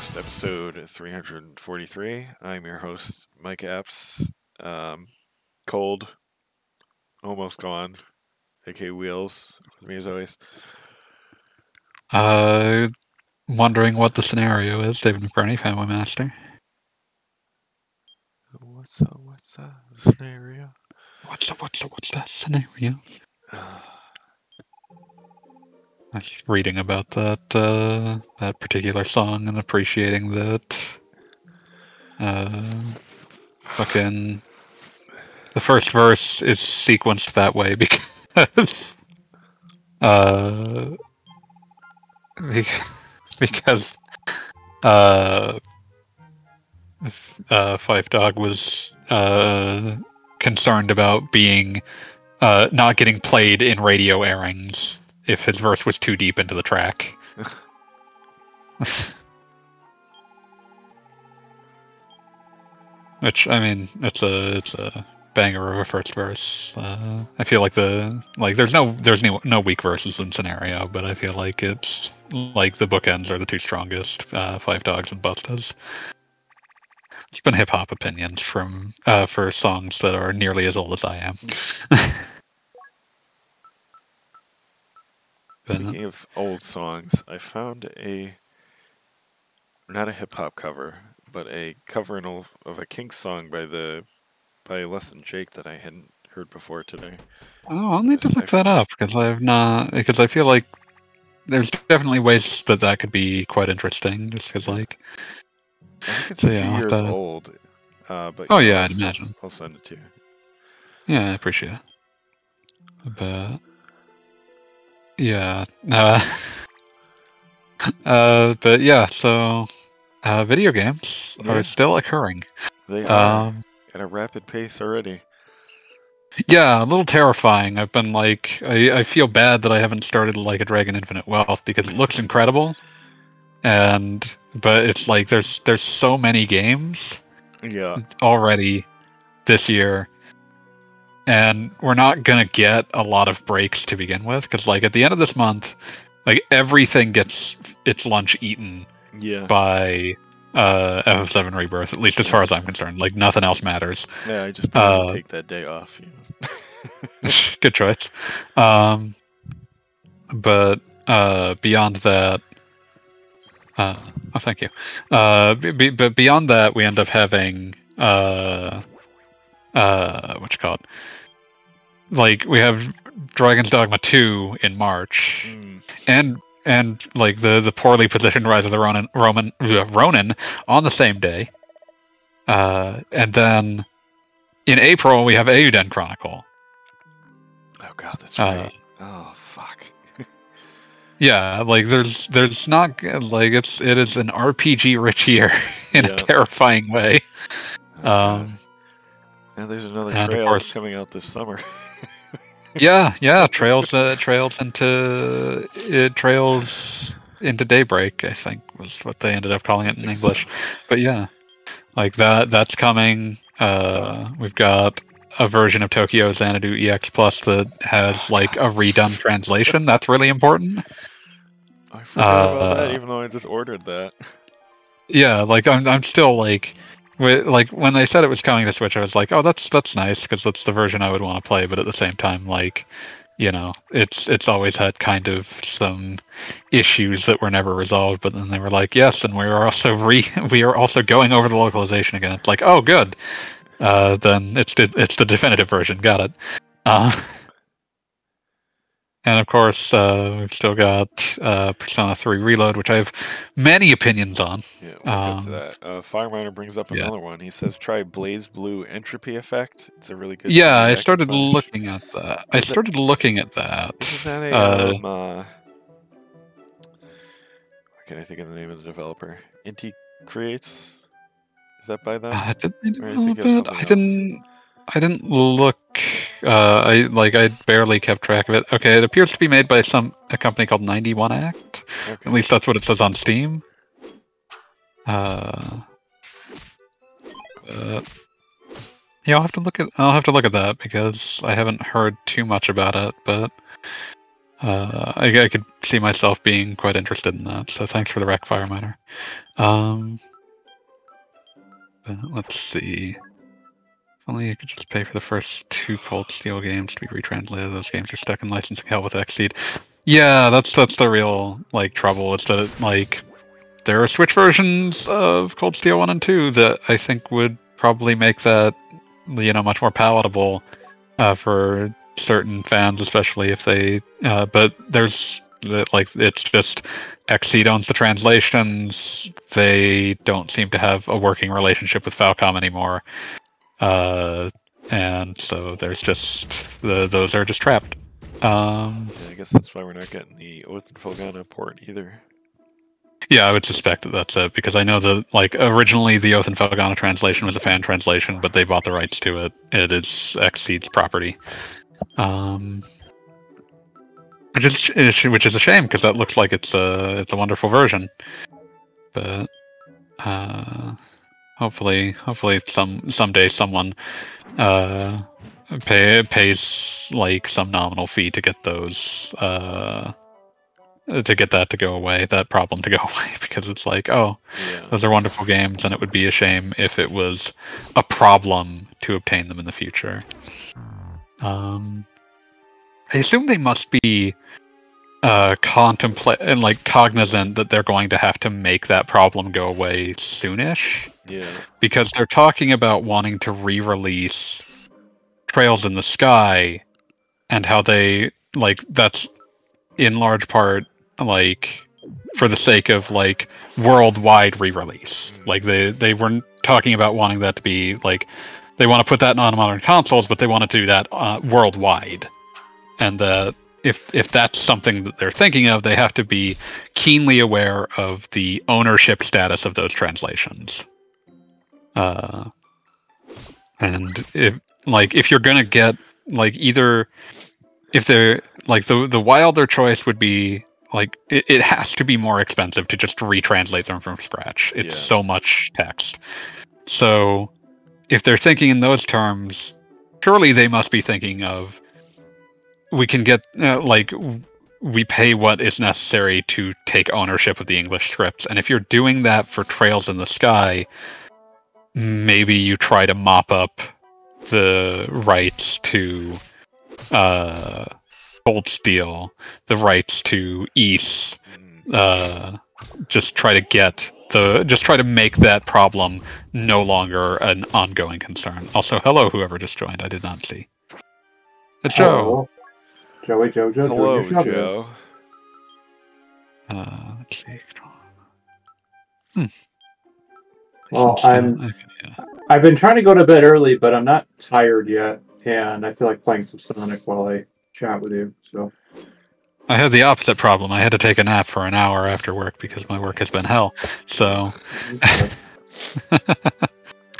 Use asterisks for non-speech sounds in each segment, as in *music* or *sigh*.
Digressed, episode 343. I'm your host, Mike Apps. Um, cold, almost gone, aka Wheels, with me as always. Uh, wondering what the scenario is, David McBurney, Family Master. What's up? What's up? Scenario? What's up? What's up? What's that scenario? Uh, Reading about that uh, that particular song and appreciating that. Uh, fucking the first verse is sequenced that way *laughs* because uh be- *laughs* because uh uh Phife Dawg was uh concerned about being uh not getting played in radio airings if his verse was too deep into the track. *laughs* Which I mean, it's a it's a banger of a first verse. Uh, I feel like the like there's no there's no no weak verses in scenario, but I feel like it's like the bookends are the two strongest. Uh, Phife Dawg's and Bustas. It's been hip hop opinions from uh, for songs that are nearly as old as I am. *laughs* But- Speaking of old songs, I found a not a hip hop cover, but a cover in of of a Kinks song by the by Less Than Jake that I hadn't heard before today. Oh, I'll need to look that up because I've not because I feel like there's definitely ways that that could be quite interesting. Just because like I think it's So, a few I'll years to- old. Uh, but Oh, yeah, I'd imagine. I'll send it to you. yeah, I appreciate it. But yeah, uh, *laughs* uh, but yeah, so uh, video games Yeah. are still occurring. They are Um, at a rapid pace already. Yeah, a little terrifying. I've been like, I, I feel bad that I haven't started like a Dragon Infinite Wealth because it looks incredible, and but it's like there's there's so many games Yeah, already this year, and we're not gonna get a lot of breaks to begin with because like at the end of this month, like everything gets its lunch eaten yeah, by uh FF7 Rebirth. At least as far as I'm concerned, like nothing else matters. yeah. I just uh, take that day off. You know? *laughs* Good choice. Um, but uh, beyond that, uh, oh, thank you. Uh, b- b- but beyond that, we end up having uh, uh, what you call it? Like we have Dragon's Dogma two in March, Mm, and and like the the poorly positioned Rise of the Ronin Roman uh, Ronin on the same day. Uh, and then in April we have Eiyuden Chronicle. oh god, that's Uh, right. Oh fuck. *laughs* Yeah, like there's there's not like it's it is an RPG rich year *laughs* in Yeah. a terrifying way. Oh. Um, and there's another and course- coming out this summer. *laughs* yeah, yeah, trails uh, trails into it trails into daybreak. I think was what they ended up calling it in think so. English. But yeah, like that that's coming. Uh, we've got a version of Tokyo Xanadu EX Plus that has Oh, like a redone translation. That's really important. I forgot about that, Uh, even though I just ordered that. yeah like i'm, I'm still like like when they said it was coming to switch i was like oh that's that's nice because that's the version i would want to play but at the same time like you know it's it's always had kind of some issues that were never resolved but then they were like yes and we are also *laughs* re we are also going over the localization again. It's like oh good. Uh then it's the it's the definitive version. Got it. Uh *laughs* and of course, uh, we've still got uh, Persona 3 Reload, which I have many opinions on. Yeah, we'll Um, get to that. Uh, Fireminer brings up yeah. another one. He says try BlazBlue Entropy Effect. It's a really good. yeah, I started slash. looking at that. I Is it- started looking at that. Isn't that a Uh, um, uh, can't I think of the name of the developer? Inti creates. Is that by them? Uh, did they I think develop of it? I didn't. I didn't look. Uh, I like. I barely kept track of it. Okay, it appears to be made by some a company called Ninety One Act. okay. At least that's what it says on Steam. Uh, uh, yeah, I'll have to look at. I'll have to look at that because I haven't heard too much about it. But uh, I, I could see myself being quite interested in that. So thanks for the rec fire miner. Um, let's see. If only I could just pay for the first two Cold Steel games to be retranslated. Those games are stuck in licensing hell with Xseed. Yeah, that's that's the real like trouble. It's that like there are Switch versions of Cold Steel One and Two that I think would probably make that you know much more palatable uh, for certain fans, especially if they. Uh, but there's like it's just Xseed owns the translations. They don't seem to have a working relationship with Falcom anymore, uh, and so there's just the those are just trapped. Um, Yeah, I guess that's why we're not getting the Oath in Felghana port either. Yeah, I would suspect that that's it because I know that like originally the Oath in Felghana translation was a fan translation, but they bought the rights to it. It is Xseed's property, um, which is which is a shame because that looks like it's a it's a wonderful version. But uh, hopefully, hopefully some someday someone uh, pay, pays like some nominal fee to get those uh, to get that to go away, that problem to go *laughs* away, because it's like, oh, Yeah. those are wonderful games, and it would be a shame if it was a problem to obtain them in the future. Um, I assume they must be uh, contemplate and like cognizant that they're going to have to make that problem go away soonish Yeah. because they're talking about wanting to re-release Trails in the Sky and how they like that's in large part like for the sake of like worldwide re-release. Mm. Like they they were talking about wanting that to be like they want to put that on modern consoles, but they want to do that uh, worldwide. And uh, if if that's something that they're thinking of, they have to be keenly aware of the ownership status of those translations. Uh, and if like if you're gonna get like either if they're like the the wilder choice would be like it, it has to be more expensive to just retranslate them from scratch. It's Yeah. so much text. So if they're thinking in those terms, surely they must be thinking of we can get uh, like we pay what is necessary to take ownership of the English scripts. And if you're doing that for Trails in the Sky, maybe you try to mop up the rights to uh, Cold Steel, the rights to Ys, Mm. uh, just try to get the just try to make that problem no longer an ongoing concern. Also, hello whoever just joined. I did not see. It's Joe. Oh, Joey Joe, Hello, Joe. Shogo. Joe. Uh, let's. Hmm. Well, I'm- okay, yeah. I've been trying to go to bed early, but I'm not tired yet, and I feel like playing some Sonic while I chat with you. So I had the opposite problem. I had to take a nap for an hour after work because my work has been hell. So, *laughs* such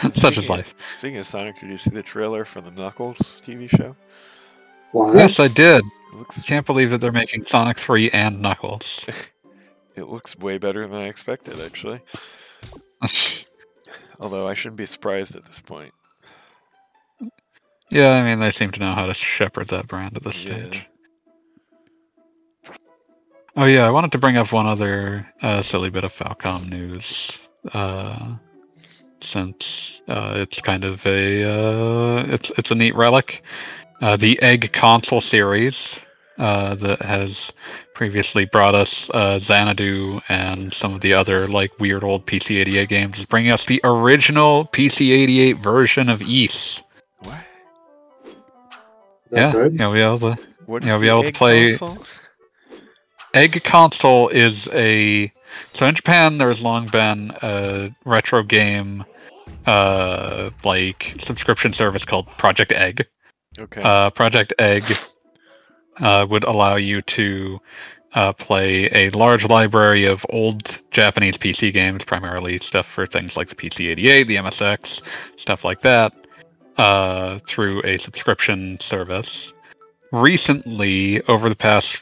is Speaking- life. Speaking of Sonic, did you see the trailer for the Knuckles TV show? what? Yes, I did. It looks Can't believe that they're making Sonic 3 and Knuckles. *laughs* it looks way better than I expected, actually. *laughs* Although I shouldn't be surprised at this point. yeah, I mean, they seem to know how to shepherd that brand at this Yeah. stage. Oh yeah, I wanted to bring up one other uh, silly bit of Falcom news, uh, since uh, it's kind of a uh, it's it's a neat relic. Uh, the Egg console series uh, that has previously brought us uh, Xanadu and some of the other like weird old PC88 games is bringing us the original PC88 version of Ys. What? Is that Yeah, good? yeah, we able to What Yeah, is we the able to play- console? Egg console is a so in Japan there's long been a retro game uh like subscription service called Project Egg. Okay. Uh Project Egg uh would allow you to uh, play a large library of old Japanese PC games, primarily stuff for things like the PC88, the MSX, stuff like that, uh, through a subscription service. Recently, over the past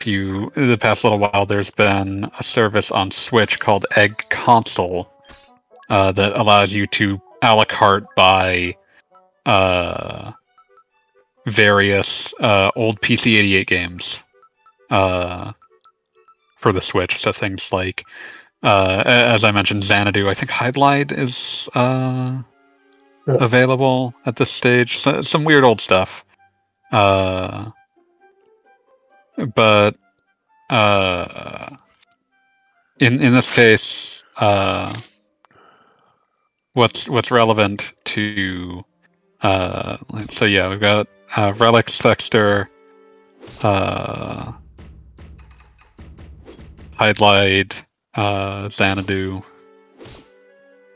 few, the past little while, there's been a service on Switch called Egg Console uh, that allows you to a la carte buy uh, various uh, old PC88 games uh, for the Switch. So things like, uh, as I mentioned, Xanadu. I think Hydlide is uh, Yeah. available at this stage. So, some weird old stuff. Uh, but uh, in in this case, uh, what's what's relevant to uh, so yeah, we've got uh, Relics, Dexter, uh, Hydlide, uh, Xanadu.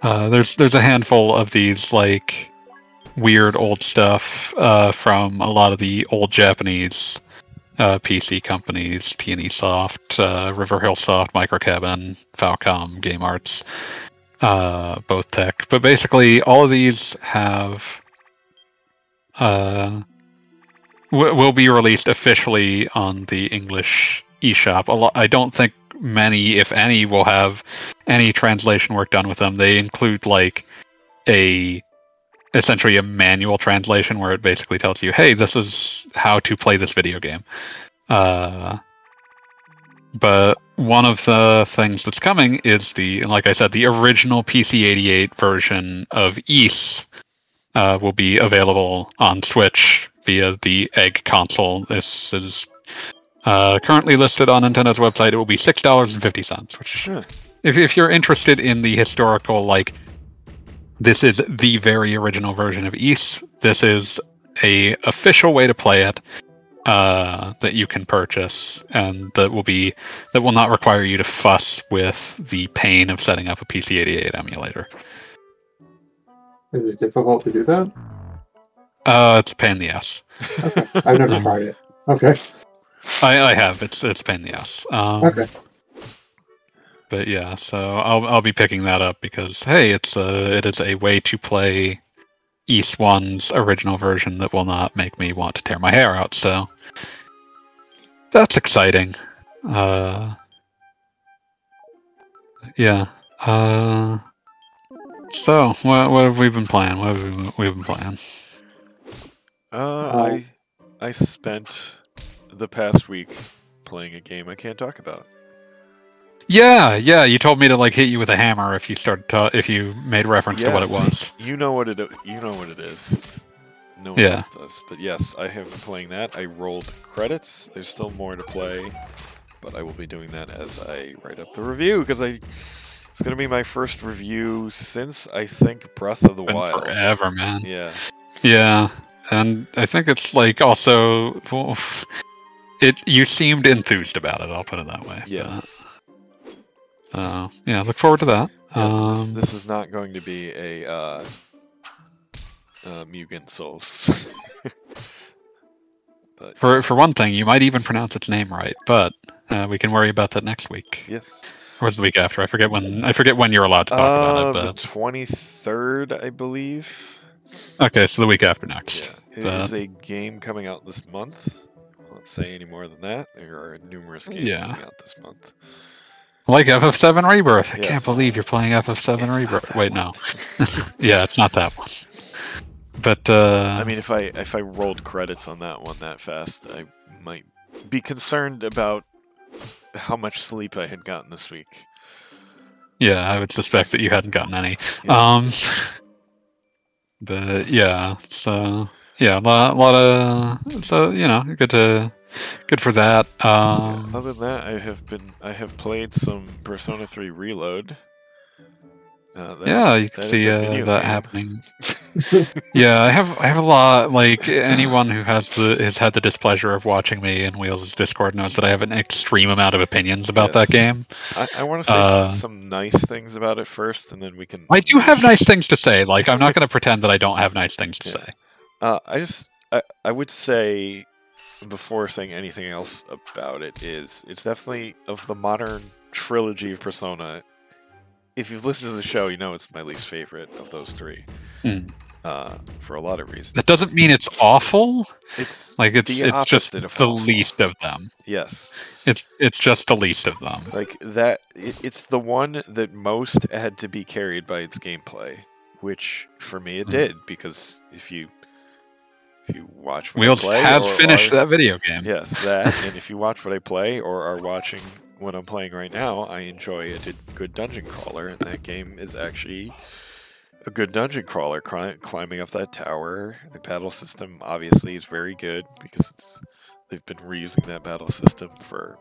Uh, there's there's a handful of these like weird old stuff uh, from a lot of the old Japanese uh, PC companies, T&E Soft, uh, River Hill Soft, Microcabin, Falcom, Game Arts, uh, Bothtec. But basically, all of these have uh, will be released officially on the English eShop. A lot, I don't think many, if any, will have any translation work done with them. They include like a essentially a manual translation where it basically tells you, "Hey, this is how to play this video game." Uh, but one of the things that's coming is the, like I said, the original PC88 version of Ys uh, will be available on Switch via the Egg console. This is uh, currently listed on Nintendo's website. It will be six dollars and fifty cents. Which, Huh. if if you're interested in the historical, like, this is the very original version of Ys. This is a official way to play it uh, that you can purchase, and that will be that will not require you to fuss with the pain of setting up a PC88 emulator. Is it difficult to do that? Uh, it's a pain in the ass. Okay. I've never Um, tried it. Okay. I, I have. It's it's a pain in the ass. Um, Okay. But yeah, so I'll I'll be picking that up because hey, it's a it is a way to play Ys One's original version that will not make me want to tear my hair out. So that's exciting. Uh, yeah. Uh, so what what have we been playing? What have we, we've been playing? Uh, Uh, I I spent the past week playing a game I can't talk about. Yeah, yeah. You told me to like hit you with a hammer if you started to, if you made reference to what it was. You know what it you know what it is. No one Yeah. else does. But yes, I have been playing that. I rolled credits. There's still more to play, but I will be doing that as I write up the review because I it's gonna be my first review since I think Breath of the Wild. forever, man. Yeah. Yeah, and I think it's like also *laughs* it. You seemed enthused about it. I'll put it that way. Yeah. but- So yeah, look forward to that. Yeah, um, this, this is not going to be a uh, uh, Mugen Souls. *laughs* but for for one thing, you might even pronounce its name right, but uh, we can worry about that next week. yes, Or was the week after? I forget when. I forget when you're allowed to talk uh, about the twenty third, I believe. But okay, so the week after next. Yeah, it but- is a game coming out this month. I won't say any more than that. There are numerous games Yeah. coming out this month. Like FF7 Rebirth. I Yes. can't believe you're playing FF7 It's Rebirth. that Wait, one. no. *laughs* yeah, it's not that one. But uh, I mean, if I if I rolled credits on that one that fast, I might be concerned about how much sleep I had gotten this week. Yeah, I would suspect that you hadn't gotten any. Yeah. Um, but yeah, so yeah, a lot, lot of so you know, good to good for that. Yeah, Um, Other than that, I have been I have played some Persona 3 Reload. Uh, that yeah, is- you can see uh, that game. happening. *laughs* yeah, I have I have a lot. Like anyone who has the has had the displeasure of watching me in Wheels' Discord knows that I have an extreme amount of opinions about that game. I, I want to say Uh, some nice things about it first, and then we can. I do have *laughs* nice things to say. Like I'm not going to pretend that I don't have nice things to Yeah. say. Uh, I just I, I would say before saying anything else about it is it's definitely of the modern trilogy of Persona. If you've listened to the show, you know it's my least favorite of those three. Hmm. Uh, for a lot of reasons. That doesn't mean it's awful. It's Like it's the it's just of the awful. least of them. Yes, It's it's just the least of them. like that. It, it's the one that most had to be carried by its gameplay, which for me it Mhm. did because if you if you watch what I Wheels play has or finished are- that video game. Yes, that. and if you watch what I play or are watching what I'm playing right now, I enjoy a good dungeon crawler, and that game is actually a good dungeon crawler. Climbing up that tower, the battle system obviously is very good because it's they've been reusing that battle system for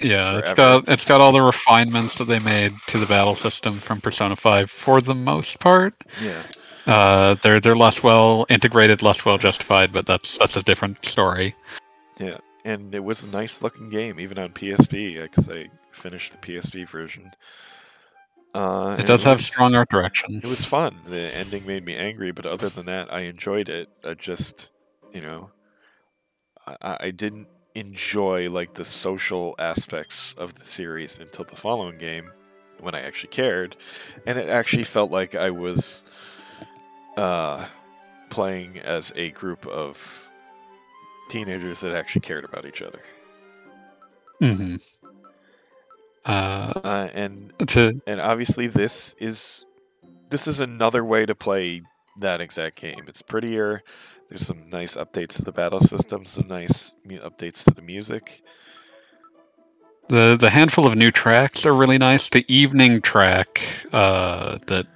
Yeah, it's forever. got it's got all the refinements that they made to the battle system from Persona 5 for the most part. yeah. Uh, they're they're less well integrated, less well justified, but that's that's a different story. Yeah, and it was a nice looking game, even on PSP, because I finished the PSP version. Uh, It does have was- strong art direction. It was fun. The ending made me angry, but other than that, I enjoyed it. I just, you know, I- I, I didn't enjoy like the social aspects of the series until the following game, when I actually cared, and it actually felt like I was uh, playing as a group of teenagers that actually cared about each other. Mm-hmm. Uh, Uh, and to and obviously this is this is another way to play that exact game. It's prettier. There's some nice updates to the battle system, some nice updates to the music. The the handful of new tracks are really nice. The evening track uh, that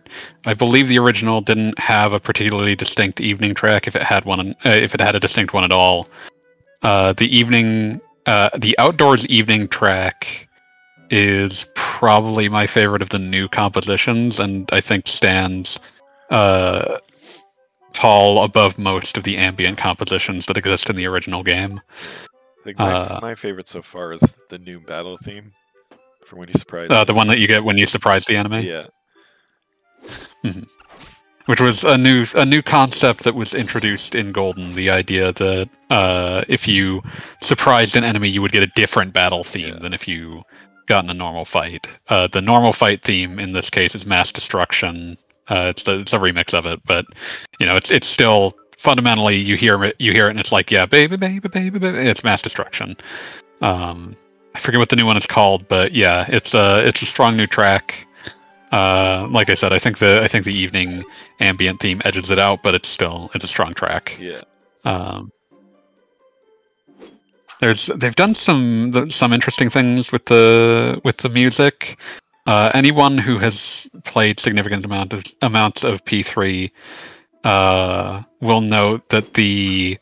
I believe the original didn't have a particularly distinct evening track. If it had one, uh, if it had a distinct one at all, uh, the evening, uh, the outdoors evening track is probably my favorite of the new compositions, and I think stands uh, tall above most of the ambient compositions that exist in the original game. I think my, Uh, my favorite so far is the new battle theme for when you surprise. Uh, the one that you get when you surprise the enemy. Yeah, *laughs* which was a new a new concept that was introduced in Golden. The idea that uh, if you surprised an enemy, you would get a different battle theme Yeah. than if you got in a normal fight. Uh, the normal fight theme in this case is mass destruction. Uh, it's the, it's a remix of it, but you know it's it's still fundamentally you hear it you hear it and it's like yeah baby baby baby baby it's mass destruction. Um, I forget what the new one is called, but yeah, it's a it's a strong new track. Uh, like I said, I think the I think the evening ambient theme edges it out, but it's still it's a strong track. yeah. Um, there's they've done some some interesting things with the with the music. Uh, anyone who has played significant amount of amounts of P3 uh, will note that the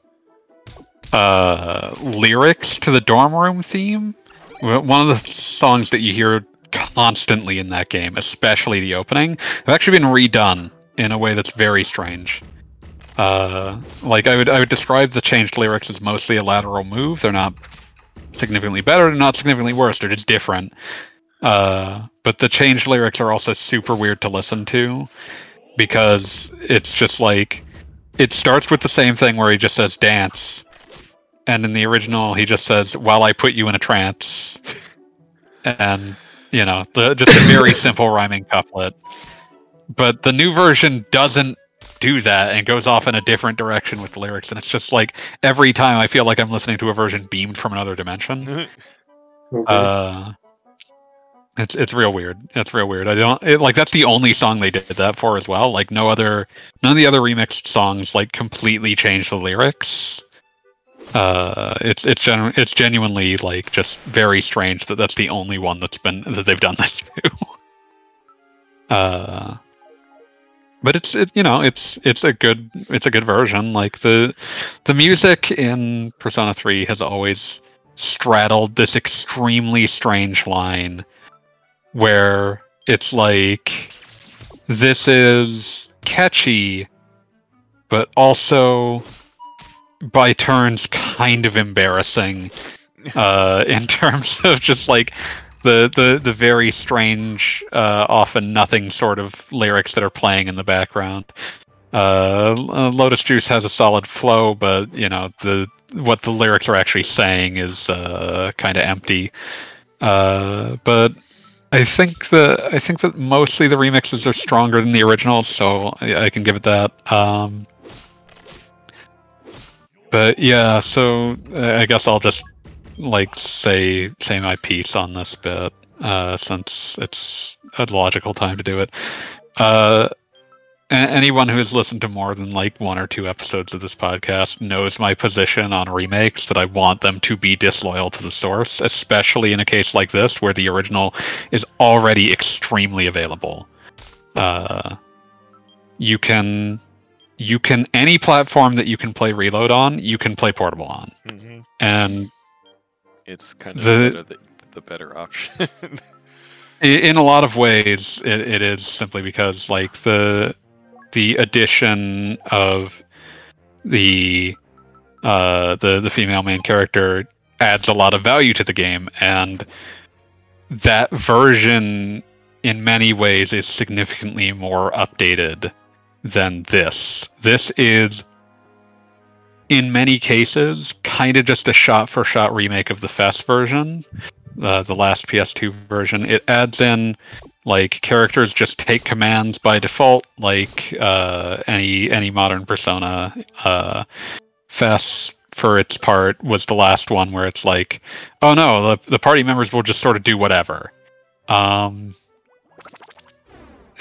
uh, lyrics to the dorm room theme, one of the songs that you hear constantly in that game, especially the opening, have actually been redone in a way that's very strange. Uh, like I would, I would describe the changed lyrics as mostly a lateral move. They're not significantly better. They're not significantly worse. They're just different. Uh, but the changed lyrics are also super weird to listen to because it's just like it starts with the same thing where he just says dance, and in the original he just says "while I put you in a trance," and you know, the, just a very *laughs* simple rhyming couplet. But the new version doesn't do that and goes off in a different direction with the lyrics, and it's just like every time I feel like I'm listening to a version beamed from another dimension. Okay. *laughs* Uh, it's it's real weird. It's real weird. I don't it, like that's the only song they did that for as well. Like no other, none of the other remixed songs like completely change the lyrics. Uh, it's it's genu- it's genuinely like just very strange that that's the only one that's been that they've done that to. *laughs* Uh, but it's it you know it's it's a good it's a good version. Like the the music in Persona Three has always straddled this extremely strange line where it's like this is catchy but also by turns kind of embarrassing *laughs* uh in terms of just like the the the very strange uh often nothing sort of lyrics that are playing in the background. Uh lotus juice has a solid flow but you know the what the lyrics are actually saying is uh kind of empty. Uh but I think that I think that mostly the remixes are stronger than the originals, so I, I can give it that. Um, but yeah, so I guess I'll just like say say my piece on this bit uh, since it's a logical time to do it. Uh, anyone who has listened to more than like one or two episodes of this podcast knows my position on remakes that I want them to be disloyal to the source, especially in a case like this where the original is already extremely available. Uh, you can you can any platform that you can play reload on, you can play portable on. hmm And It's kind of The- the, the, the better option. *laughs* in a lot of ways it, it is simply because like the the addition of the uh the the female main character adds a lot of value to the game and that version in many ways is significantly more updated than this this is in many cases kind of just a shot for shot remake of the FES version uh, the last PS2 version. It adds in like characters just take commands by default, like uh, any any modern Persona. Uh, FES, for its part, was the last one where it's like, oh no, the the party members will just sort of do whatever. Um,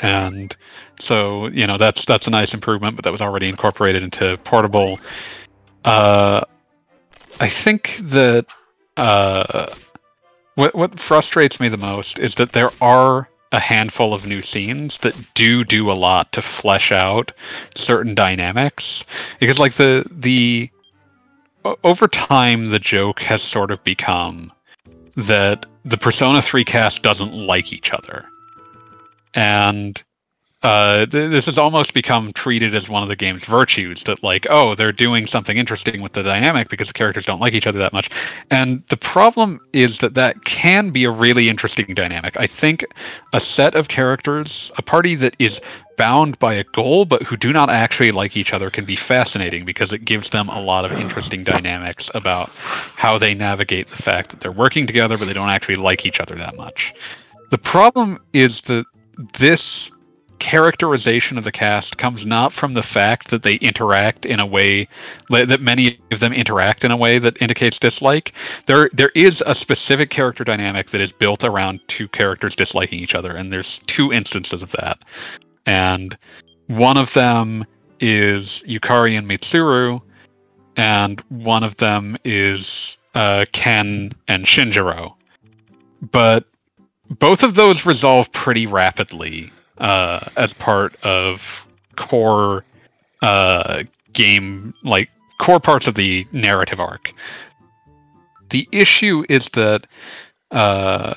and so you know that's that's a nice improvement, but that was already incorporated into portable. Uh, I think that uh, what what frustrates me the most is that there are a handful of new scenes that do do a lot to flesh out certain dynamics. Because like the the over time the joke has sort of become that the persona 3 cast doesn't like each other. And uh, th- this has almost become treated as one of the game's virtues that like oh they're doing something interesting with the dynamic because the characters don't like each other that much. And the problem is that that can be a really interesting dynamic. I think a set of characters a party that is bound by a goal but who do not actually like each other can be fascinating because it gives them a lot of interesting dynamics about how they navigate the fact that they're working together but they don't actually like each other that much. The problem is that this characterization of the cast comes not from the fact that they interact in a way that many of them interact in a way that indicates dislike. There there is a specific character dynamic that is built around two characters disliking each other and there's two instances of that. And one of them is Yukari and Mitsuru and one of them is uh, Ken and Shinjiro. But both of those resolve pretty rapidly uh, as part of core uh, game, like core parts of the narrative arc. The issue is that uh,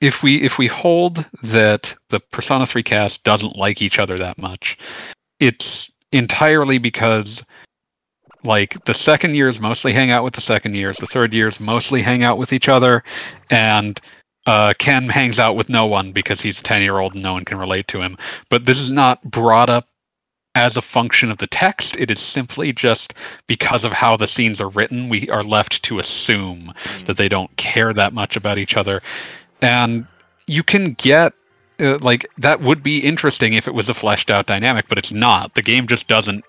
if we if we hold that the Persona 3 cast doesn't like each other that much, it's entirely because like the second years mostly hang out with the second years, the third years mostly hang out with each other, and uh, Ken hangs out with no one because he's a 10 year old and no one can relate to him. But this is not brought up as a function of the text. It is simply just because of how the scenes are written, we are left to assume that they don't care that much about each other. And you can get. Uh, like that would be interesting if it was a fleshed out dynamic, but it's not. The game just doesn't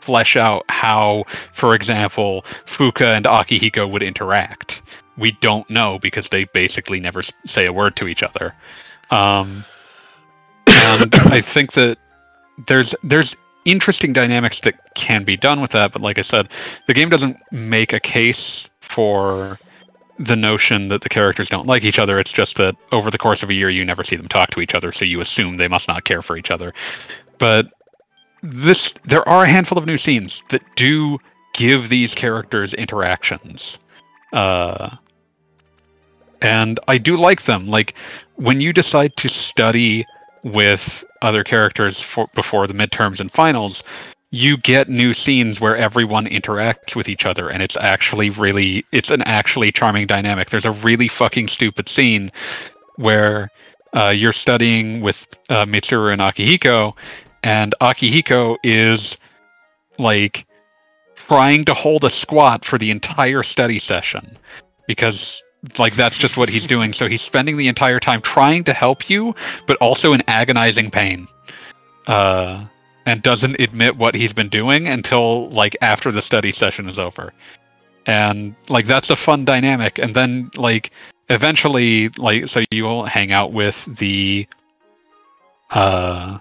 flesh out how, for example, Fuka and Akihiko would interact we don't know because they basically never say a word to each other. Um, and *coughs* I think that there's there's interesting dynamics that can be done with that, but like I said, the game doesn't make a case for the notion that the characters don't like each other. It's just that over the course of a year, you never see them talk to each other, so you assume they must not care for each other. But this, there are a handful of new scenes that do give these characters interactions. Uh, and I do like them. Like when you decide to study with other characters for, before the midterms and finals, you get new scenes where everyone interacts with each other, and it's actually really, it's an actually charming dynamic. There's a really fucking stupid scene where uh, you're studying with uh, Mitsuru and Akihiko, and Akihiko is like trying to hold a squat for the entire study session because like that's just what he's doing. So he's spending the entire time trying to help you but also in agonizing pain uh and doesn't admit what he's been doing until like after the study session is over. And like that's a fun dynamic. And then like eventually like so you'll hang out with the uh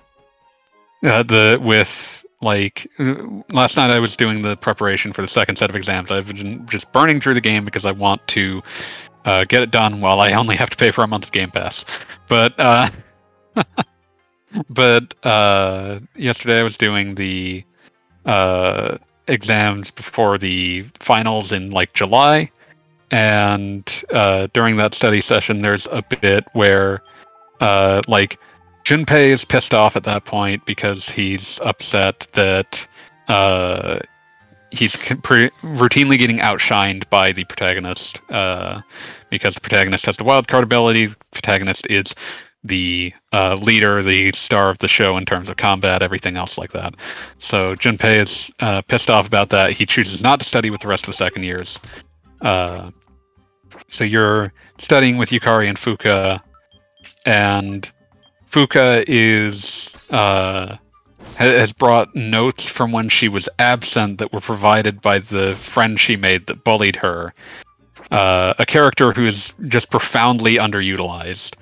uh, the with like uh, last night I was doing the preparation for the second set of exams. I've been just burning through the game because I want to uh, get it done while I *laughs* only have to pay for a month of Game Pass. But uh, *laughs* but uh, yesterday I was doing the uh, exams before the finals in like July, and uh, during that study session, there's a bit where like Junpei is pissed off at that point because he's upset that uh, he's pre- routinely getting outshined by the protagonist uh, because the protagonist has the wild card ability. The protagonist is the uh, leader, the star of the show in terms of combat, everything else like that. So Junpei is uh, pissed off about that. He chooses not to study with the rest of the second years. Uh, so you're studying with Yukari and Fuka, and Fuka is uh, has brought notes from when she was absent that were provided by the friend she made that bullied her. Uh, a character who is just profoundly underutilized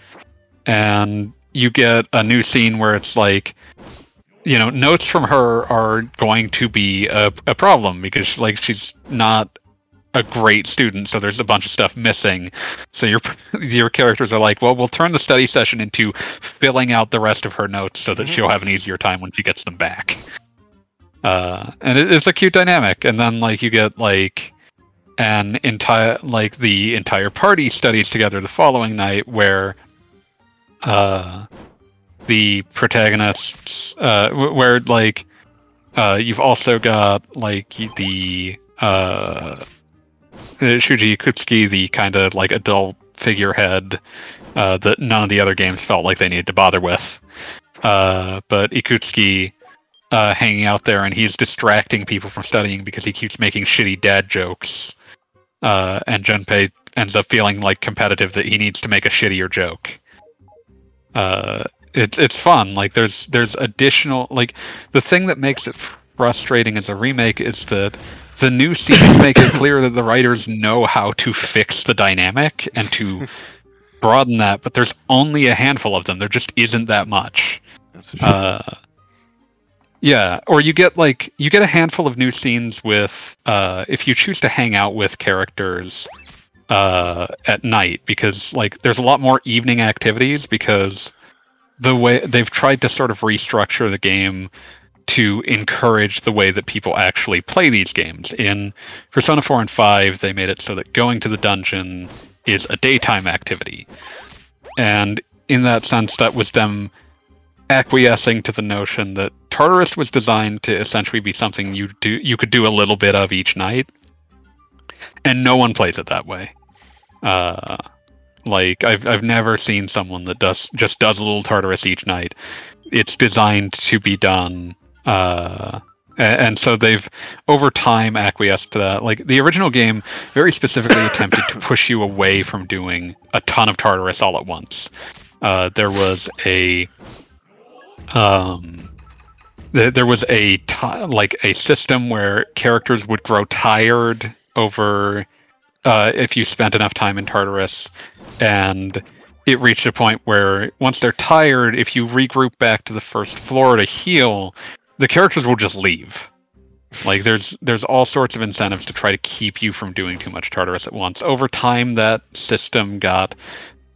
and you get a new scene where it's like you know notes from her are going to be a, a problem because like she's not a great student so there's a bunch of stuff missing. So your *laughs* your characters are like well we'll turn the study session into filling out the rest of her notes so that mm-hmm. she'll have an easier time when she gets them back. Uh, and it, it's a cute dynamic. And then like you get like an entire like the entire party studies together the following night where uh, the protagonists, uh, where like uh, you've also got like the uh, Shuji Ikutsuki, the kind of like adult figurehead uh, that none of the other games felt like they needed to bother with. Uh, but Ikutsuki uh, hanging out there and he's distracting people from studying because he keeps making shitty dad jokes. Uh, and Junpei ends up feeling like competitive that he needs to make a shittier joke uh, it's it's fun. Like there's there's additional like the thing that makes it frustrating as a remake is that the new scenes make it clear that the writers know how to fix the dynamic and to *laughs* broaden that, but there's only a handful of them. There just isn't that much. Uh, yeah, or you get like you get a handful of new scenes with uh, if you choose to hang out with characters uh, at night because like there's a lot more evening activities because the way they've tried to sort of restructure the game to encourage the way that people actually play these games. In Persona 4 and 5, they made it so that going to the dungeon is a daytime activity. And in that sense, that was them acquiescing to the notion that Tartarus was designed to essentially be something you do you could do a little bit of each night. And no one plays it that way. Uh, like I've I've never seen someone that does just does a little Tartarus each night. It's designed to be done. Uh, and so they've over time acquiesced to that. Like the original game very specifically attempted to push you away from doing a ton of Tartarus all at once. Uh, there was a um, there was a t- like a system where characters would grow tired over uh, if you spent enough time in Tartarus, and it reached a point where once they're tired, if you regroup back to the first floor to heal, the characters will just leave. Like there's there's all sorts of incentives to try to keep you from doing too much Tartarus at once. Over time, that system got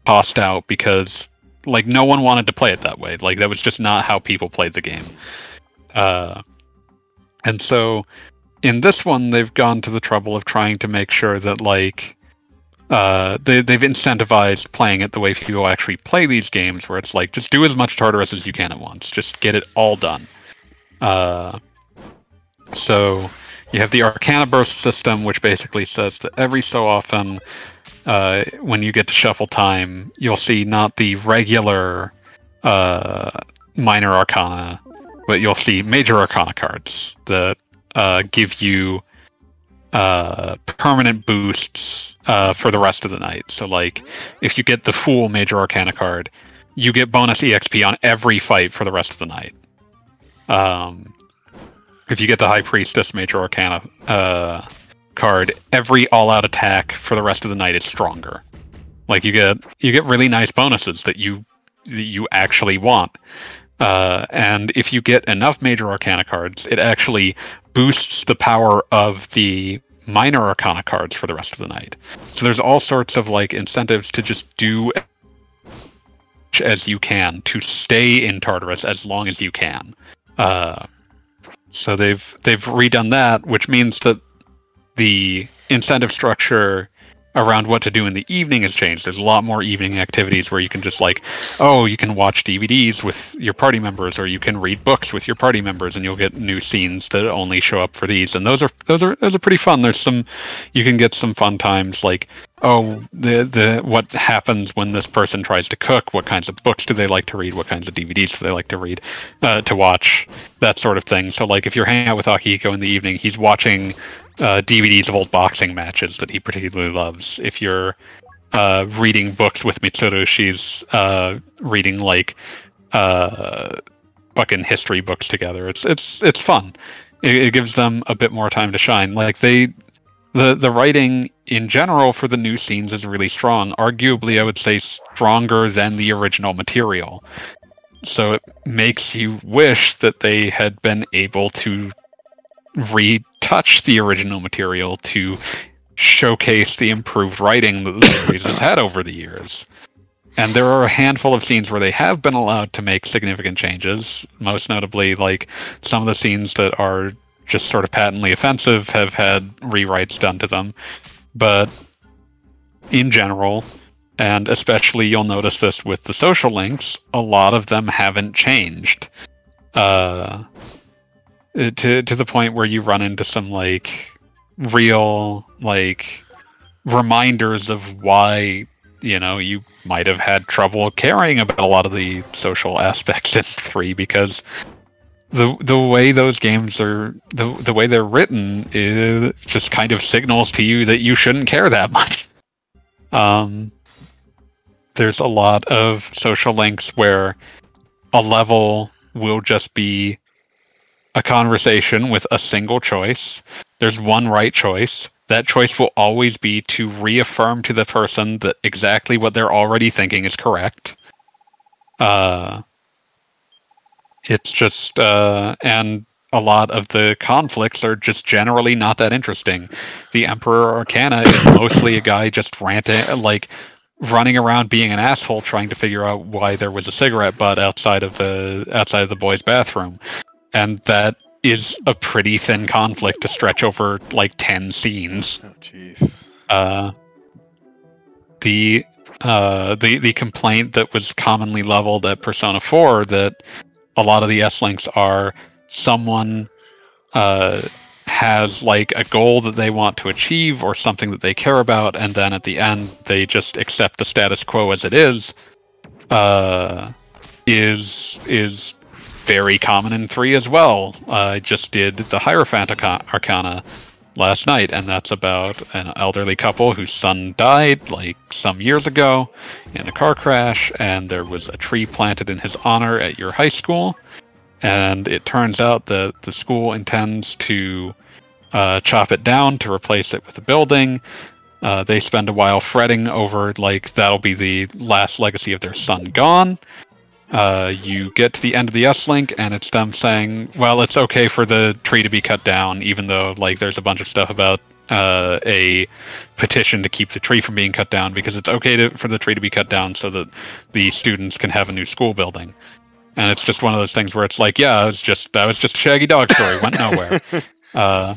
tossed out because like no one wanted to play it that way. Like that was just not how people played the game. Uh, and so in this one they've gone to the trouble of trying to make sure that like uh, they, they've incentivized playing it the way people actually play these games where it's like just do as much tartarus as you can at once just get it all done uh, so you have the arcana burst system which basically says that every so often uh, when you get to shuffle time you'll see not the regular uh, minor arcana but you'll see major arcana cards that uh, give you uh, permanent boosts uh, for the rest of the night. So, like, if you get the Fool Major Arcana card, you get bonus EXP on every fight for the rest of the night. Um, if you get the High Priestess Major Arcana uh, card, every all-out attack for the rest of the night is stronger. Like you get you get really nice bonuses that you that you actually want. Uh, and if you get enough major arcana cards, it actually boosts the power of the minor arcana cards for the rest of the night. So there's all sorts of like incentives to just do as you can to stay in Tartarus as long as you can. Uh, so they've they've redone that, which means that the incentive structure around what to do in the evening has changed. There's a lot more evening activities where you can just like, oh, you can watch DVDs with your party members, or you can read books with your party members, and you'll get new scenes that only show up for these. And those are those are those are pretty fun. There's some, you can get some fun times like, oh, the the what happens when this person tries to cook? What kinds of books do they like to read? What kinds of DVDs do they like to read, uh, to watch? That sort of thing. So like, if you're hanging out with Akihiko in the evening, he's watching uh, DVDs of old boxing matches that he particularly loves. If you're uh, reading books with Mitsuru, she's uh, reading like uh, fucking history books together. It's it's it's fun. It, it, gives them a bit more time to shine. Like they, the the writing in general for the new scenes is really strong. Arguably, I would say stronger than the original material. So it makes you wish that they had been able to retouch the original material to showcase the improved writing that the series has had over the years. And there are a handful of scenes where they have been allowed to make significant changes. Most notably, like some of the scenes that are just sort of patently offensive have had rewrites done to them. But in general, and especially you'll notice this with the social links, a lot of them haven't changed. Uh, to to the point where you run into some like real like reminders of why you know you might have had trouble caring about a lot of the social aspects in *laughs* three because the the way those games are the the way they're written is just kind of signals to you that you shouldn't care that *laughs* much. Um, there's a lot of social links where a level will just be a conversation with a single choice. There's one right choice. That choice will always be to reaffirm to the person that exactly what they're already thinking is correct. Uh, it's just, uh, and a lot of the conflicts are just generally not that interesting. The Emperor Arcana is mostly a guy just ranting, like running around being an asshole, trying to figure out why there was a cigarette butt outside of the outside of the boys' bathroom and that is a pretty thin conflict to stretch over like 10 scenes. Oh jeez. Uh the uh the the complaint that was commonly leveled at Persona 4 that a lot of the S links are someone uh has like a goal that they want to achieve or something that they care about and then at the end they just accept the status quo as it is uh is is very common in three as well. I just did the Hierophant Arcana last night, and that's about an elderly couple whose son died like some years ago in a car crash, and there was a tree planted in his honor at your high school. And it turns out that the school intends to uh, chop it down to replace it with a building. Uh, they spend a while fretting over like that'll be the last legacy of their son gone uh, you get to the end of the S link, and it's them saying, "Well, it's okay for the tree to be cut down, even though like there's a bunch of stuff about uh, a petition to keep the tree from being cut down because it's okay to, for the tree to be cut down so that the students can have a new school building." And it's just one of those things where it's like, "Yeah, it's just that was just a Shaggy Dog story, went nowhere." *laughs* uh,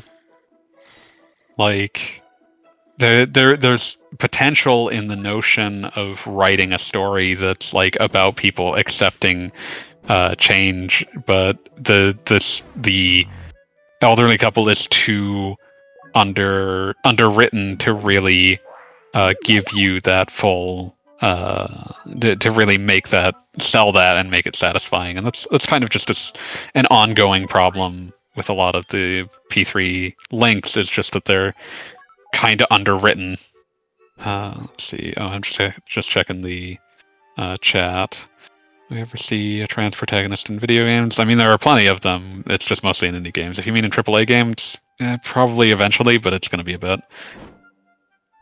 like there there there's potential in the notion of writing a story that's like about people accepting uh, change, but the this the elderly couple is too under underwritten to really uh, give you that full uh, to, to really make that sell that and make it satisfying, and that's that's kind of just a, an ongoing problem with a lot of the P3 links is just that they're kind of underwritten. Uh, let's see. Oh, I'm just just checking the uh, chat. We ever see a trans protagonist in video games? I mean, there are plenty of them. It's just mostly in indie games. If you mean in AAA games, eh, probably eventually, but it's going to be a bit.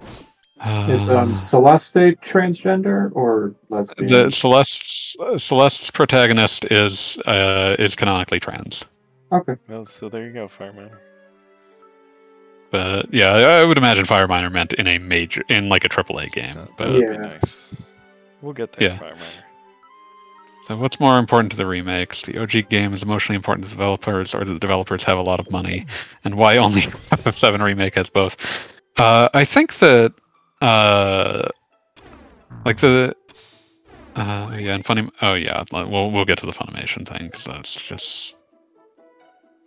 Is Uh, um, Celeste transgender or lesbian? the Celeste's Celeste's protagonist is uh, is canonically trans. Okay. Well, so there you go, Fireminer. But yeah, I I would imagine Fire Miner meant in a major, in like a AAA game. That But would Yeah. be nice. We'll get there, Yeah. Fireminer. so what's more important to the remakes? The OG game is emotionally important to the developers, or the developers have a lot of money, and why only the *laughs* Seven remake has both? Uh, I think that, uh, like the, uh, yeah, and funny. Oh yeah, we'll we'll get to the Funimation thing because that's just.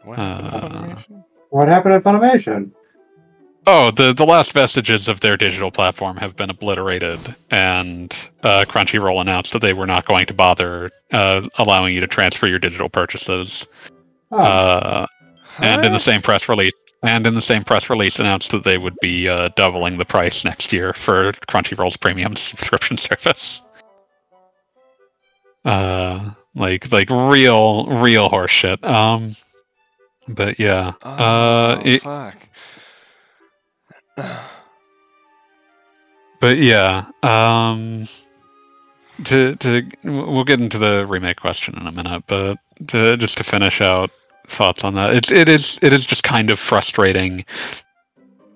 What happened to Uh, What happened at Funimation? Oh, the the last vestiges of their digital platform have been obliterated, and uh, Crunchyroll announced that they were not going to bother uh, allowing you to transfer your digital purchases. Oh, Uh, and in the same press release, and in the same press release, announced that they would be uh, doubling the price next year for Crunchyroll's premium *laughs* subscription service. Uh, like like real real horseshit. Um, but yeah, Oh, uh, it, fuck. *sighs* but yeah um to to we'll get into the remake question in a minute but to just to finish out thoughts on that it's it is it is just kind of frustrating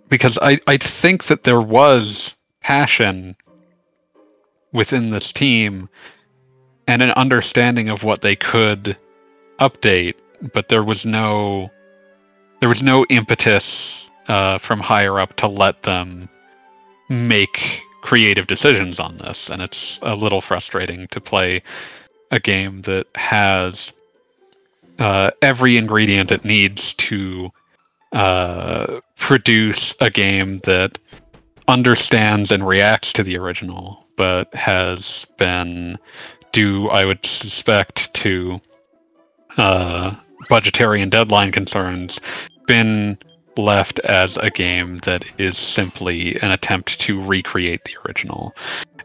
because i i think that there was passion within this team and an understanding of what they could update but there was no there was no impetus uh, from higher up to let them make creative decisions on this. And it's a little frustrating to play a game that has uh, every ingredient it needs to uh, produce a game that understands and reacts to the original but has been due i would suspect to uh, budgetary and deadline concerns been left as a game that is simply an attempt to recreate the original.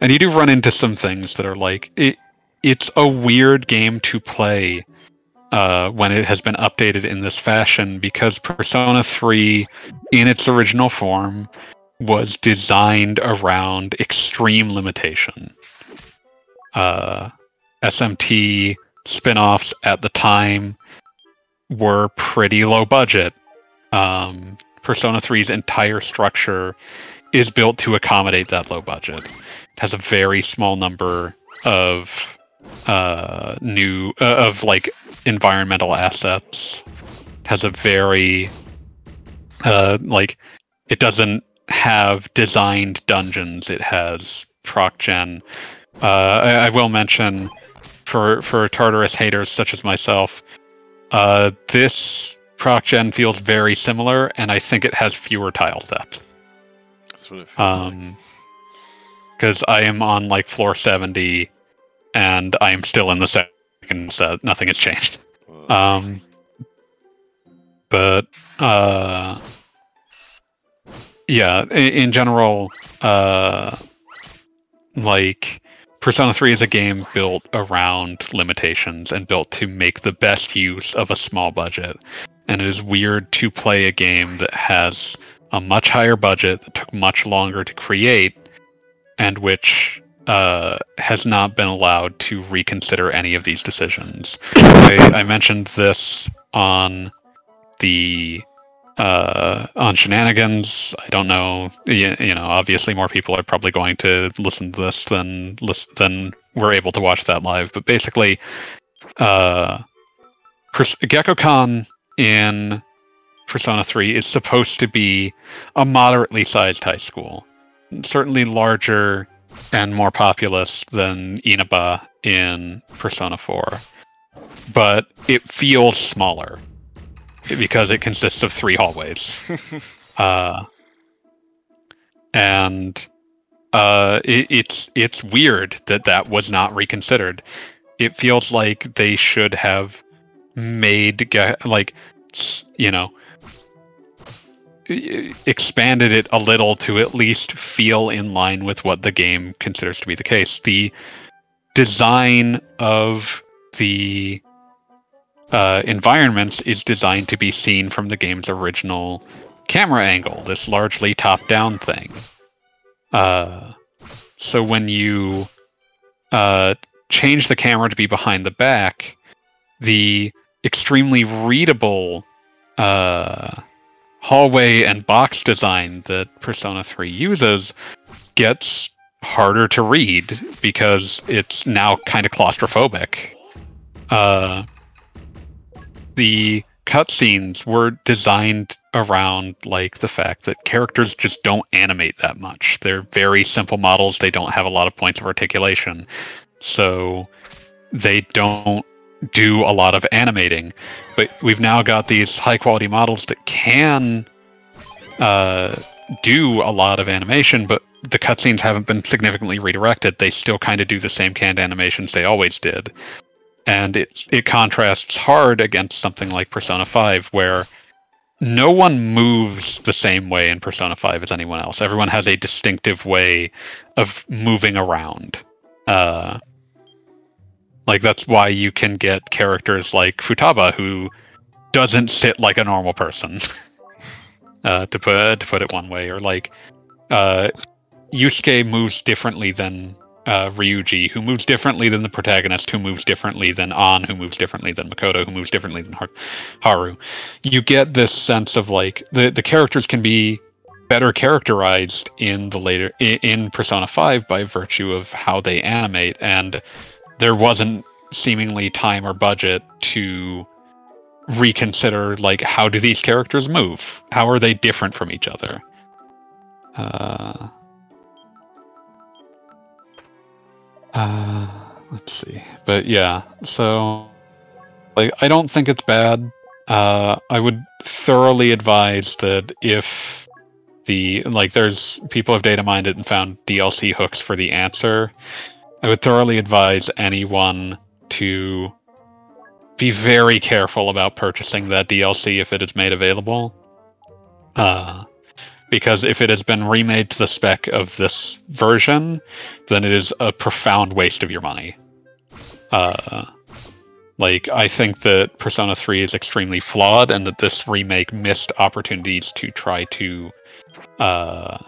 And you do run into some things that are like it it's a weird game to play uh, when it has been updated in this fashion because Persona 3 in its original form was designed around extreme limitation. Uh, SMT spin-offs at the time were pretty low budget um, Persona 3's entire structure is built to accommodate that low budget. It has a very small number of uh, new uh, of like environmental assets. It has a very uh, like it doesn't have designed dungeons. It has proc gen. Uh, I, I will mention for for Tartarus haters such as myself, uh, this proc gen feels very similar, and I think it has fewer tile steps. That's what it feels like. Um, because I am on like floor seventy, and I am still in the second set. Nothing has changed. Um, but uh, yeah, in, in general, uh, like Persona 3 is a game built around limitations and built to make the best use of a small budget. And it is weird to play a game that has a much higher budget that took much longer to create and which uh, has not been allowed to reconsider any of these decisions. I, I mentioned this on the uh, on shenanigans. I don't know. You, you know, obviously, more people are probably going to listen to this than than we're able to watch that live. But basically, uh, Gekkoukan in Persona 3 is supposed to be a moderately sized high school, certainly larger and more populous than Inaba in Persona 4, but it feels smaller because it consists of three hallways. *laughs* Uh, and uh, it, it's it's weird that that was not reconsidered. It feels like they should have made like you know expanded it a little to at least feel in line with what the game considers to be the case. The design of the uh, environments is designed to be seen from the game's original camera angle, this largely top-down thing. Uh, so when you uh, change the camera to be behind the back, the extremely readable uh, hallway and box design that Persona 3 uses gets harder to read because it's now kind of claustrophobic. Uh, the cutscenes were designed around like the fact that characters just don't animate that much. They're very simple models. They don't have a lot of points of articulation. So they don't do a lot of animating. But we've now got these high quality models that can uh, do a lot of animation, but the cutscenes haven't been significantly redirected. They still kind of do the same canned animations they always did. And it it contrasts hard against something like Persona 5 where no one moves the same way in Persona 5 as anyone else. Everyone has a distinctive way of moving around. Uh, like that's why you can get characters like Futaba who doesn't sit like a normal person. *laughs* uh, to put to put it one way, or like uh, Yusuke moves differently than uh, Ryuji, who moves differently than the protagonist, who moves differently than An, who moves differently than Makoto, who moves differently than Har- Haru. You get this sense of like the the characters can be better characterized in the later in, in Persona 5 by virtue of how they animate and there wasn't seemingly time or budget to reconsider like how do these characters move? How are they different from each other? Uh, uh let's see. But yeah so like i don't think it's bad. Uh i would thoroughly advise that if the like there's people have data mined it and found dlc hooks for the answer i would thoroughly advise anyone to be very careful about purchasing that DLC if it is made available. Uh, because if it has been remade to the spec of this version, then it is a profound waste of your money. Uh, like, I think that Persona 3 is extremely flawed and that this remake missed opportunities to try to uh,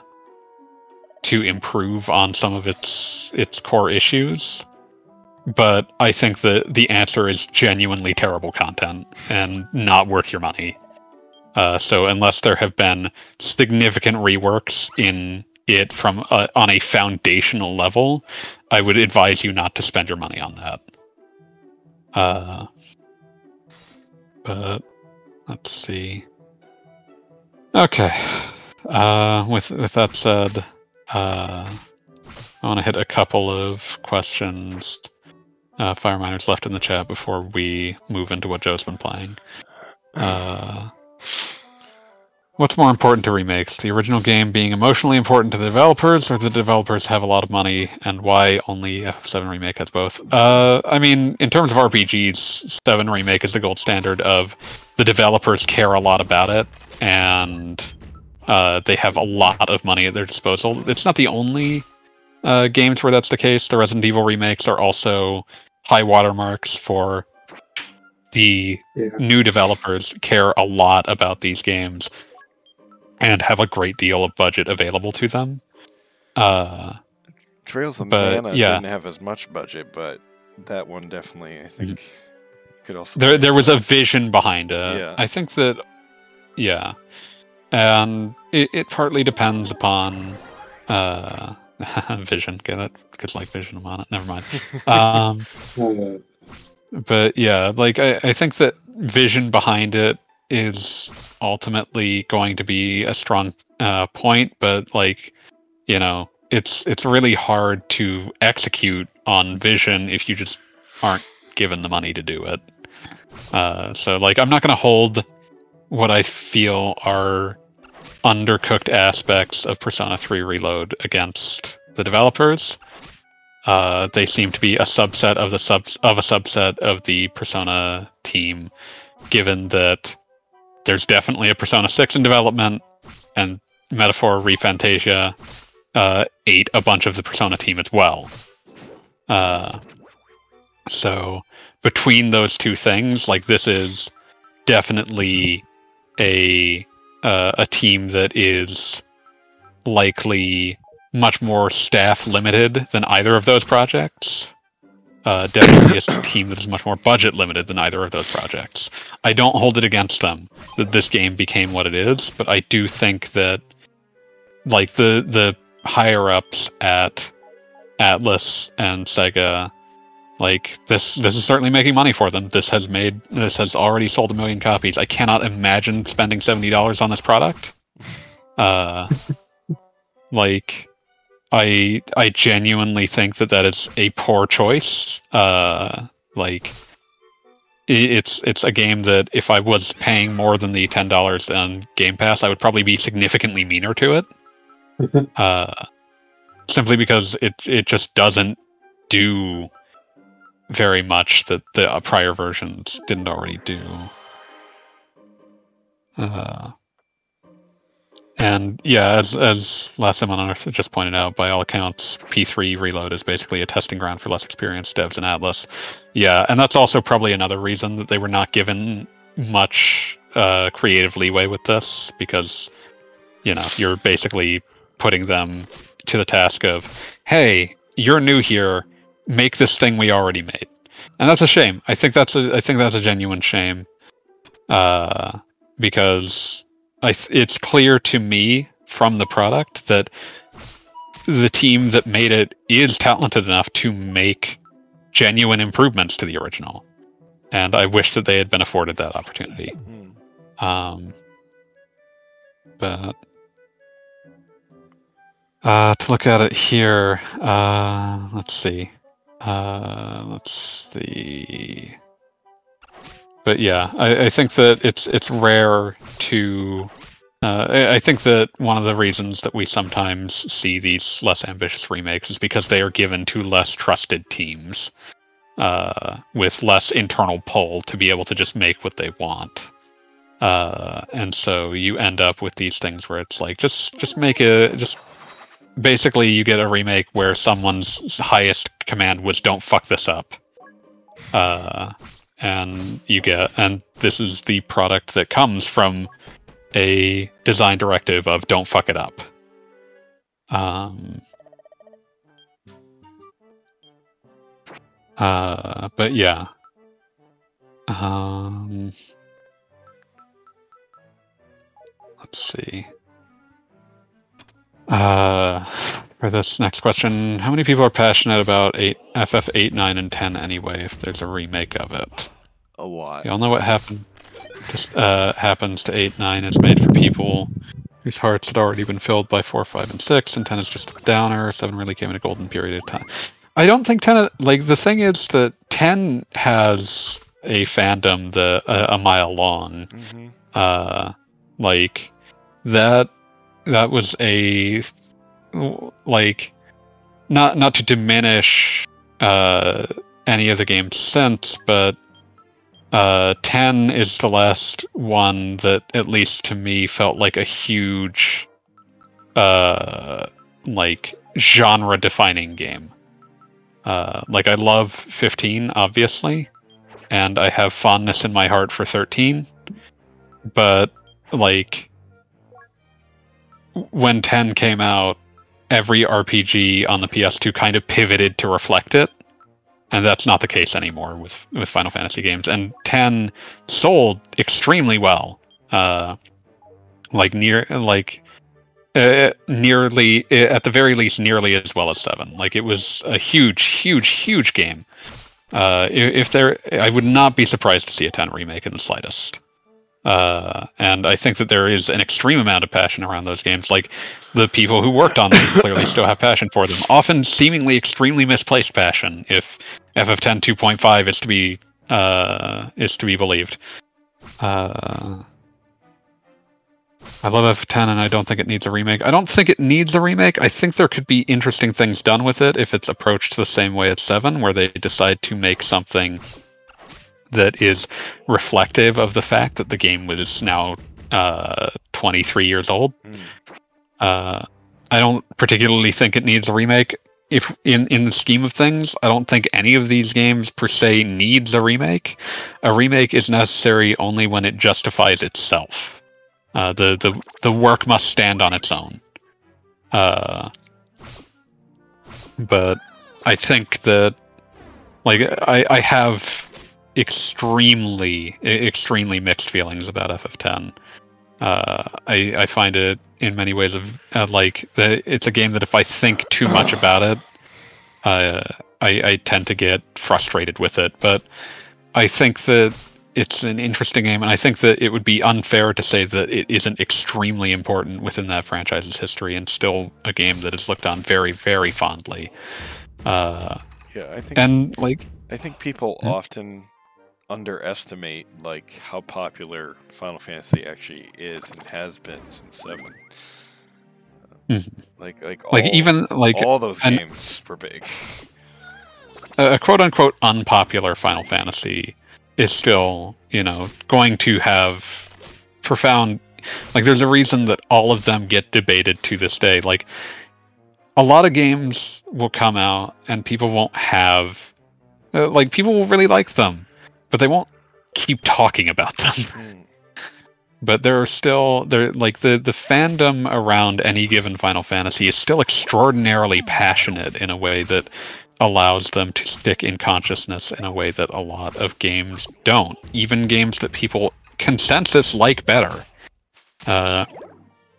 to improve on some of its its core issues but I think that the answer is genuinely terrible content and not worth your money. Uh, so unless there have been significant reworks in it from a, on a foundational level, I would advise you not to spend your money on that. Uh, but let's see. Okay. Uh, with with that said, uh, I want to hit a couple of questions uh, Fire Miners left in the chat before we move into what Joe's been playing. Uh, what's more important to remakes? The original game being emotionally important to the developers, or the developers have a lot of money, and why only F7 Remake has both? Uh, I mean, in terms of RPGs, 7 Remake is the gold standard of the developers care a lot about it, and uh, they have a lot of money at their disposal. It's not the only uh, games where that's the case. The Resident Evil remakes are also high watermarks for the yeah. new developers care a lot about these games and have a great deal of budget available to them. Uh, Trials of but, Mana yeah. didn't have as much budget, but that one definitely, I think, mm-hmm. could also. There, there was a vision behind it. Yeah. I think that, yeah, and it, it partly depends upon uh, *laughs* Vision. Get it? Because like Vision on it. Never mind. *laughs* Um, *laughs* but yeah, like I, I think that Vision behind it is ultimately going to be a strong uh, point, but like you know, it's it's really hard to execute on Vision if you just aren't given the money to do it. Uh, so like, I'm not going to hold what I feel are undercooked aspects of Persona 3 Reload against the developers. Uh, they seem to be a subset of the sub of a subset of the Persona team, given that there's definitely a Persona 6 in development, and Metaphor ReFantazia uh, ate a bunch of the Persona team as well. Uh, so between those two things, like this is definitely a uh, a team that is likely much more staff limited than either of those projects. Uh, definitely a *coughs* team that is much more budget limited than either of those projects. I don't hold it against them that this game became what it is, but I do think that like the the higher ups at Atlus and Sega like this this is certainly making money for them. This has made this has already sold a million copies. I cannot imagine spending seventy dollars on this product. *laughs* Uh like I I genuinely think that that is a poor choice. Uh like it's it's a game that if I was paying more than the ten dollars on Game Pass, I would probably be significantly meaner to it. *laughs* uh, simply because it it just doesn't do very much that the uh, prior versions didn't already do. Uh, and yeah, as as last time on Earth just pointed out, by all accounts, P3 Reload is basically a testing ground for less experienced devs in Atlus. Yeah, and that's also probably another reason that they were not given much uh, creative leeway with this, because you know you're basically putting them to the task of, hey, you're new here make this thing we already made, and that's a shame. I think that's a I think that's a genuine shame, uh, because I th- it's clear to me from the product that the team that made it is talented enough to make genuine improvements to the original, and I wish that they had been afforded that opportunity. Hmm. Um, but uh, to look at it here, uh, let's see. Uh, let's see. But yeah, I, I think that it's it's rare to. Uh, I I think that one of the reasons that we sometimes see these less ambitious remakes is because they are given to less trusted teams, uh, with less internal pull to be able to just make what they want. Uh, and so you end up with these things where it's like just just make a just basically you get a remake where someone's highest command was don't fuck this up. Uh, and you get and this is the product that comes from a design directive of don't fuck it up. Um uh but yeah. Um let's see uh, for this next question, how many people are passionate about eight FF eight, nine, and ten anyway? If there's a remake of it, A lot. y'all know what happened. To, uh, happens to eight, nine is made for people whose hearts had already been filled by four, five, and six, and ten is just a downer. Seven really came in a golden period of time. I don't think ten. Like the thing is that ten has a fandom that a, a mile long hmm uh like that that was a like not not to diminish uh any of the games since but uh 10 is the last one that at least to me felt like a huge uh like genre defining game. Uh like i love 15 obviously and i have fondness in my heart for 13 but like when 10 came out every rpg on the ps2 kind of pivoted to reflect it. And that's not the case anymore with with final fantasy games. And 10 sold extremely well. Uh like near like uh, nearly at the very least nearly as well as 7 like it was a huge huge huge game. Uh if there i would not be surprised to see a 10 remake in the slightest uh, and I think that there is an extreme amount of passion around those games. Like the people who worked on them *laughs* clearly still have passion for them, often seemingly extremely misplaced passion. If FF10 2.5 is to be uh, is to be believed. Uh, I love FF10, and I don't think it needs a remake. I don't think it needs a remake. I think there could be interesting things done with it if it's approached the same way as Seven, where they decide to make something that is reflective of the fact that the game was now uh, 23 years old. Mm. Uh, I don't particularly think it needs a remake. If in in the scheme of things, I don't think any of these games per se needs a remake. A remake is necessary only when it justifies itself. Uh, the the the work must stand on its own. Uh, but I think that like I, I have extremely extremely mixed feelings about FF10. Uh, I I find it in many ways of uh, like the, it's a game that if I think too much *coughs* about it, uh, I I tend to get frustrated with it. But I think that it's an interesting game, and I think that it would be unfair to say that it isn't extremely important within that franchise's history, and still a game that is looked on very very fondly. Uh, Yeah, I think and like I think people Yeah. often underestimate like how popular Final Fantasy actually is and has been since seven. Mhm. Like like like even like all those and- games were big. a a quote unquote unpopular Final Fantasy is still, you know, going to have profound like there's a reason that all of them get debated to this day. Like a lot of games will come out and people won't have uh, like people will really like them, but they won't keep talking about them. *laughs* Mm. but there are still there like the the fandom around any given Final Fantasy is still extraordinarily passionate in a way that allows them to stick in consciousness in a way that a lot of games don't. Even games that people consensus like better. Uh,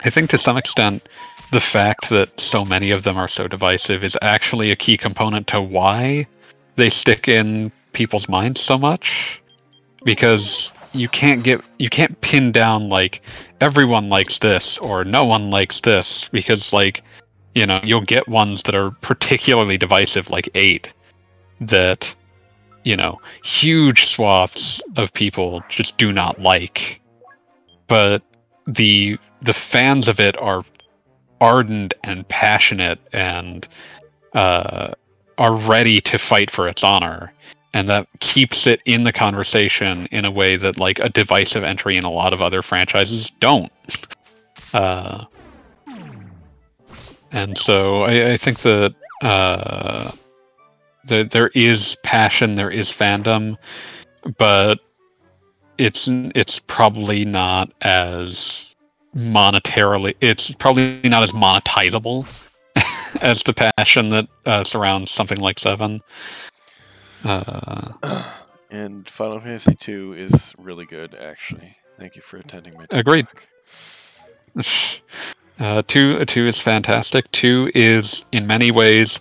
I think to some extent, the fact that so many of them are so divisive is actually a key component to why they stick in people's minds so much. Because you can't get you can't pin down like everyone likes this or no one likes this because like you know you'll get ones that are particularly divisive like 8 that you know huge swaths of people just do not like but the the fans of it are ardent and passionate and uh, are ready to fight for its honor and that keeps it in the conversation in a way that like a divisive entry in a lot of other franchises don't. *laughs* Uh, and so I, I think that uh, there is passion there is fandom but it's it's probably not as monetarily it's probably not as monetizable *laughs* as the passion that uh, surrounds something like seven uh, and Final Fantasy two is really good actually. Thank you for attending my TED Agreed. Uh, two, two is fantastic. Two is, in many ways,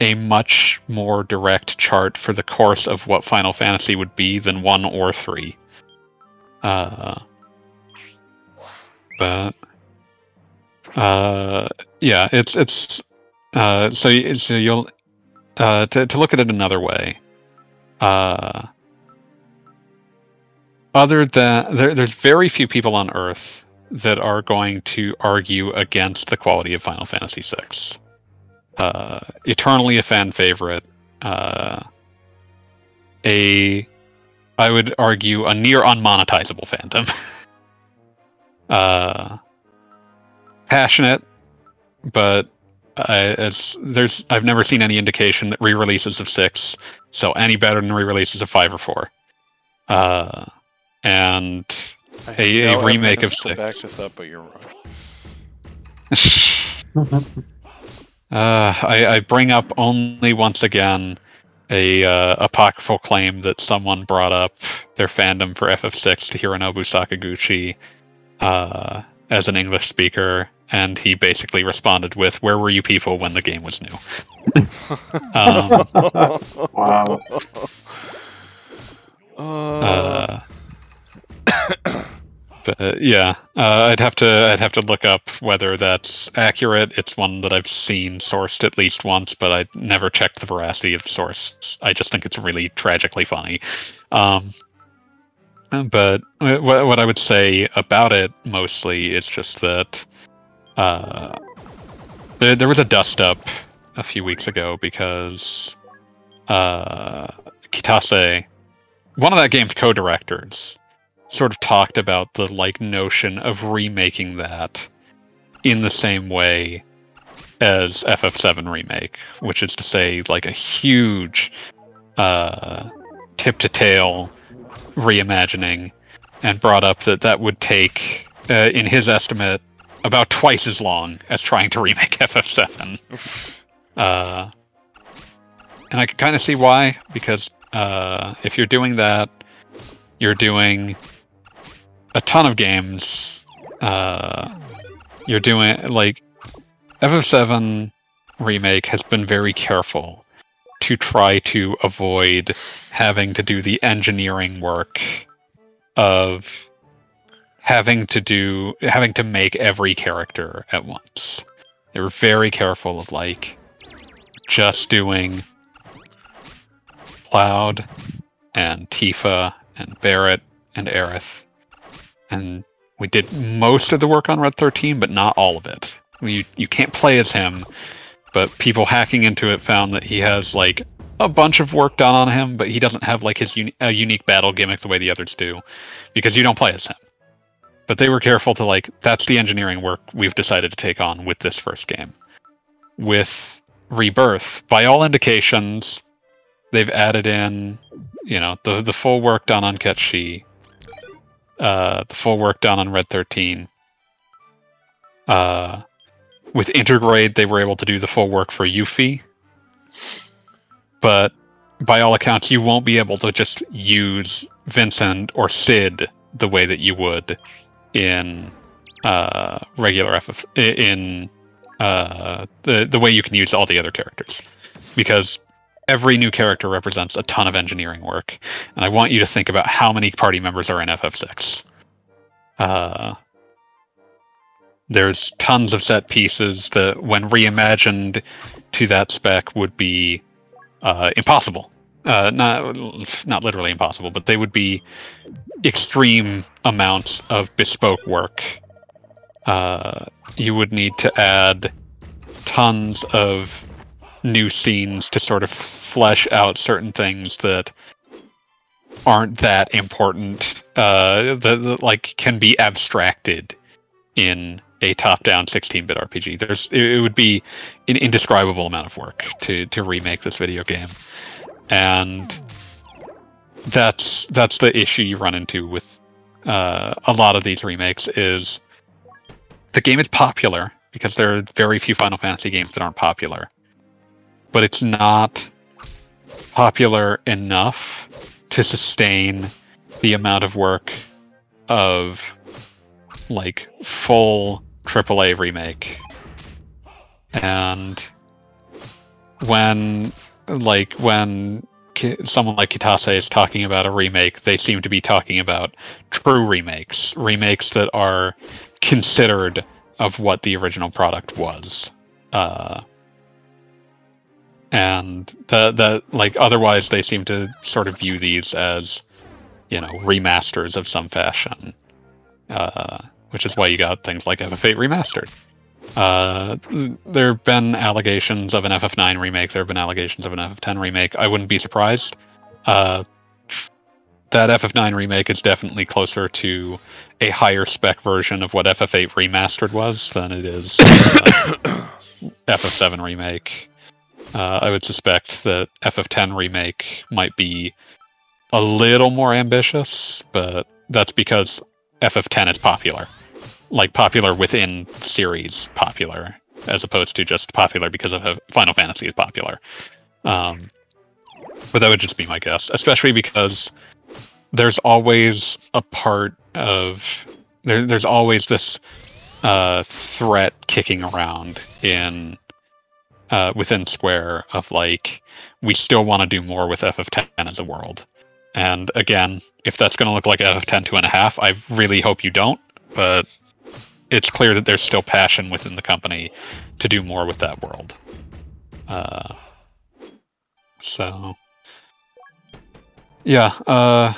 a much more direct chart for the course of what Final Fantasy would be than one or three. Uh, but uh, yeah, it's it's uh, so so you'll uh, to to look at it another way. Uh, other than there, there's very few people on Earth that are going to argue against the quality of Final Fantasy VI. Uh, eternally a fan favorite. Uh, a, I would argue, a near unmonetizable fandom. *laughs* uh, passionate, but I, it's there's I've never seen any indication that re-releases of six sell any better than re-release is a five or four. Uh, and A- a remake of six. back this up, but you're wrong. *laughs* Uh, I, I bring up only once again a uh, apocryphal claim that someone brought up their fandom for FF6 to Hironobu Sakaguchi uh, as an English speaker, and he basically responded with, "Where were you people when the game was new?" *laughs* um, Wow. Uh, uh, *coughs* but yeah, uh, I'd have to I'd have to look up whether that's accurate. It's one that I've seen sourced at least once, but I never checked the veracity of the source. I just think it's really tragically funny. Um, but what, what I would say about it mostly is just that uh, there, there was a dust up a few weeks ago because uh, Kitase, one of that game's co-directors, sort of talked about the like notion of remaking that in the same way as FF7 remake, which is to say like a huge uh, tip to tail reimagining and brought up that that would take uh, in his estimate about twice as long as trying to remake *laughs* FF7 *laughs* uh, and I can kind of see why because uh, if you're doing that, you're doing a ton of games. Uh, you're doing like FF7 remake has been very careful to try to avoid having to do the engineering work of having to do having to make every character at once. They were very careful of like just doing Cloud and Tifa and Barret and Aerith. And we did most of the work on Red 13, but not all of it. i You you can't play as him, but people hacking into it found that he has like a bunch of work done on him, but he doesn't have like his a unique battle gimmick the way the others do, because you don't play as him. But they were careful to like that's the engineering work we've decided to take on with this first game. With Rebirth, by all indications, they've added in, you know, the the full work done on Cait Sith, uh, the full work done on Red Thirteen. Uh, with Intergrade, they were able to do the full work for Yuffie, but by all accounts, you won't be able to just use Vincent or Cid the way that you would in uh, regular FF in uh, the the way you can use all the other characters, because every new character represents a ton of engineering work, and I want you to think about how many party members are in FF6. Uh, there's tons of set pieces that, when reimagined to that spec, would be uh, impossible. Uh, not not literally impossible, but they would be extreme amounts of bespoke work. Uh, you would need to add tons of new scenes to sort of flesh out certain things that aren't that important. Uh, that, that like can be abstracted in a top-down 16-bit RPG. There's it, it would be an indescribable amount of work to to remake this video game, and that's that's the issue you run into with uh, a lot of these remakes. Is the game is popular because there are very few Final Fantasy games that aren't popular, but it's not popular enough to sustain the amount of work of like full AAA remake. And when like when someone like Kitase is talking about a remake, they seem to be talking about true remakes, remakes that are considered of what the original product was. Uh, and the the like otherwise they seem to sort of view these as you know remasters of some fashion. Uh, which is why you got things like ff8 remastered uh, there have been allegations of an ff9 remake. There have been allegations of an ff10 remake. I wouldn't be surprised. Uh, that ff9 remake is definitely closer to a higher spec version of what ff8 remastered was than it is uh, *coughs* ff7 remake. Uh, I would suspect that FF10 remake might be a little more ambitious, but that's because FF10 is popular, like popular within series popular, as opposed to just popular because of Final Fantasy is popular. Um, but that would just be my guess, especially because there's always a part of there, there's always this uh, threat kicking around in uh, within Square of like we still want to do more with FF10 as a world. And again, if that's going to look like FF10 two and a half, I really hope you don't. But it's clear that there's still passion within the company to do more with that world. Uh, so, yeah, uh,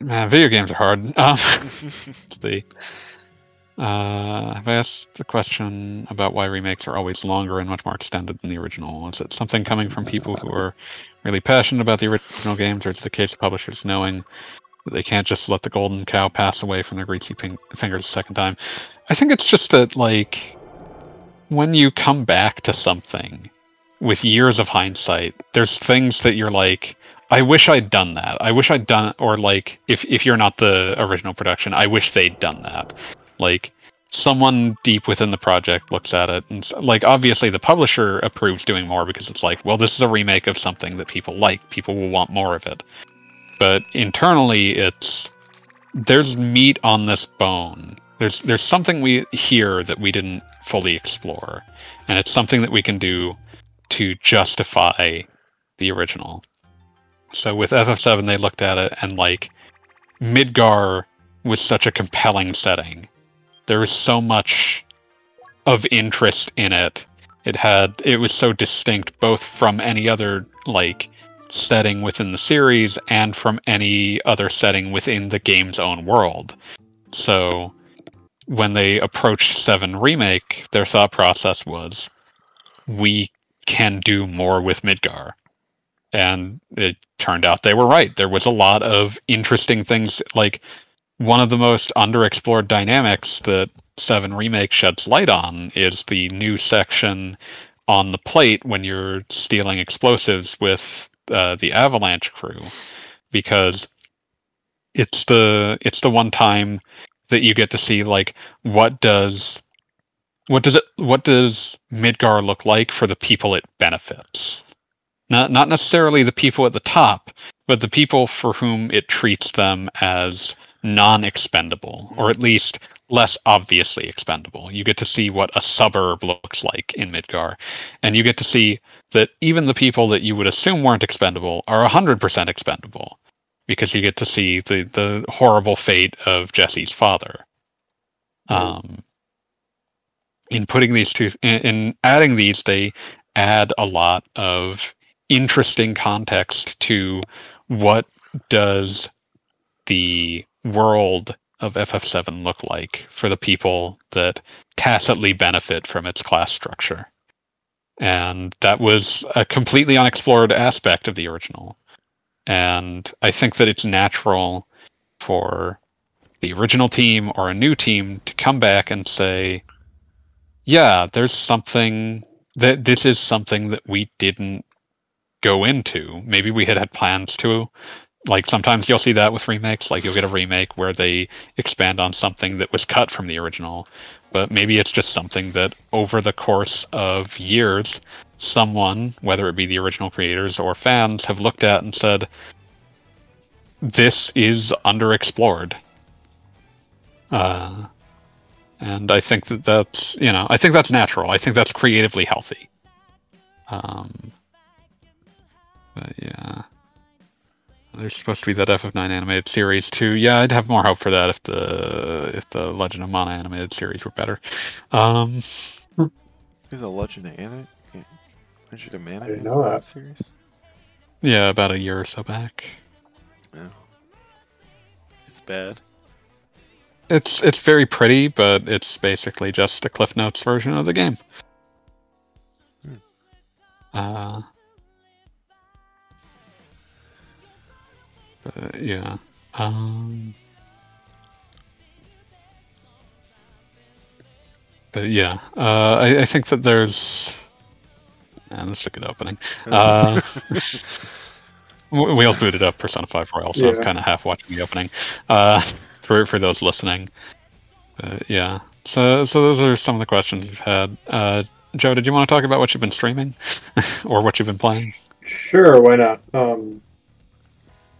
man, video games are hard. *laughs* Um, the uh, have I asked the question about why remakes are always longer and much more extended than the original? Is it something coming from people who are really passionate about the original games, or is it the case of publishers knowing that they can't just let the golden cow pass away from their greasy ping- fingers a second time? I think it's just that, like, when you come back to something with years of hindsight, there's things that you're like, I wish I'd done that. I wish I'd done, or like, if if you're not the original production, I wish they'd done that. Like someone deep within the project looks at it and like obviously the publisher approves doing more because it's like well this is a remake of something that people like. People will want more of it. But internally it's there's meat on this bone there's there's something we hear that we didn't fully explore and it's something that we can do to justify the original. So with ff7 they looked at it and like midgar was such a compelling setting. There was so much of interest in it. It had it was so distinct both from any other like setting within the series and from any other setting within the game's own world. So when they approached 7 remake their thought process was we can do more with midgar. And it turned out they were right. There was a lot of interesting things like one of the most underexplored dynamics that 7 remake sheds light on is the new section on the plate when you're stealing explosives with uh, the avalanche crew because it's the it's the one time that you get to see like what does what does it what does midgar look like for the people it benefits? Not not necessarily the people at the top but the people for whom it treats them as non-expendable or at least less obviously expendable. You get to see what a suburb looks like in midgar. And you get to see that even the people that you would assume weren't expendable are 100% expendable because you get to see the the horrible fate of Jesse's father um in putting these two in, in adding these they add a lot of interesting context to what does the world of FF7 look like for the people that tacitly benefit from its class structure. And that was a completely unexplored aspect of the original. And I think that it's natural for the original team or a new team to come back and say, yeah, there's something that this is something that we didn't go into. Maybe we had had plans to. Like sometimes you'll see that with remakes. Like you'll get a remake where they expand on something that was cut from the original, but maybe it's just something that over the course of years, someone, whether it be the original creators or fans, have looked at and said, "This is underexplored." Uh, and I think that that's you know I think that's natural. I think that's creatively healthy. Um, but yeah, there's supposed to be that FF9 animated series too. Yeah, I'd have more hope for that if the if the Legend of Mana animated series were better. Um, There's a Legend of Mana. Legend of Mana I didn't know that. series. yeah, about a year or so back. No. It's bad. It's it's very pretty, but it's basically just a Cliff Notes version of the game. Hmm. Uh, but yeah. Um, but yeah, uh, I, I think that there's. This is a good opening. *laughs* Uh, *laughs* w- Wheels booted up Persona 5 Royal, so I'm kind of half watching the opening. Uh, *laughs* for for those listening. Uh, yeah. So so those are some of the questions we've had. Uh, Joe, did you want to talk about what you've been streaming, or what you've been playing? Sure, why not? Um,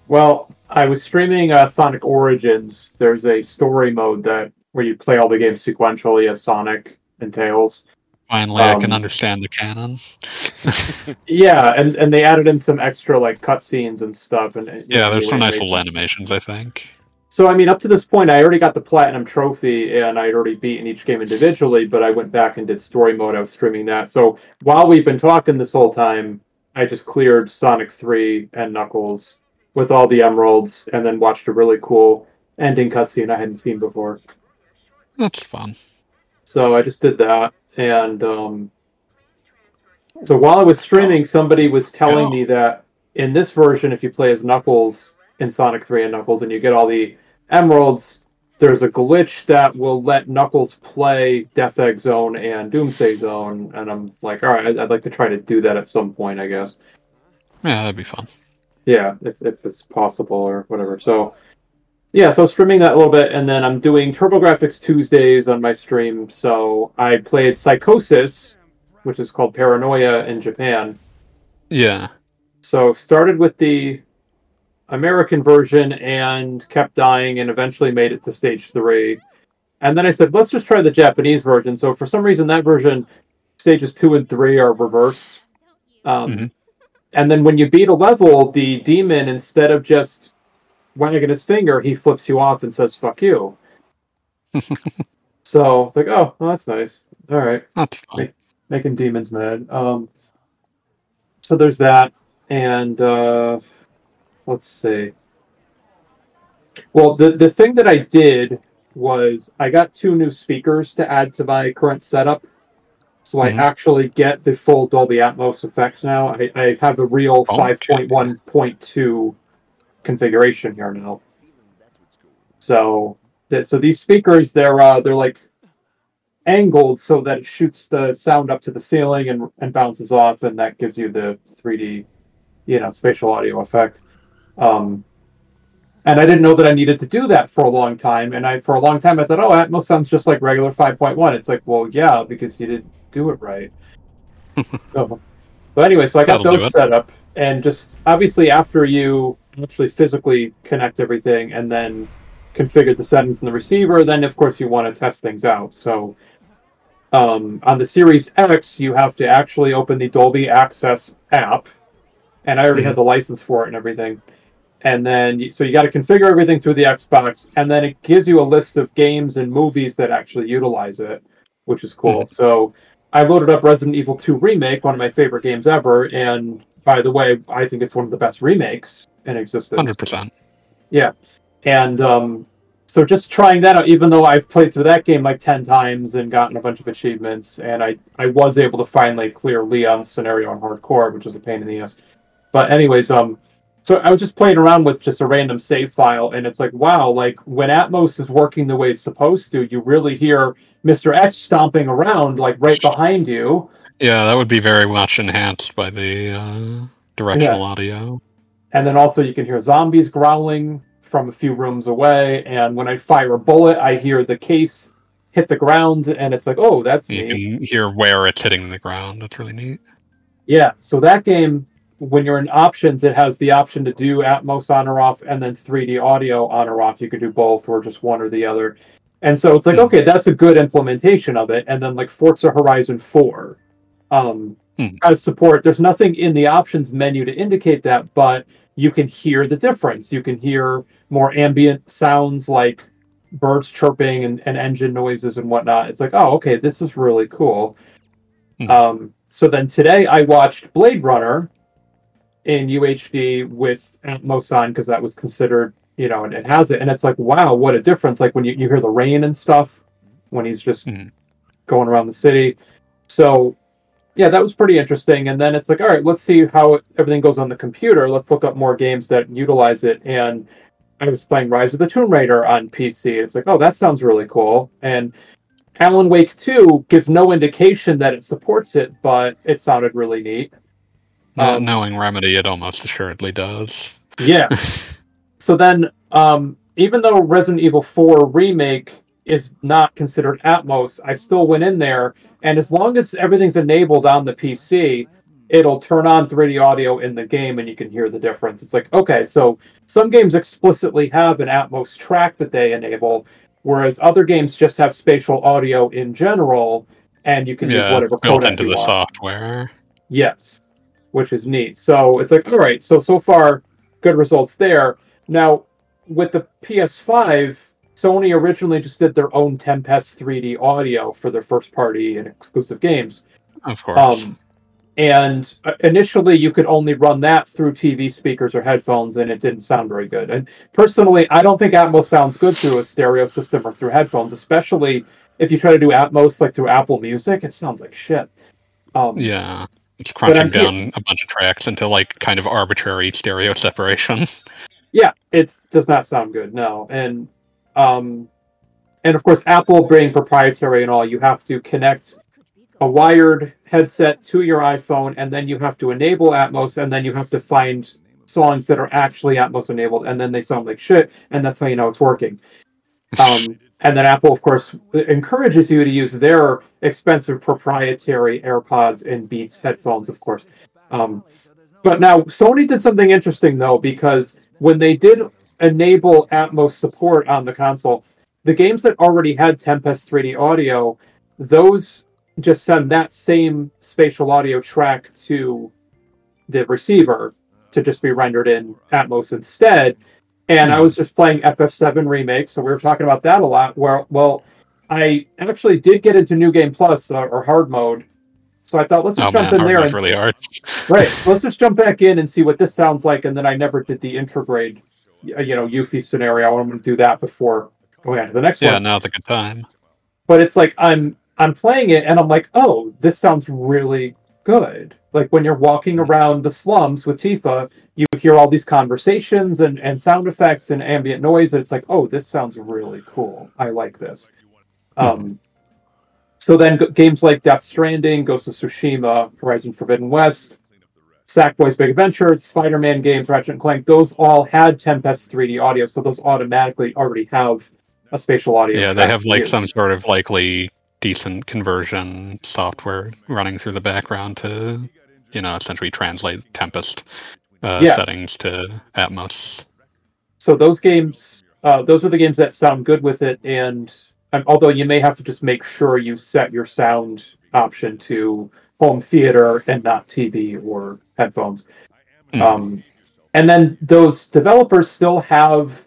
well, I was streaming uh, Sonic Origins. There's a story mode that where you play all the games sequentially as Sonic and Tails. Finally, I can Um, understand the canon. *laughs* Yeah, and and they added in some extra like cutscenes and stuff. And Yeah, there's some nice little animations. I think. So I mean, up to this point, I already got the platinum trophy, and I'd already beaten each game individually. But I went back and did story mode. I was streaming that. So while we've been talking this whole time, I just cleared Sonic Three and Knuckles with all the emeralds, and then watched a really cool ending cutscene I hadn't seen before. That's fun. So I just did that, and um, so while I was streaming, somebody was telling me that in this version, if you play as Knuckles in Sonic Three and Knuckles, and you get all the emeralds, there's a glitch that will let Knuckles play Death Egg Zone and Doomsday Zone, and I'm like, all right, I'd, I'd like to try to do that at some point, I guess. Yeah, that'd be fun. Yeah, if, if it's possible or whatever. So yeah, so streaming that a little bit, and then I'm doing TurboGrafx Tuesdays on my stream. So I played Psychosis, which is called Paranoia in Japan. Yeah. So started with the American version and kept dying, and eventually made it to stage three. And then I said, let's just try the Japanese version. So for some reason, that version, stages two and three are reversed. Um, Mhm. And then when you beat a level, the demon, instead of just wagging his finger, he flips you off and says "fuck you." *laughs* so it's like, oh, well, that's nice. All right, Make, making demons mad. Um, so there's that, and uh, let's see. Well, the the thing that I did was I got two new speakers to add to my current setup. So mm-hmm. I actually get the full Dolby Atmos effects now. I, I have the real 5.1.2 configuration here now. So that so these speakers they're uh, they're like angled so that it shoots the sound up to the ceiling and, and bounces off and that gives you the 3d you know spatial audio effect. Um, and i didn't know that i needed to do that for a long time and i for a long time i thought oh atmos sounds just like regular 5.1 it's like well yeah because you didn't do it right. *laughs* So, so anyway so i got That'll those set up and just obviously after you actually physically connect everything and then configure the settings in the receiver then of course you want to test things out so um, on the Series X, you have to actually open the Dolby Access app, and I already had the license for it and everything. And then, so you got to configure everything through the Xbox, and then it gives you a list of games and movies that actually utilize it, which is cool. So I loaded up Resident Evil 2 Remake, one of my favorite games ever, and by the way, I think it's one of the best remakes in existence. Hundred percent. Yeah, and um, so just trying that out, even though I've played through that game like 10 times and gotten a bunch of achievements, and I, I was able to finally clear Leon's scenario on hardcore, which is a pain in the ass. But, anyways, um, so I was just playing around with just a random save file, and it's like, wow, like when Atmos is working the way it's supposed to, you really hear Mr. X stomping around like right behind you. Yeah, that would be very much enhanced by the uh, directional audio. And then also you can hear zombies growling from a few rooms away. And when I fire a bullet, I hear the case hit the ground, and it's like, oh, that's You me. can hear where it's hitting the ground. That's really neat. Yeah. So that game, when you're in options, it has the option to do Atmos on or off, and then 3D audio on or off. You can do both, or just one or the other. And so it's like, Hmm. okay, that's a good implementation of it. And then like Forza Horizon 4 um, Hmm. has support. There's nothing in the options menu to indicate that, but you can hear the difference. You can hear more ambient sounds like birds chirping and, and engine noises and whatnot. It's like, oh, okay, this is really cool. Hmm. Um, so then today I watched Blade Runner in UHD with Atmos on because that was considered, you know, and it has it. And it's like, wow, what a difference. Like when you, you hear the rain and stuff when he's just Mhm. going around the city. So yeah, that was pretty interesting. And then it's like, all right, let's see how it, everything goes on the computer. Let's look up more games that utilize it. And I was playing Rise of the Tomb Raider on PC. It's like, oh, that sounds really cool. And Alan Wake 2 gives no indication that it supports it, but it sounded really neat. Not Um, knowing Remedy, it almost assuredly does. Yeah. *laughs* so then, um, even though Resident Evil 4 Remake is not considered Atmos, I still went in there, and as long as everything's enabled on the PC, it'll turn on 3D audio in the game and you can hear the difference. It's like, okay, so some games explicitly have an Atmos track that they enable, whereas other games just have spatial audio in general, and you can use yeah, whatever built into the want. software. Yes, which is neat. So it's like, all right, so so far, good results there. Now, with the PS5, Sony originally just did their own Tempest 3D audio for their first party and exclusive games. Of course. Um, and uh, initially, you could only run that through TV speakers or headphones, and it didn't sound very good. And personally, I don't think Atmos sounds good through a stereo system or through headphones, especially if you try to do Atmos like through Apple Music. It sounds like shit. Um, yeah. It's crunching down a bunch of tracks into like kind of arbitrary stereo *laughs* separation. yeah it does not sound good no and um and of course apple being proprietary and all you have to connect a wired headset to your iphone and then you have to enable atmos and then you have to find songs that are actually Atmos enabled, and then they sound like shit, and that's how you know it's working. *laughs* Um, and then Apple, of course, encourages you to use their expensive proprietary AirPods and Beats headphones, of course. Um, but now Sony did something interesting though, because when they did enable Atmos support on the console, the games that already had Tempest 3D audio, those just send that same spatial audio track to the receiver to just be rendered in Atmos instead. And I was just playing FF7 remake, so we were talking about that a lot. Where well, I actually did get into New Game Plus uh, or hard mode, so I thought let's just Oh jump man, in there and really hard. right. *laughs* Let's just jump back in and see what this sounds like. And then I never did the intergrade, y- Uh, you know, Yuffie scenario. I'm going to do that before going on to the next Yeah, one. Yeah, now's a good time. But it's like I'm I'm playing it and I'm like, oh, this sounds really good. Like when you're walking mm-hmm. around the slums with Tifa, you hear all these conversations and, and sound effects and ambient noise, and it's like, oh, this sounds really cool. I like this. Mm-hmm. Um, so then g- games like Death Stranding, Ghost of Tsushima, Horizon Forbidden West, Sackboy's Big Adventure, Spider-Man games, Ratchet and Clank, those all had Tempest 3D audio, so those automatically already have a spatial audio. Yeah, they have like used. some sort of likely decent conversion software running through the background to, you know, essentially translate Tempest uh, Yeah. settings to Atmos. so those games uh, those are the games that sound good with it and um, although you may have to just make sure you set your sound option to home theater and not tv or headphones Mhm. um, and then those developers still have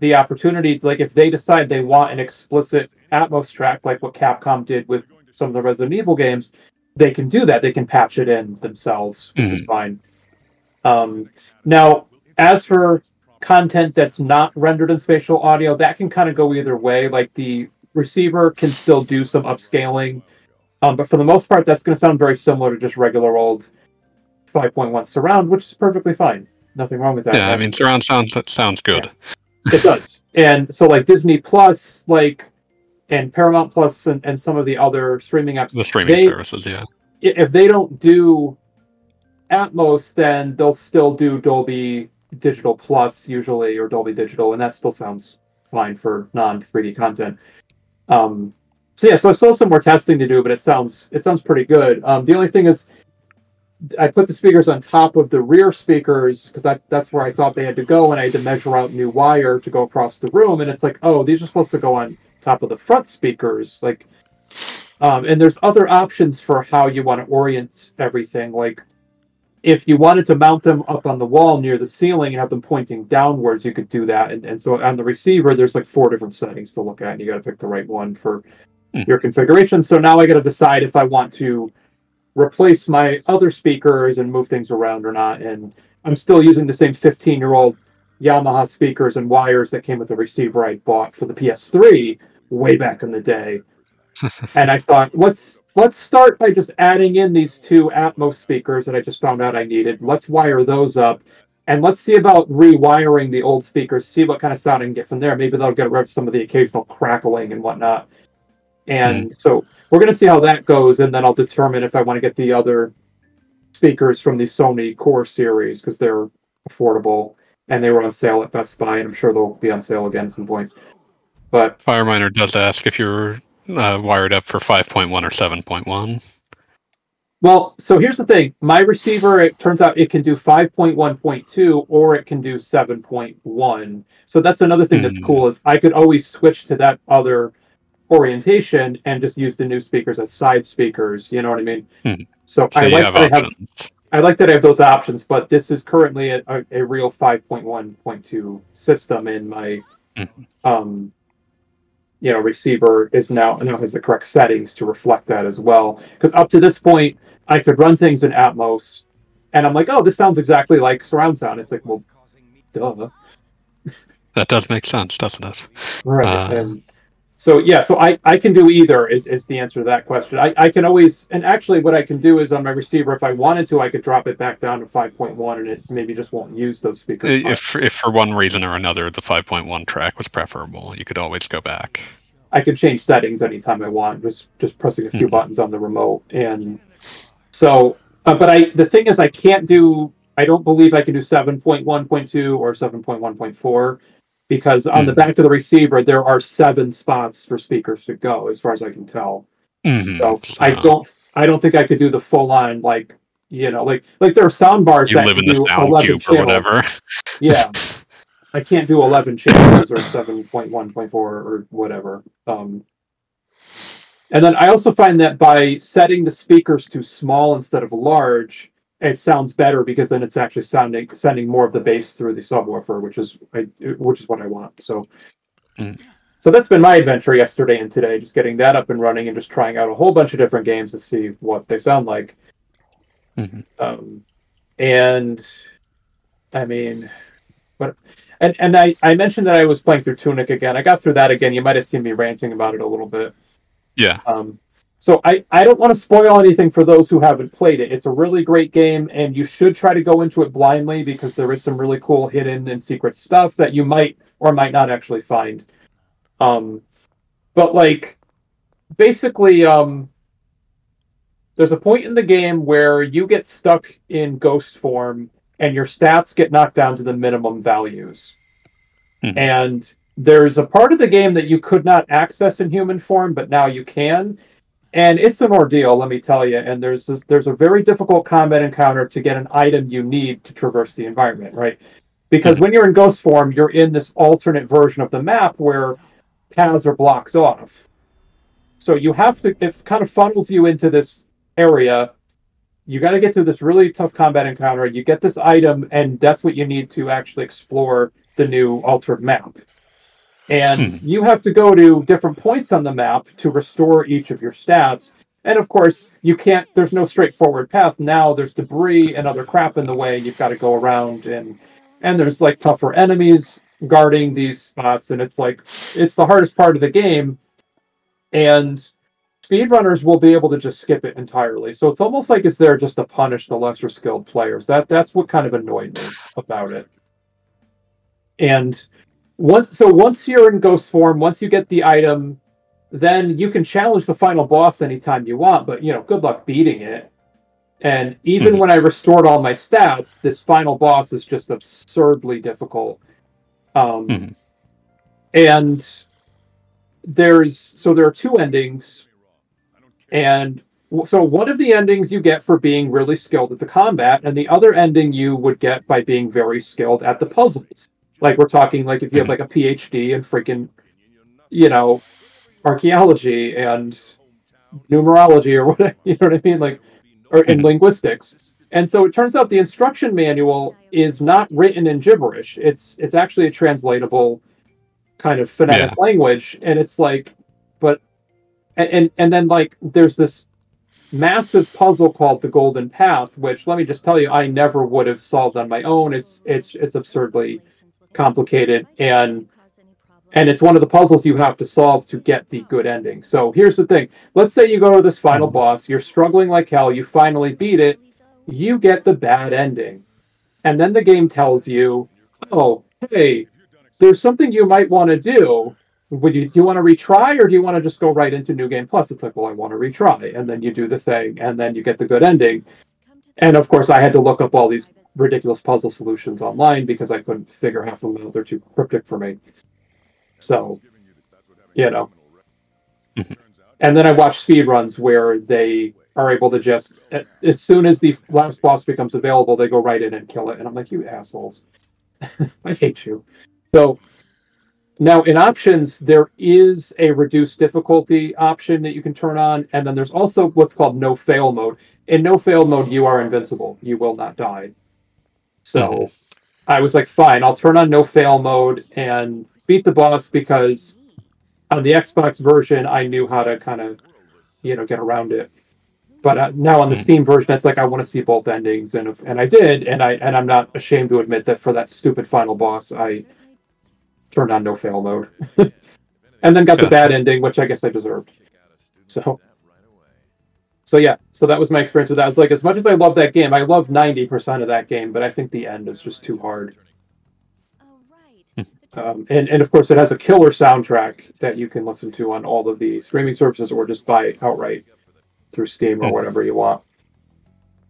the opportunity like if they decide they want an explicit atmos track like what capcom did with some of the resident evil games they can do that they can patch it in themselves which is fine um, now as for content that's not rendered in spatial audio, that can kind of go either way. Like the receiver can still do some upscaling, um, but for the most part, that's going to sound very similar to just regular old 5.1 surround, which is perfectly fine. Nothing wrong with that. Yeah, I mean, surround sound that sounds good. it does. And so, like Disney Plus, like and Paramount Plus, and, and some of the other streaming apps, The streaming They- services, yeah. if they don't do Atmos, then they'll still do Dolby Digital Plus usually, or Dolby Digital, and that still sounds fine for non 3D content. Um, so yeah, so I still have some more testing to do, but it sounds it sounds pretty good. Um, the only thing is, I put the speakers on top of the rear speakers because that that's where I thought they had to go, and I had to measure out new wire to go across the room, and it's like, oh, these are supposed to go on top of the front speakers, like. Um, and there's other options for how you want to orient everything. Like, if you wanted to mount them up on the wall near the ceiling and have them pointing downwards, you could do that. And, and so on the receiver, there's like four different settings to look at, and you got to pick the right one for Hmm. your configuration. So now I got to decide if I want to replace my other speakers and move things around or not. And I'm still using the same 15 year old Yamaha speakers and wires that came with the receiver I bought for the PS3 way back in the day. *laughs* and I thought, let's let's start by just adding in these two Atmos speakers that I just found out I needed. Let's wire those up, and let's see about rewiring the old speakers. See what kind of sound I can get from there. Maybe that'll get rid of some of the occasional crackling and whatnot. And so we're gonna see how that goes, and then I'll determine if I want to get the other speakers from the Sony Core series because they're affordable and they were on sale at Best Buy, and I'm sure they'll be on sale again at some point. But Fireminer does ask if you're uh, wired up for 5.1 or 7.1. Well, so here's the thing. My receiver, it turns out it can do 5.1.2 or it can do 7.1. So that's another thing that's Hmm. cool is I could always switch to that other orientation and just use the new speakers as side speakers. You know what I mean? Hmm. So, So I like have that I have. I like that I have those options, but this is currently a, a, a real 5.1.2 system in my Mhm. um you know receiver is now now has the correct settings to reflect that as well. Because up to this point, I could run things in Atmos, and I'm like, oh, this sounds exactly like surround sound. It's like, well, duh, That does make sense, doesn't it? right? Uh. and so yeah, so I I can do either is, is the answer to that question. I I can always and actually what I can do is on my receiver, if I wanted to, I could drop it back down to 5.1, and it maybe just won't use those speakers. If, if for one reason or another the 5.1 track was preferable, you could always go back. I can change settings anytime I want, just just pressing a few Mhm. buttons on the remote. And so, uh, but I the thing is, I can't do I don't believe I can do 7.1.2 or 7.1.4 because on the Mhm. back of the receiver there are seven spots for speakers to go, as far as I can tell. Mhm. So I don't I don't think I could do the full on like you know like like there are sound bars You that live in the do sound 11 cube or whatever. Yeah. *laughs* I can't do 11 channels or 7.1.4 or whatever. Um, and then I also find that by setting the speakers to small instead of large, it sounds better because then it's actually sounding sending more of the bass through the subwoofer, which is I, which is what I want. So, Mm. so that's been my adventure yesterday and today, just getting that up and running and just trying out a whole bunch of different games to see what they sound like. Mhm. Um, and I mean, what and and I I mentioned that I was playing through Tunic again. I got through that again. You might have seen me ranting about it a little bit. Yeah. Um, so I I don't want to spoil anything for those who haven't played it. It's a really great game, and you should try to go into it blindly because there is some really cool hidden and secret stuff that you might or might not actually find. Um, but like basically, um, there's a point in the game where you get stuck in ghost form and your stats get knocked down to the minimum values. Mhm. And there's a part of the game that you could not access in human form, but now you can. And it's an ordeal, let me tell you. And there's this, there's a very difficult combat encounter to get an item you need to traverse the environment, right? Because Mhm. when you're in ghost form, you're in this alternate version of the map where paths are blocked off. So you have to it kind of funnels you into this area you got to get through this really tough combat encounter. You get this item, and that's what you need to actually explore the new altered map. And Hmm. you have to go to different points on the map to restore each of your stats. And of course, you can't, there's no straightforward path. Now there's debris and other crap in the way. You've got to go around, and and there's like tougher enemies guarding these spots. And it's like, it's the hardest part of the game. And speedrunners will be able to just skip it entirely. So it's almost like it's there just to punish the lesser skilled players. That that's what kind of annoyed me about it. And once so once you're in ghost form, once you get the item, then you can challenge the final boss anytime you want, but you know, good luck beating it. And even Mhm. when I restored all my stats, this final boss is just absurdly difficult. Um Mhm. and there's so there are two endings and so one of the endings you get for being really skilled at the combat, and the other ending you would get by being very skilled at the puzzles. Like we're talking like if you have like a PhD in freaking, you know, archaeology and numerology or *laughs* what you know what I mean, like or in Mhm. linguistics. And so it turns out the instruction manual is not written in gibberish. It's it's actually a translatable kind of phonetic Yeah. language, and it's like, but and, and and then like there's this massive puzzle called the golden path which let me just tell you i never would have solved on my own it's it's it's absurdly complicated and and it's one of the puzzles you have to solve to get the good ending. So here's the thing. Let's say you go to this final boss you're struggling like hell you finally beat it you get the bad ending. And then the game tells you oh hey there's something you might want to do. Would you do you want to retry or do you want to just go right into new game plus? It's like well i want to retry. And then you do the thing and then you get the good ending. And of course i had to look up all these ridiculous puzzle solutions online because i couldn't figure half of them out. They're too cryptic for me. So you know. *laughs* And then i watch speed runs where they are able to just as soon as the last boss becomes available they go right in and kill it. And i'm like you assholes. *laughs* I hate you. So now in options there is a reduced difficulty option that you can turn on. And then there's also what's called no fail mode. In no fail mode you are invincible. You will not die so Mhm. i was like fine i'll turn on no fail mode and beat the boss because on the xbox version i knew how to kind of you know get around it but uh, now on the Mhm. steam version it's like i want to see both endings and if, and i did and i and i'm not ashamed to admit that for that stupid final boss i turned on no fail mode *laughs* and then got the bad ending which i guess i deserved so so yeah so that was my experience with that it's like as much as i love that game i love 90% of that game but i think the end is just too hard um, and, and of course it has a killer soundtrack that you can listen to on all of the streaming services or just buy outright through steam or Hmm. whatever you want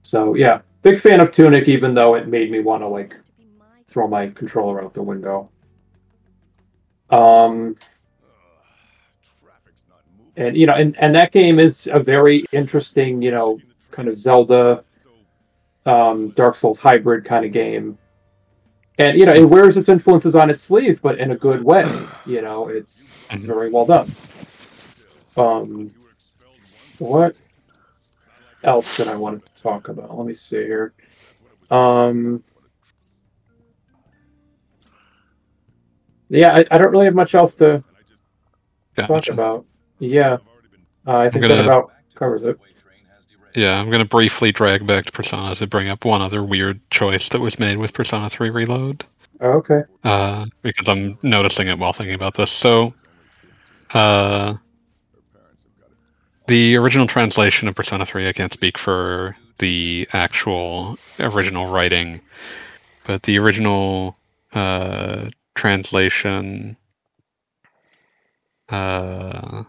so yeah big fan of Tunic, even though it made me want to like throw my controller out the window. Um, and you know, and and that game is a very interesting, you know, kind of Zelda, um, Dark Souls hybrid kind of game. And you know, it wears its influences on its sleeve, but in a good way. You know, it's it's very well done. Um, what else did I want to talk about? Let me see here. Um, yeah, I, I don't really have much else to talk about. Yeah, uh, I think gonna- that about covers it. Yeah, I'm gonna briefly drag back to Persona to bring up one other weird choice that was made with Persona 3 Reload. Oh, okay. uh, because I'm noticing it while thinking about this. So, uh, the original translation of Persona 3, I can't speak for the actual original writing, but the original uh, translation uh,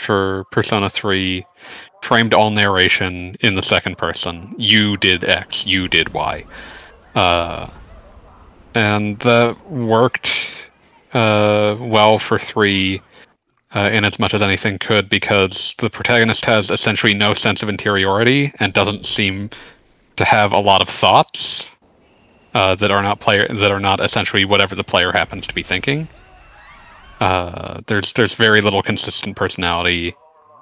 for Persona 3 framed all narration in the second person. You did X, you did Y. Uh, and that worked uh, well for three uh, in as much as anything could because the protagonist has essentially no sense of interiority and doesn't seem to have a lot of thoughts uh, that are not player that are not essentially whatever the player happens to be thinking. Uh, there's there's very little consistent personality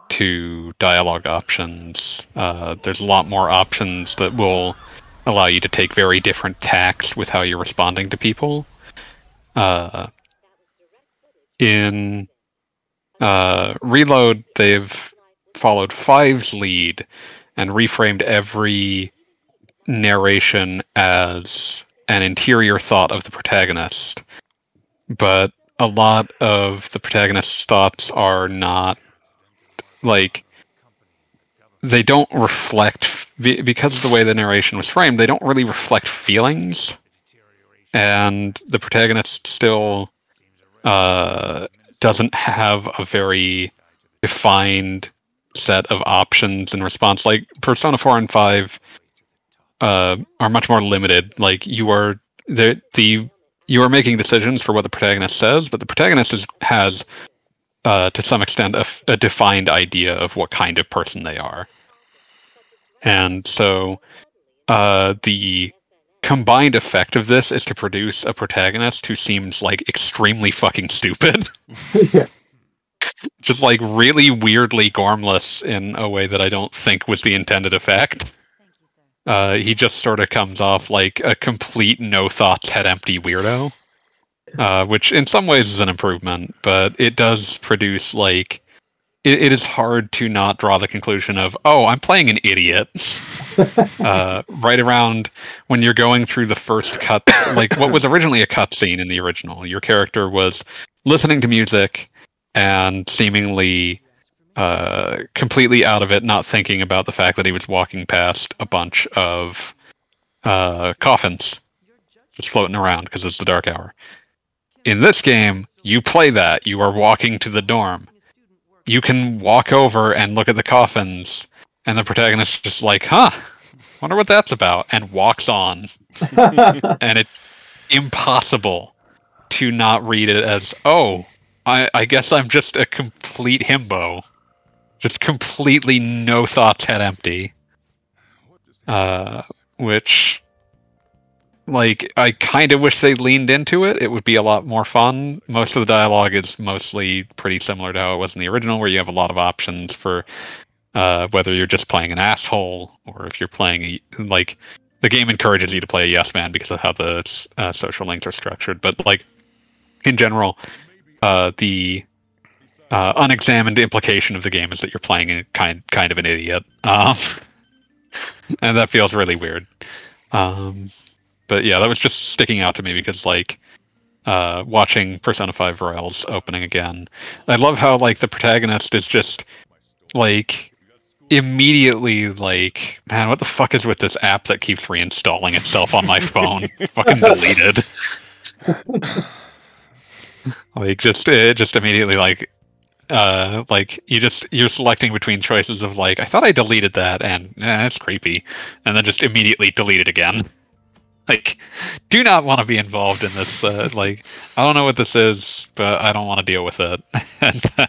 to dialogue options. Uh, there's a lot more options that will allow you to take very different tacks with how you're responding to people. Uh, in uh, Reload, they've followed Five's lead and reframed every narration as an interior thought of the protagonist. But a lot of the protagonist's thoughts are not like they don't reflect because of the way the narration was framed they don't really reflect feelings. And the protagonist still uh, doesn't have a very defined set of options in response. Like persona 4 and 5 uh, are much more limited. Like you are the the you are making decisions for what the protagonist says but the protagonist is, has uh, to some extent a defined idea of what kind of person they are and so uh, the combined effect of this is to produce a protagonist who seems like extremely fucking stupid. *laughs* yeah. Just like really weirdly gormless in a way that I don't think was the intended effect. Uh, he just sort of comes off like a complete no thoughts, head empty weirdo. Uh, which in some ways is an improvement, but it does produce like it, it is hard to not draw the conclusion of oh i'm playing an idiot *laughs* uh, right around when you're going through the first cut like what was originally a cutscene in the original your character was listening to music and seemingly uh, completely out of it not thinking about the fact that he was walking past a bunch of uh, coffins just floating around because it's the dark hour in this game you play that you are walking to the dorm you can walk over and look at the coffins, and the protagonist is just like, huh, wonder what that's about, and walks on. *laughs* and it's impossible to not read it as, oh, I, I guess I'm just a complete himbo. Just completely no thoughts, head empty. Uh, which, like, I kind of wish they leaned into it. It would be a lot more fun. Most of the dialogue is mostly pretty similar to how it was in the original, where you have a lot of options for uh, whether you're just playing an asshole or if you're playing a, like the game encourages you to play a yes man because of how the uh, social links are structured. But like in general, uh, the uh, unexamined implication of the game is that you're playing a kind kind of an idiot, um, *laughs* and that feels really weird. Um, but yeah, that was just sticking out to me because like uh, watching Persona 5 Royals opening again, I love how like the protagonist is just like immediately like, man, what the fuck is with this app that keeps reinstalling itself on my phone? *laughs* Fucking deleted. *laughs* like just it just immediately like uh, like you just you're selecting between choices of like I thought I deleted that and eh, that's creepy, and then just immediately delete it again. *laughs* Like, do not want to be involved in this. Uh, like, I don't know what this is, but I don't want to deal with it. *laughs* and then,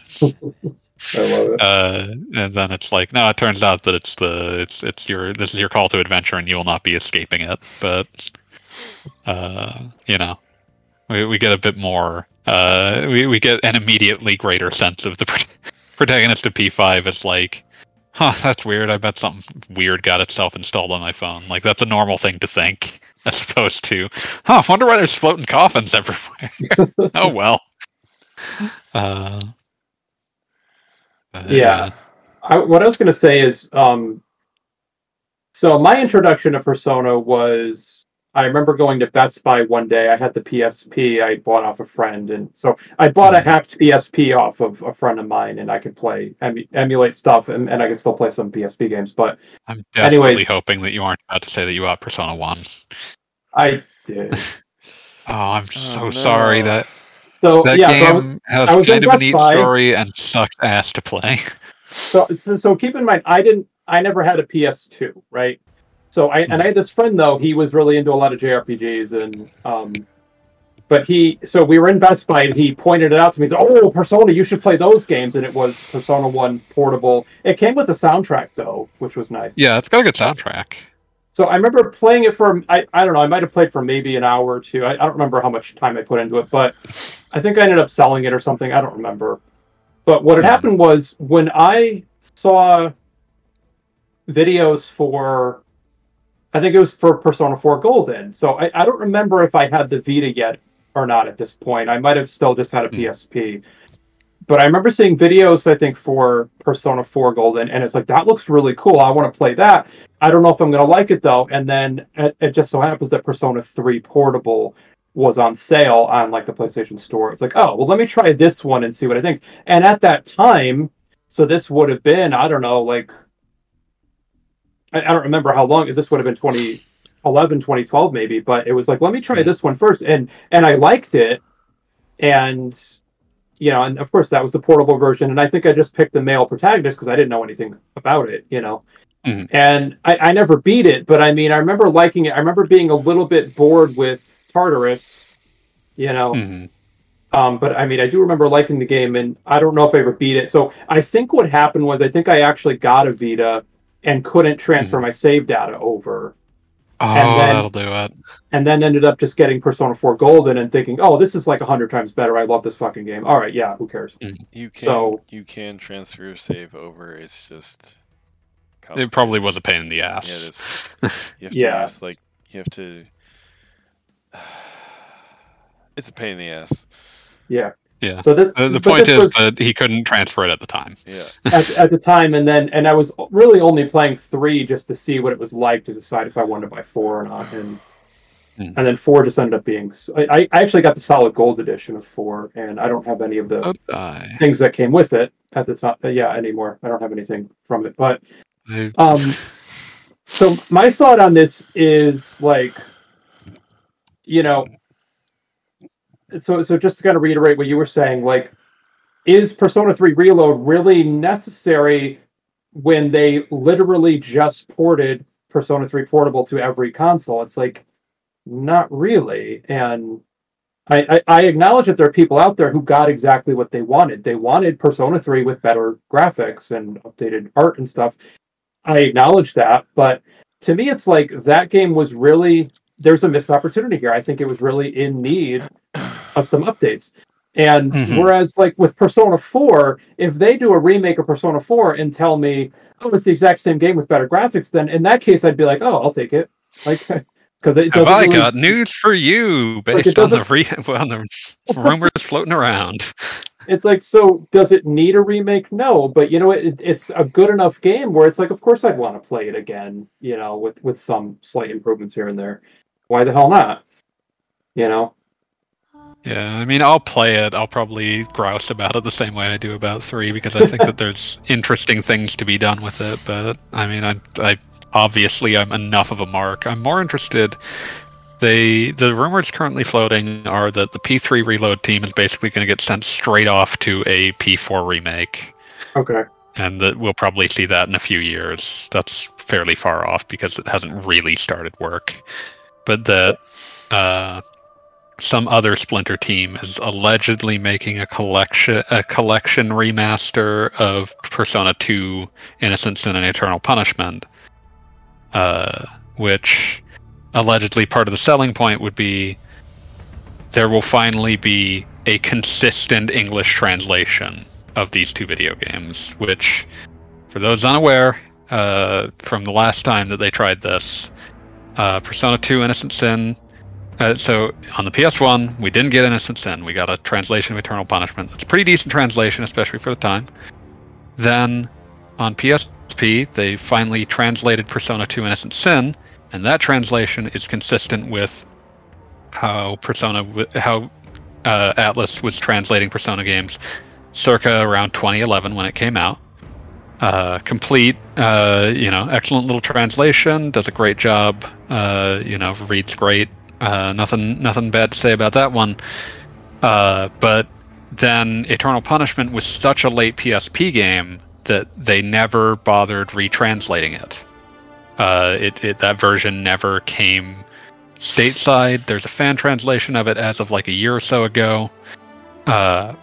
I love it. uh, and then it's like, no, it turns out that it's the it's it's your this is your call to adventure, and you will not be escaping it. But, uh, you know, we we get a bit more. Uh, we we get an immediately greater sense of the prot- *laughs* protagonist of P5 is like. Huh, that's weird. I bet something weird got itself installed on my phone. Like that's a normal thing to think, *laughs* as opposed to, huh, wonder why there's floating coffins everywhere. *laughs* oh well. Uh, but, Yeah. I, what I was going to say is, um, so my introduction to Persona was I remember going to Best Buy one day. I had the PSP I bought off a friend, and so I bought a hacked PSP off of a friend of mine, and I could play emu- emulate stuff, and, and I could still play some PSP games. But I'm desperately Anyways. hoping that you aren't about to say that you bought Persona One. I did. *laughs* Oh, I'm oh, so no. sorry that So that yeah, so I game was, has I was kind of a neat Buy. story and sucks ass to play. So, so so keep in mind, I didn't. I never had a PS2, right? So I and I had this friend though. He was really into a lot of JRPGs, and um, but he. So we were in Best Buy, and he pointed it out to me. He said, "Oh, Persona, you should play those games." And it was Persona One Portable. It came with a soundtrack though, which was nice. Yeah, it's got a good soundtrack. So I remember playing it for I, I don't know I might have played for maybe an hour or two. I, I don't remember how much time I put into it, but I think I ended up selling it or something. I don't remember. But what had happened was when I saw videos for I think it was for Persona 4 Golden. So I, I don't remember if I had the Vita yet or not at this point. I might have still just had a Hmm. PSP. But I remember seeing videos, I think, for Persona 4 Golden, and it's like, that looks really cool. I want to play that. I don't know if I'm going to like it, though. And then it, it just so happens that Persona 3 Portable was on sale on like the PlayStation Store. It's like, oh, well, let me try this one and see what I think. And at that time, so this would have been, I don't know, like, I, I don't remember how long, this would have been 2011, 2012 maybe, but it was like, let me try this one first. And, and I liked it. And, you know, and of course that was the portable version. And I think I just picked the male protagonist because I didn't know anything about it, you know. Mhm. And I, I never beat it, but I mean, I remember liking it. I remember being a little bit bored with Tartarus, you know. Mhm. Um, but I mean, I do remember liking the game, and I don't know if I ever beat it. So I think what happened was I think I actually got a Vita and couldn't transfer mm-hmm. my save data over, Oh, And then- that'll do it. and then ended up just getting Persona 4 Golden and thinking, oh, this is like a hundred times better. I love this fucking game. All right, yeah, who cares? Mm. You can So- you can transfer your save over. It's just It probably was a pain in the ass. Yeah, it is. *laughs* You have to Yeah. use like you have to. *sighs* It's a pain in the ass. Yeah. Yeah. So this, The, the point is was that he couldn't transfer it at the time. Yeah. at, at the time, and then and I was really only playing three just to see what it was like to decide if I wanted to buy four or not, and Hmm. and then four just ended up being. I, I actually got the solid gold edition of four, and I don't have any of the Oh, things that came with it at the time. Yeah, anymore. I don't have anything from it, but I, um, so my thought on this is like, you know, so so just to kind of reiterate what you were saying, like, is Persona Three Reload really necessary when they literally just ported Persona Three Portable to every console? It's like, not really, and. I, I, I acknowledge that there are people out there who got exactly what they wanted. They wanted Persona 3 with better graphics and updated art and stuff. I acknowledge that, but to me, it's like that game was really there's a missed opportunity here. I think it was really in need of some updates. And Mhm. whereas, like with Persona 4, if they do a remake of Persona 4 and tell me, oh, it's the exact same game with better graphics, then in that case, I'd be like, oh, I'll take it. Like, *laughs* because it doesn't I really, got news for you based on the, re- *laughs* on the rumors floating around? It's like, so does it need a remake? No, but you know, it, it's a good enough game where it's like, of course, I'd want to play it again. You know, with with some slight improvements here and there. Why the hell not? You know, Yeah, I mean, I'll play it. I'll probably grouse about it the same way I do about three because I think that there's *laughs* interesting things to be done with it. But I mean, I, I obviously I'm enough of a mark. I'm more interested they the rumors currently floating are that the P3 reload team is basically going to get sent straight off to a P4 remake, Okay. and that we'll probably see that in a few years. That's fairly far off because it hasn't really started work, but that uh, some other Splinter team is allegedly making a collection a collection remaster of Persona 2: Innocent Sin and Eternal Punishment, uh, which allegedly part of the selling point would be there will finally be a consistent English translation of these two video games, which, for those unaware, uh, from the last time that they tried this, uh, Persona 2 Innocent Sin. Uh, so on the PS1, we didn't get Innocent Sin. We got a translation of Eternal Punishment. That's a pretty decent translation, especially for the time. Then on PSP, they finally translated Persona 2 Innocent Sin, and that translation is consistent with how Persona, how uh, Atlus was translating Persona games circa around 2011 when it came out. Uh, complete, uh, you know, excellent little translation. Does a great job. Uh, you know, reads great. Uh, nothing, nothing bad to say about that one. Uh, but then Eternal Punishment was such a late PSP game that they never bothered retranslating it. Uh, it, it that version never came stateside. There's a fan translation of it as of like a year or so ago. Uh,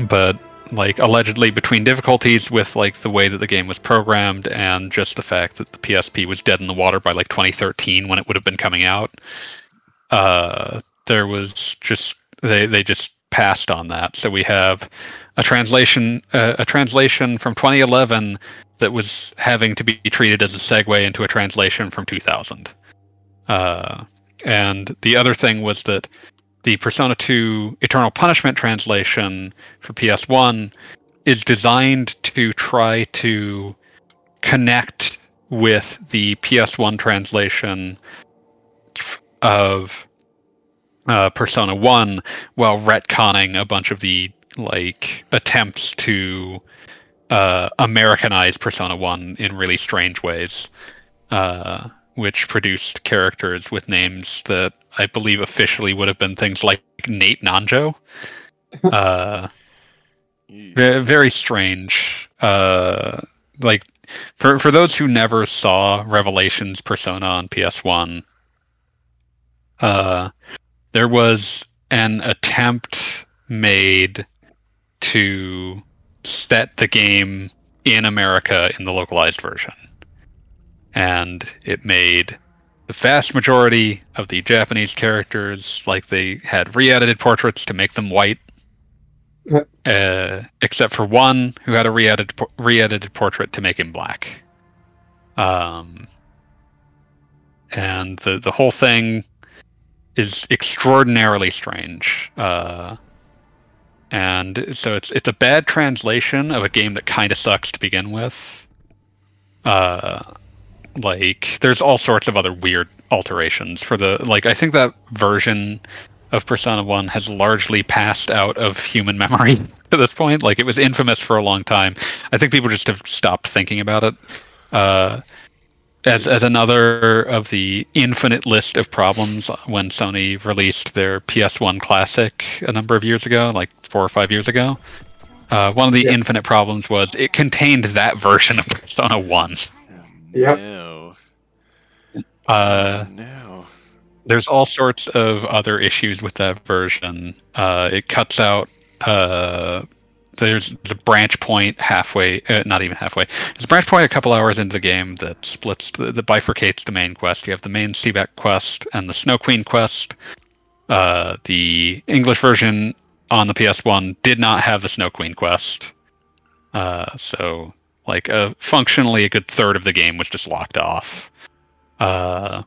but like allegedly between difficulties with like the way that the game was programmed and just the fact that the PSP was dead in the water by like 2013 when it would have been coming out, uh, there was just they they just passed on that. So we have a translation uh, a translation from 2011 that was having to be treated as a segue into a translation from 2000. Uh, and the other thing was that the Persona 2 Eternal Punishment translation for PS1 is designed to try to connect with the PS1 translation of uh, Persona 1 while retconning a bunch of the like attempts to uh, Americanize Persona 1 in really strange ways, uh, which produced characters with names that I believe officially would have been things like Nate Nanjo. *laughs* Uh, very strange. Uh, like for for those who never saw Revelations Persona on PS1, uh, there was an attempt made to set the game in America in the localized version, and it made the vast majority of the Japanese characters like they had re-edited portraits to make them white uh, except for one who had a re-edited re-edited portrait to make him black. Um, and the the whole thing is extraordinarily strange. Uh, and so it's it's a bad translation of a game that kind of sucks to begin with. Uh, like there's all sorts of other weird alterations for the like I think that version of Persona 1 has largely passed out of human *laughs* memory at this point. Like it was infamous for a long time. I think people just have stopped thinking about it. Uh, as as another of the infinite list of problems when Sony released their PS1 Classic a number of years ago, like four or five years ago. Uh, one of the Yeah. infinite problems was it contained that version of *laughs* Persona 1. Yep. No. Uh, no. there's all sorts of other issues with that version. Uh, it cuts out. Uh, there's the branch point halfway, uh, not even halfway. There's a branch point a couple hours into the game that splits, the, that bifurcates the main quest. You have the main SEBEC quest and the Snow Queen quest. Uh, the English version on the PS1 did not have the Snow Queen quest. Uh, so, like, uh, functionally, a good third of the game was just locked off. Uh,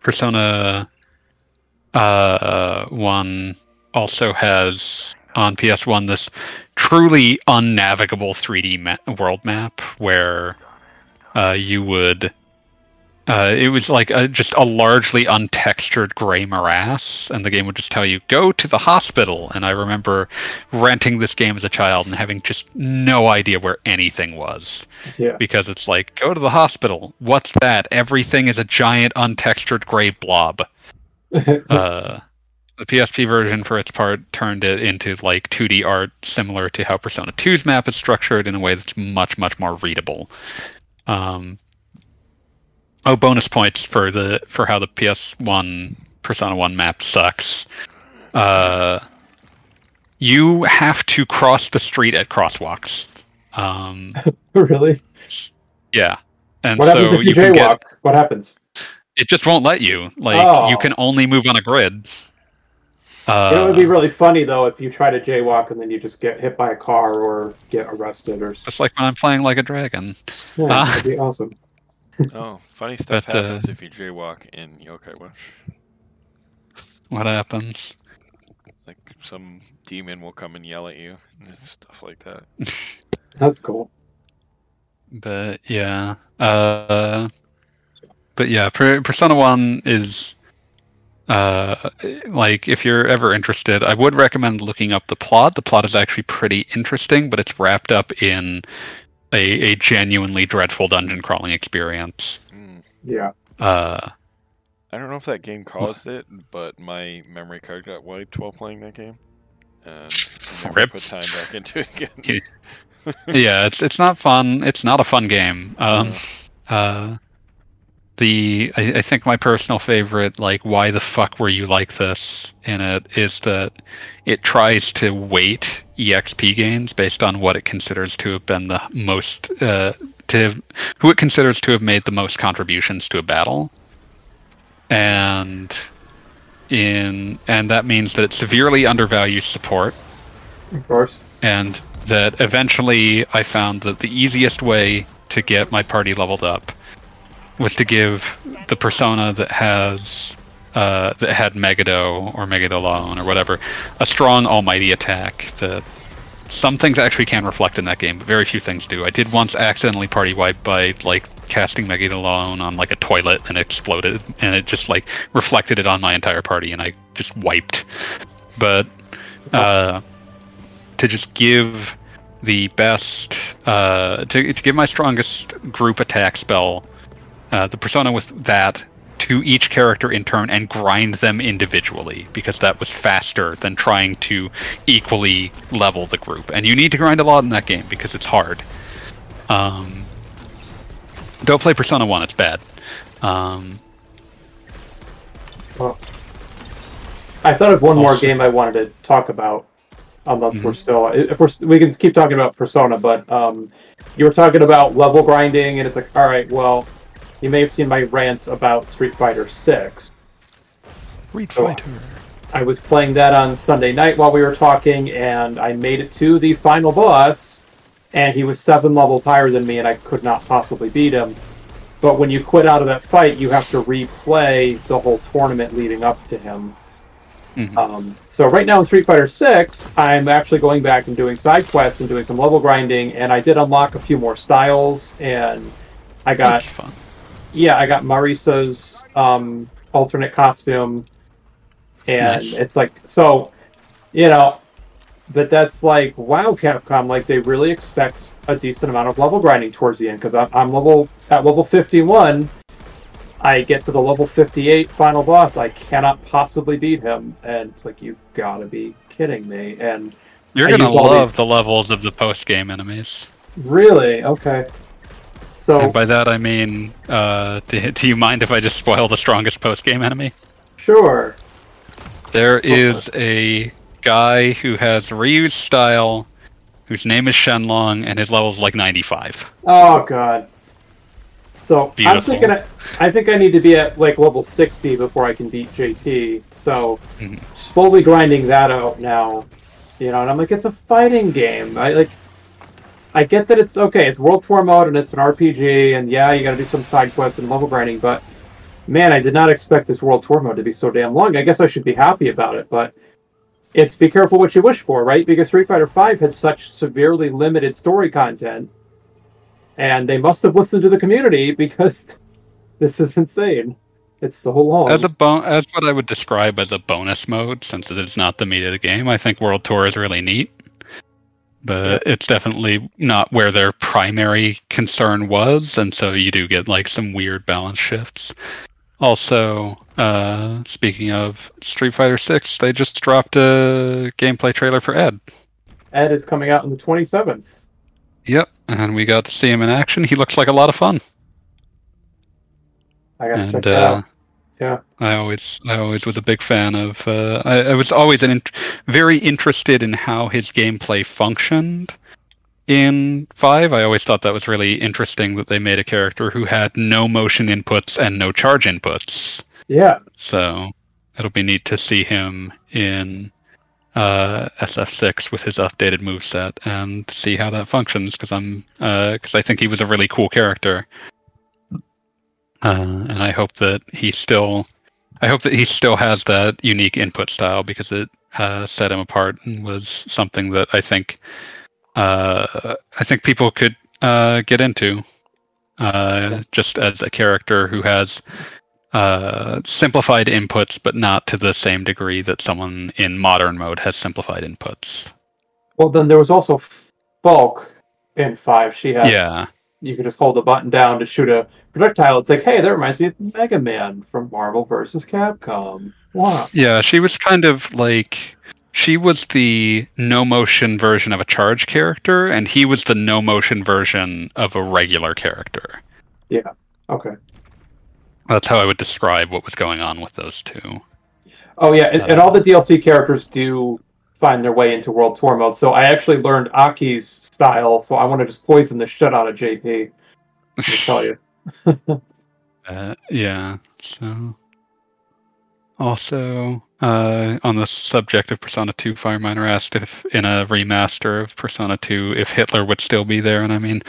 Persona uh, 1 also has on PS1 this truly unnavigable 3D ma- world map where uh, you would uh, it was like a, just a largely untextured gray morass, and the game would just tell you go to the hospital. And I remember renting this game as a child and having just no idea where anything was Yeah. because it's like go to the hospital. What's that? Everything is a giant untextured gray blob. *laughs* Uh, the PSP version, for its part, turned it into like 2D art, similar to how Persona 2's map is structured, in a way that's much, much more readable. Um, oh, bonus points for the for how the PS1 Persona 1 map sucks. Uh, you have to cross the street at crosswalks. Um, *laughs* really? yeah, and What so happens if you, can jaywalk? get What happens? it just won't let you. Like Oh. you can only move on a grid. Uh, it would be really funny though if you try to jaywalk and then you just get hit by a car or get arrested or. just like when I'm playing like a dragon. Yeah, Ah. that'd be awesome. Oh, funny stuff But, uh, happens if you jaywalk in Yokai Watch. What happens? Like some demon will come and yell at you and stuff like that. *laughs* That's cool. But yeah, uh, but yeah, Persona One is uh, like if you're ever interested, I would recommend looking up the plot. The plot is actually pretty interesting, but it's wrapped up in a, a genuinely dreadful dungeon crawling experience. Mm. Yeah. Uh, I don't know if that game caused it, but my memory card got wiped while playing that game. And I never Rip. put time back into it again. *laughs* yeah, it's it's not fun. It's not a fun game. Um, uh, the I, I think my personal favorite, like, why the fuck were you like this in it, is that it tries to weight exp gains based on what it considers to have been the most uh, to have, who it considers to have made the most contributions to a battle, and in and that means that it severely undervalues support Of course. and that eventually I found that the easiest way to get my party leveled up was to give the persona that has uh, that had Megido or Megidolaon or whatever a strong almighty attack that some things actually can reflect in that game, but very few things do. I did once accidentally party wipe by like casting Megidolaon on like a toilet and it exploded and it just like reflected it on my entire party and I just wiped. But uh to just give the best uh, to, to give my strongest group attack spell uh, the persona with that to each character in turn and grind them individually because that was faster than trying to equally level the group and you need to grind a lot in that game because it's hard um, don't play persona 1 it's bad um, Well, I thought of one more game I wanted to talk about. Unless we're Mhm. still, if we're, we can keep talking about Persona, but um, you were talking about level grinding, and it's like, all right, well, you may have seen my rant about Street Fighter Six. Street So- I was playing that on Sunday night while we were talking, and I made it to the final boss, and he was seven levels higher than me, and I could not possibly beat him. But when you quit out of that fight, you have to replay the whole tournament leading up to him. Mhm. Um, so right now in Street Fighter Six, I'm actually going back and doing side quests and doing some level grinding, and I did unlock a few more styles, and I got That's fun yeah, I got Marisa's um, alternate costume, and Nice. it's like so, you know, but that's like wow, Capcom, like they really expect a decent amount of level grinding towards the end because I'm, I'm level at level 51. I get to the level 58 final boss. I cannot possibly beat him, and it's like you've got to be kidding me. And you're I gonna love these- the levels of the post-game enemies really, okay, so And by that I mean, uh, do, do you mind if I just spoil the strongest post game enemy? sure, There is a guy who has Ryu's style, whose name is Shenlong, and his level's like 95. Oh god. So I'm thinking I, I think I need to be at like level 60 before I can beat JP. So Mhm. slowly grinding that out now. You know, and I'm like, it's a fighting game. I like I get that it's okay, it's World Tour mode and it's an RPG, and yeah, you gotta do some side quests and level grinding, but man, I did not expect this World Tour mode to be so damn long. I guess I should be happy about it, but it's be careful what you wish for, right? Because Street Fighter V had such severely limited story content, and they must have listened to the community *laughs* because This is insane. It's so long. As a bon- as what I would describe as a bonus mode, since it is not the meat of the game, I think World Tour is really neat. But it's definitely not where their primary concern was, and so you do get like some weird balance shifts. Also, uh, speaking of Street Fighter Six, they just dropped a gameplay trailer for Ed. Ed is coming out on the 27th. Yep, and we got to see him in action. He looks like a lot of fun. I gotta check that uh, out. Yeah. I always, I always was a big fan of. Uh, I, I was always an int- very interested in how his gameplay functioned in Five. I always thought that was really interesting that they made a character who had no motion inputs and no charge inputs. Yeah. So it'll be neat to see him in uh, SF6 with his updated moveset and see how that functions. Because I'm, because I think he was a really cool character, uh, and I hope that he still, I hope that he still has that unique input style because it uh, set him apart and was something that I think, uh, I think people could uh, get into. Uh, just as a character who has uh, simplified inputs, but not to the same degree that someone in modern mode has simplified inputs. Well, then there was also Falke in 5. She had. Yeah, You could just hold the button down to shoot a projectile. It's like, hey, that reminds me of Mega Man from Marvel vs. Capcom. Wow. yeah, she was kind of like she was the no motion version of a charge character, and he was the no motion version of a regular character. Yeah. Okay. That's how I would describe what was going on with those two. Oh yeah, and, and all the DLC characters do find their way into World Tour mode. So I actually learned Aki's style. So I want to just poison the shit out of JP. Me tell you. *laughs* *laughs* Uh, yeah. So, also uh, on the subject of Persona 2, Fireminer asked if in a remaster of Persona 2, if Hitler would still be there, and I mean,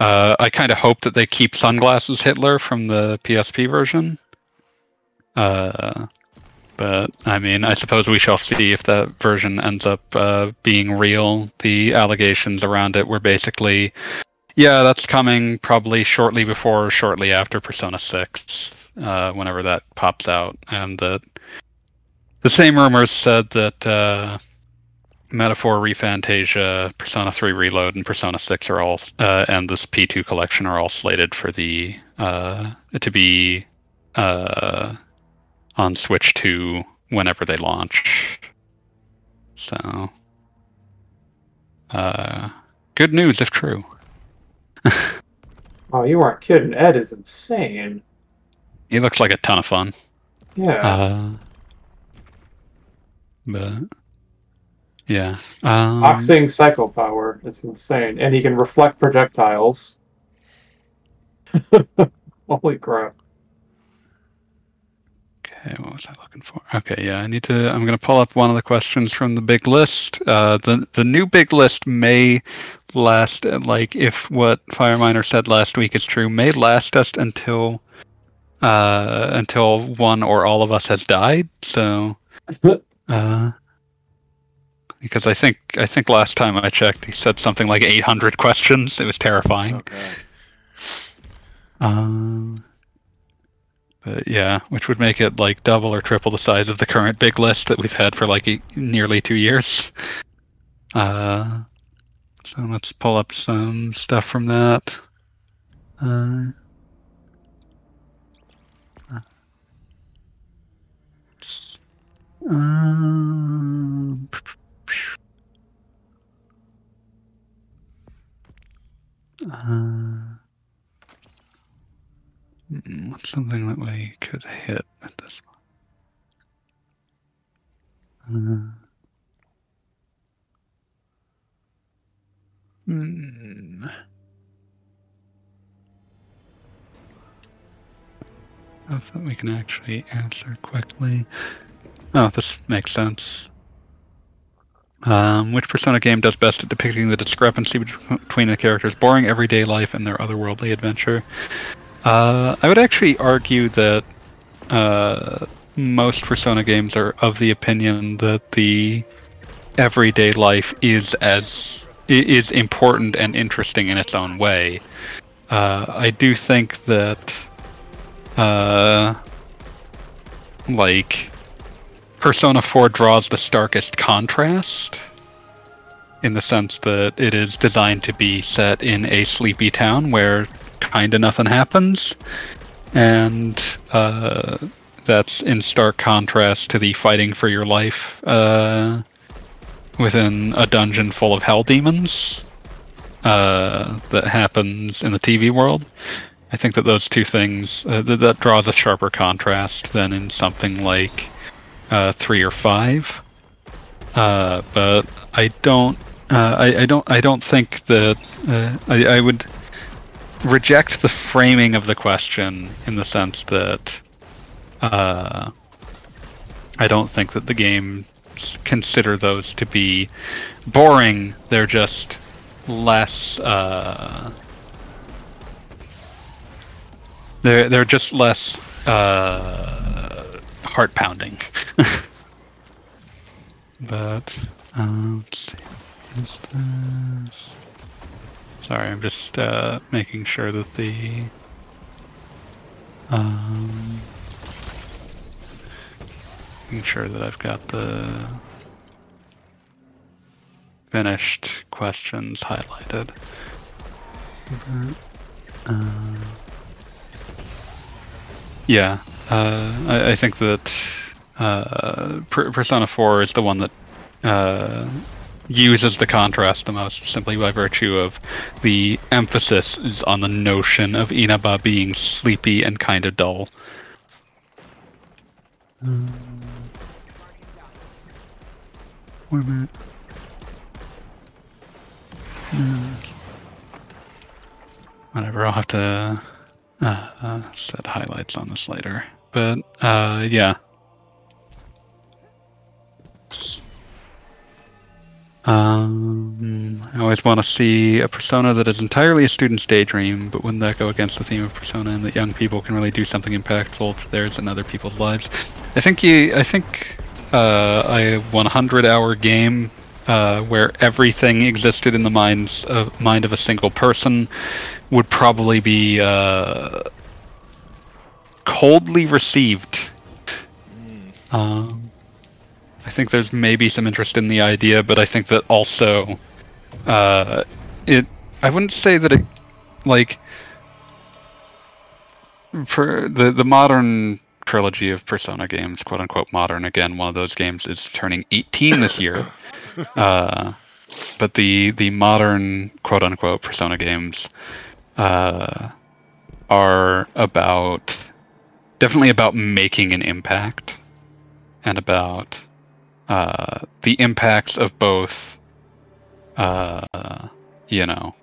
uh, I kind of hope that they keep sunglasses Hitler from the PSP version. Uh, but I mean, I suppose we shall see if that version ends up uh, being real. The allegations around it were basically yeah, that's coming probably shortly before or shortly after Persona 6, uh, whenever that pops out. And that the same rumors said that uh, Metaphor ReFantazio, Persona 3 Reload, and Persona 6 are all, uh, and this P2 collection are all slated for the, uh, to be uh, on Switch 2 whenever they launch. So, uh, good news if true. *laughs* Oh, you weren't kidding. Ed is insane. He looks like a ton of fun. Yeah. Uh, but yeah, um, Oxing Psycho Power. It's insane. And he can reflect projectiles. *laughs* Holy crap. Okay, what was I looking for? Okay, yeah, I need to. I'm going to pull up one of the questions from the big list. Uh, the the new big list may last, like if what Fireminer said last week is true, may last us until uh, until one or all of us has died. So, *laughs* uh, because I think I think last time I checked, he said something like 800 questions. It was terrifying. Oh god. Um, but yeah, which would make it like double or triple the size of the current big list that we've had for like e- nearly two years. *laughs* Uh, so let's pull up some stuff from that. Uh, um, What's something that we could hit at this point? Uh, hmm. I thought we can actually answer quickly. Oh, this makes sense. Um, which Persona game does best at depicting the discrepancy between the character's boring everyday life and their otherworldly adventure? Uh, I would actually argue that uh, most Persona games are of the opinion that the everyday life is as is important and interesting in its own way. Uh, I do think that uh, like Persona 4 draws the starkest contrast in the sense that it is designed to be set in a sleepy town where kind of nothing happens, and uh, that's in stark contrast to the fighting for your life uh, within a dungeon full of hell demons uh, that happens in the TV world. I think that those two things uh, th- that draws a sharper contrast than in something like uh, three or five. Uh, but I don't. Uh, I, I don't. I don't think that uh, I, I would reject the framing of the question in the sense that uh, I don't think that the games consider those to be boring. They're just less. Uh, they're they're just less uh, heart pounding. *laughs* but um, let's see. Is this? Sorry, I'm just uh, making sure that the um, making sure that I've got the finished questions highlighted. Uh, yeah, uh, I, I think that uh, Persona 4 is the one that uh, uses the contrast the most, simply by virtue of the emphasis is on the notion of Inaba being sleepy and kind of dull. Um, wait a minute. Hmm. Whatever, I'll have to uh, uh, set highlights on this later. But, uh, yeah. Um, I always want to see a persona that is entirely a student's daydream, but wouldn't that go against the theme of persona and that young people can really do something impactful to theirs and other people's lives? I think you, I think uh, a 100-hour game uh, where everything existed in the minds of, mind of a single person would probably be uh, coldly received. Um, I think there's maybe some interest in the idea, but I think that also uh, it. I wouldn't say that it like for the the modern trilogy of Persona games, quote unquote modern. Again, one of those games is turning 18 this year. *laughs* uh, but the the modern quote unquote Persona games uh, are about definitely about making an impact and about uh, the impacts of both, uh, you know,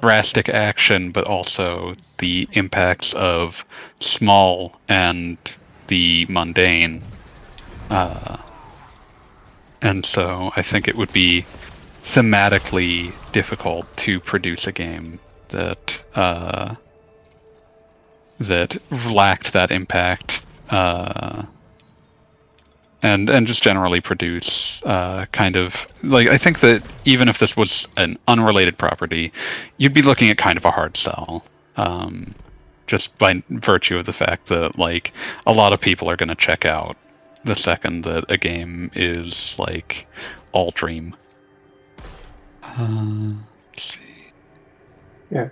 drastic action, but also the impacts of small and the mundane. Uh, and so I think it would be thematically difficult to produce a game that uh, that lacked that impact. Uh, and and just generally produce uh, kind of like I think that even if this was an unrelated property, you'd be looking at kind of a hard sell, um, just by virtue of the fact that like a lot of people are going to check out the second that a game is like all dream. Uh, let's see. Yeah.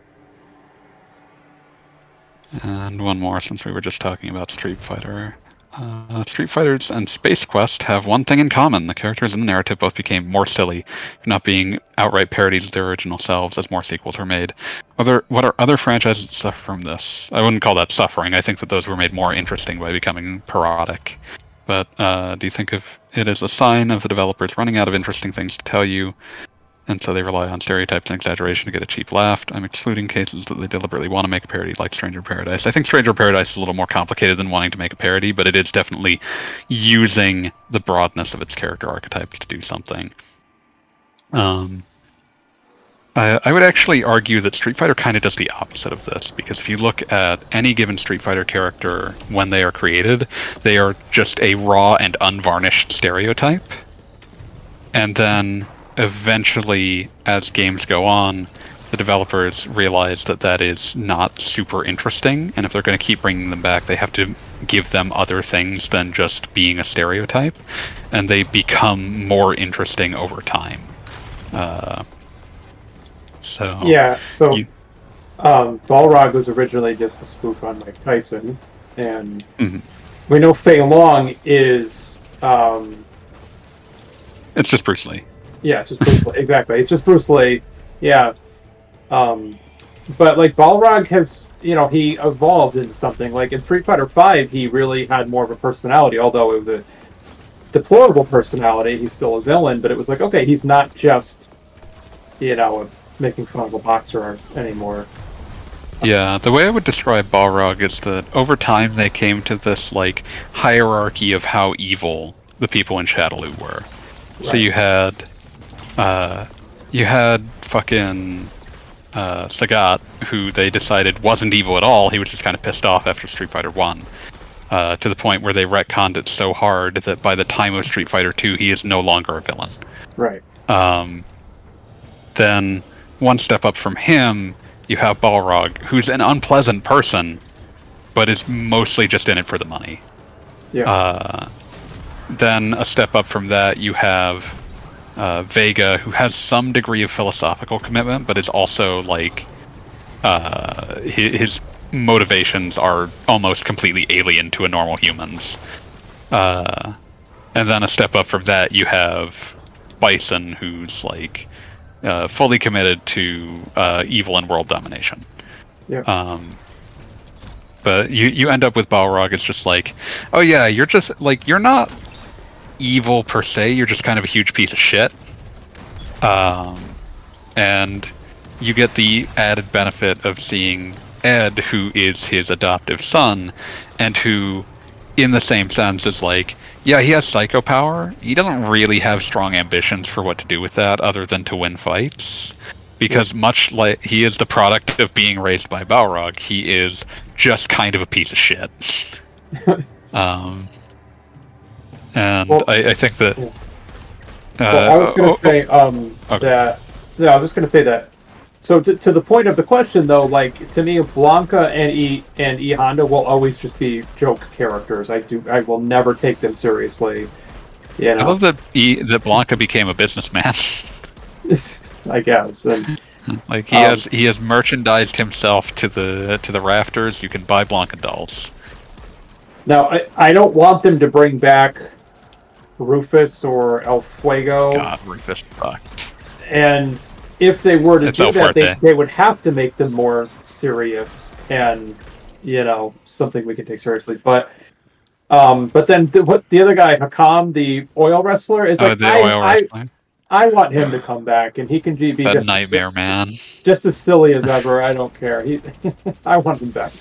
And one more since we were just talking about Street Fighter. Uh, Street Fighters and Space Quest have one thing in common. The characters in the narrative both became more silly, not being outright parodies of their original selves as more sequels were made. Other, what are other franchises that suffer from this? I wouldn't call that suffering. I think that those were made more interesting by becoming parodic. But uh, do you think of it as a sign of the developers running out of interesting things to tell you, and so they rely on stereotypes and exaggeration to get a cheap laugh. I'm excluding cases that they deliberately want to make a parody, like Stranger Paradise. I think Stranger Paradise is a little more complicated than wanting to make a parody, but it is definitely using the broadness of its character archetypes to do something. Um, I, I would actually argue that Street Fighter kind of does the opposite of this, because if you look at any given Street Fighter character when they are created, they are just a raw and unvarnished stereotype. And then eventually, as games go on, the developers realize that that is not super interesting, and if they're going to keep bringing them back, they have to give them other things than just being a stereotype, and they become more interesting over time. Uh, so Yeah, so You- um, Balrog was originally just a spoof on Mike Tyson, and Mhm. we know Fei Long is um, it's just Bruce Lee. Yeah, it's just Bruce Lee. Exactly. It's just Bruce Lee. Yeah. Um, but like Balrog has, you know, he evolved into something. Like in Street Fighter Five, he really had more of a personality. Although it was a deplorable personality, he's still a villain. But it was like, okay, he's not just, you know, making fun of a boxer anymore. Yeah, the way I would describe Balrog is that over time they came to this like hierarchy of how evil the people in Shadaloo were. So you had, uh, you had fucking uh, Sagat, who they decided wasn't evil at all. He was just kind of pissed off after Street Fighter One, uh, to the point where they retconned it so hard that by the time of Street Fighter Two, he is no longer a villain. Right. Um, then one step up from him, you have Balrog, who's an unpleasant person, but is mostly just in it for the money. Yeah. Uh, then a step up from that, you have uh, Vega, who has some degree of philosophical commitment, but is also like uh, his, his motivations are almost completely alien to a normal human's. Uh, and then a step up from that, you have Bison, who's like uh, fully committed to uh, evil and world domination. Yeah. Um, but you you end up with Balrog. It's just like, oh yeah, you're just like you're not evil per se. You're just kind of a huge piece of shit. Um, and you get the added benefit of seeing Ed, who is his adoptive son, and who, in the same sense, is like, yeah, he has psycho power. He doesn't really have strong ambitions for what to do with that, other than to win fights. Because much like he is the product of being raised by Balrog, he is just kind of a piece of shit. *laughs* um, and Well- I, I think that. Yeah. Uh, Well, I was going oh, to say um, Okay. that. No, I was just going to say that. So to, to the point of the question, though, like to me, Blanka and E and E Honda will always just be joke characters. I do. I will never take them seriously. You I love that E that Blanka became a businessman. *laughs* I guess. And *laughs* like he Um, has he has merchandised himself to the to the rafters. You can buy Blanka dolls. now I, I don't want them to bring back Rufus or El Fuerte. God, Rufus fucked. And if they were to It's do that, they, they would have to make them more serious and you know something we can take seriously. But um, but then the, what the other guy, Hakan, the oil wrestler, is Oh, like the I, oil I. I want him to come back and he can be That just nightmare as, man. just as silly as ever. *laughs* I don't care. He, *laughs* I want him back.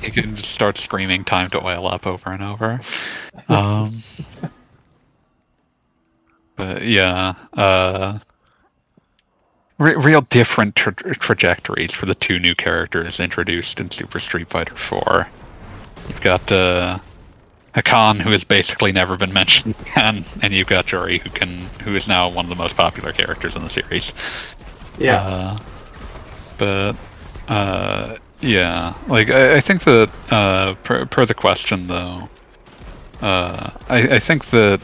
He can just start screaming "time to oil up" over and over. Um, *laughs* but yeah, uh, re- real different tra- trajectories for the two new characters introduced in Super Street Fighter 4. You've got uh, Hakan, who has basically never been mentioned *laughs* again, and you've got Juri, who can, who is now one of the most popular characters in the series. Yeah. Uh, but uh, yeah, like I, I think that uh, per, per the question though, uh, I, I think that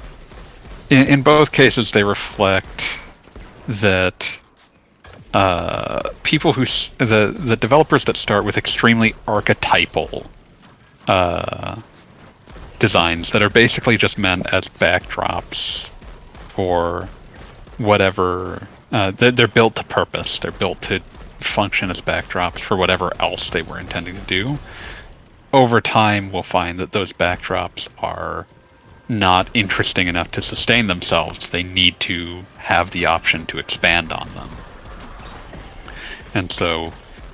in, in both cases they reflect that uh, people who the the developers that start with extremely archetypal uh, designs that are basically just meant as backdrops for whatever uh, they're, they're built to purpose. They're built to function as backdrops for whatever else they were intending to do. Over time, we'll find that those backdrops are not interesting enough to sustain themselves. They need to have the option to expand on them. And so,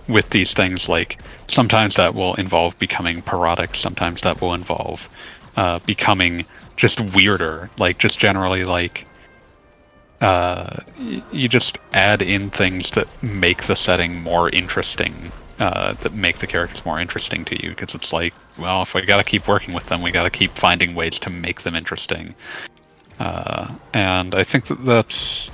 with these things, like sometimes that will involve becoming parodic, sometimes that will involve uh, becoming just weirder, like just generally like uh, you just add in things that make the setting more interesting, uh, that make the characters more interesting to you. Because it's like, well, if we got to keep working with them, we got to keep finding ways to make them interesting. Uh, and I think that that's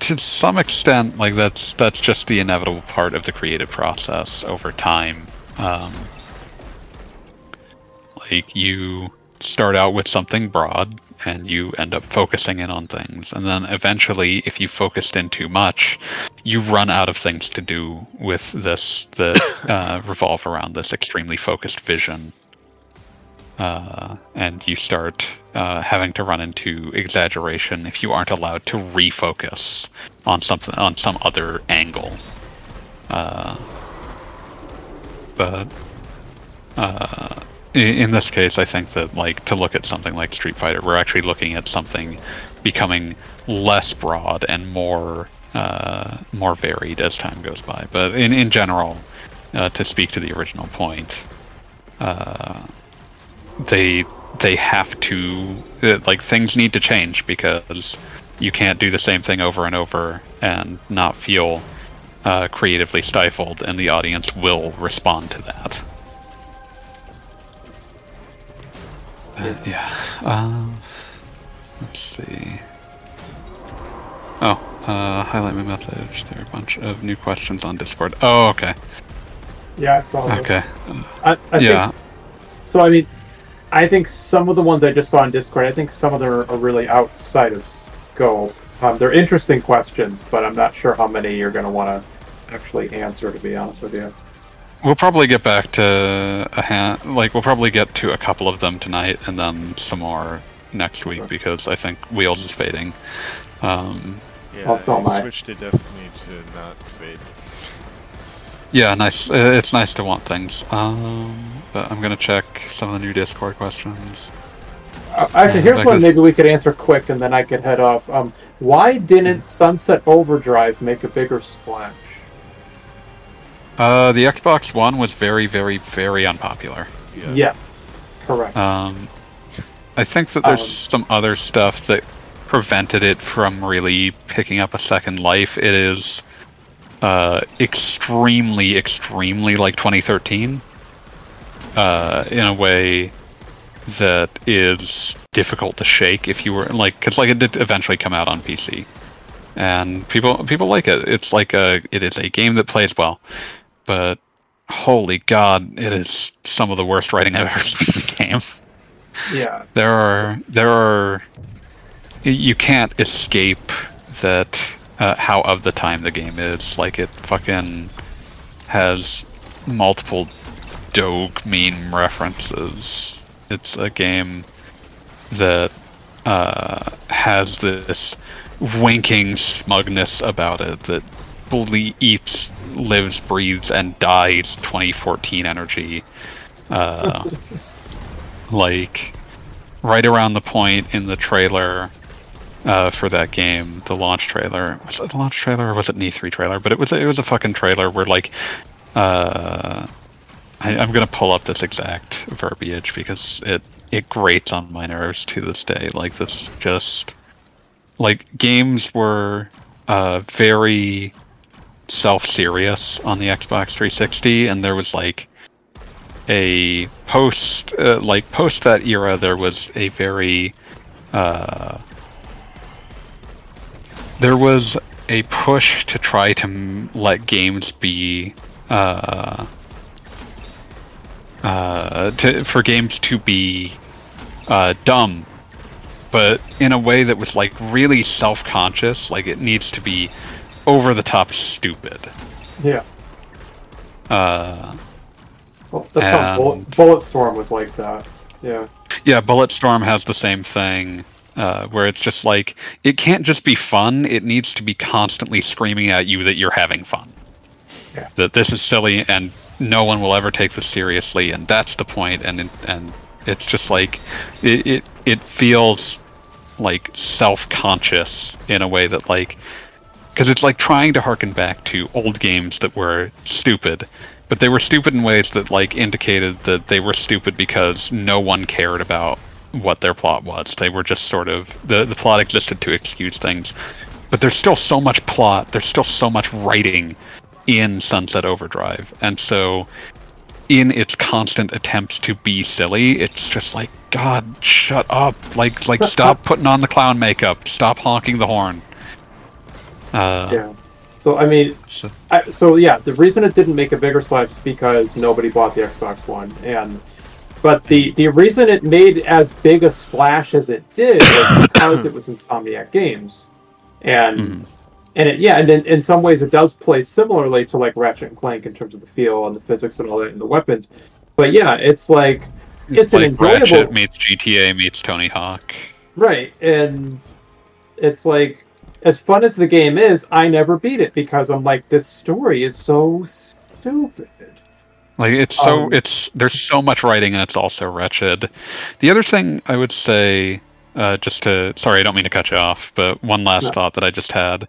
to some extent, like that's that's just the inevitable part of the creative process over time. Um, like you start out with something broad and you end up focusing in on things. And then eventually if you focused in too much you run out of things to do with this that *coughs* uh, revolve around this extremely focused vision. Uh, and you start uh, having to run into exaggeration if you aren't allowed to refocus on something on some other angle. Uh, but uh, in this case, I think that like to look at something like Street Fighter, we're actually looking at something becoming less broad and more uh, more varied as time goes by. But in in general, uh, to speak to the original point, uh, they they have to uh, like things need to change because you can't do the same thing over and over and not feel uh, creatively stifled, and the audience will respond to that. Uh, yeah. Um, let's see. Oh, uh, highlight my message. There are a bunch of new questions on Discord. Oh, okay. Yeah, I saw. them. Okay. I, I yeah. Think, so I mean, I think some of the ones I just saw on Discord, I think some of them are, are really outside of scope. Um, they're interesting questions, but I'm not sure how many you're going to want to actually answer. To be honest with you. We'll probably get back to a hand. Like we'll probably get to a couple of them tonight, and then some more next week because I think Wheels is fading. Um, Yeah, Also I my- switched to Destiny to not fade. yeah, nice. Uh, It's nice to want things. Um, but I'm gonna check some of the new Discord questions. Uh, actually, here's one maybe we could answer quick, and then I could head off. Um, why didn't Sunset Overdrive make a bigger splash? Uh, the Xbox One was very, very, very unpopular. Yeah. Yes, correct. Um, I think that there's Um, some other stuff that prevented it from really picking up a second life. It is uh, extremely, extremely like 2013 uh, in a way that is difficult to shake if you were like because like it did eventually come out on PC and people people like it. It's like a it is a game that plays well, but holy god, it is some of the worst writing I've *laughs* ever seen in a game. Yeah, there are there are you can't escape that uh, how of the time the game is. Like it fucking has multiple dog meme references. It's a game that uh, has this winking smugness about it that ble- eats lives breathes and dies 2014 energy uh, *laughs* like right around the point in the trailer uh, for that game, the launch trailer. Was it the launch trailer or was it an E3 trailer? But it was it was a fucking trailer where like uh, I, I'm gonna pull up this exact verbiage because it it grates on my nerves to this day. Like this just like games were uh, very self-serious on the Xbox 360, and there was like a post uh, like post that era there was a very uh, there was a push to try to m- let games be uh, uh, to, for games to be uh, dumb. But in a way that was like really self-conscious like it needs to be over the top stupid yeah. uh, Well, that's how Bullet, Bulletstorm was like that. Yeah. Yeah, Bulletstorm has the same thing, uh, where it's just like it can't just be fun; it needs to be constantly screaming at you that you're having fun. Yeah. That this is silly and no one will ever take this seriously, and that's the point. And and it's just like it it, it feels like self-conscious in a way that like because it's like trying to harken back to old games that were stupid but they were stupid in ways that like indicated that they were stupid because no one cared about what their plot was. They were just sort of the the plot existed to excuse things. But there's still so much plot there's still so much writing in sunset overdrive. And so in its constant attempts to be silly it's just like god shut up. Like like stop putting on the clown makeup. Stop honking the horn Uh, Yeah. So I mean, so- I, so yeah, the reason it didn't make a bigger splash is because nobody bought the Xbox One, and but the the reason it made as big a splash as it did was because it was Insomniac Games, and Mhm. and it yeah, and in, in some ways it does play similarly to like Ratchet and Clank in terms of the feel and the physics and all that and the weapons, but yeah, it's like it's an like enjoyable Ratchet meets GTA meets Tony Hawk. Right, and it's like as fun as the game is, I never beat it because I'm like, this story is so stupid. Like it's so Um, it's there's so much writing and it's also wretched. The other thing I would say, uh, just to sorry, I don't mean to cut you off, but one last No. thought that I just had.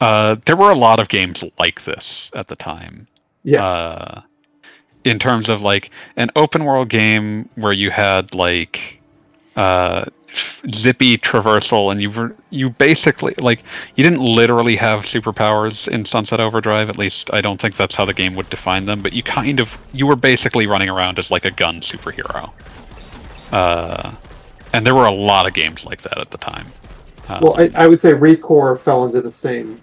Uh, there were a lot of games like this at the time. Yes. Uh, in terms of like an open world game where you had like uh, zippy traversal and you you basically like you didn't literally have superpowers in Sunset Overdrive. At least I don't think that's how the game would define them. But you kind of you were basically running around as like a gun superhero. Uh, and there were a lot of games like that at the time. Uh, well, I, I would say Recore fell into the same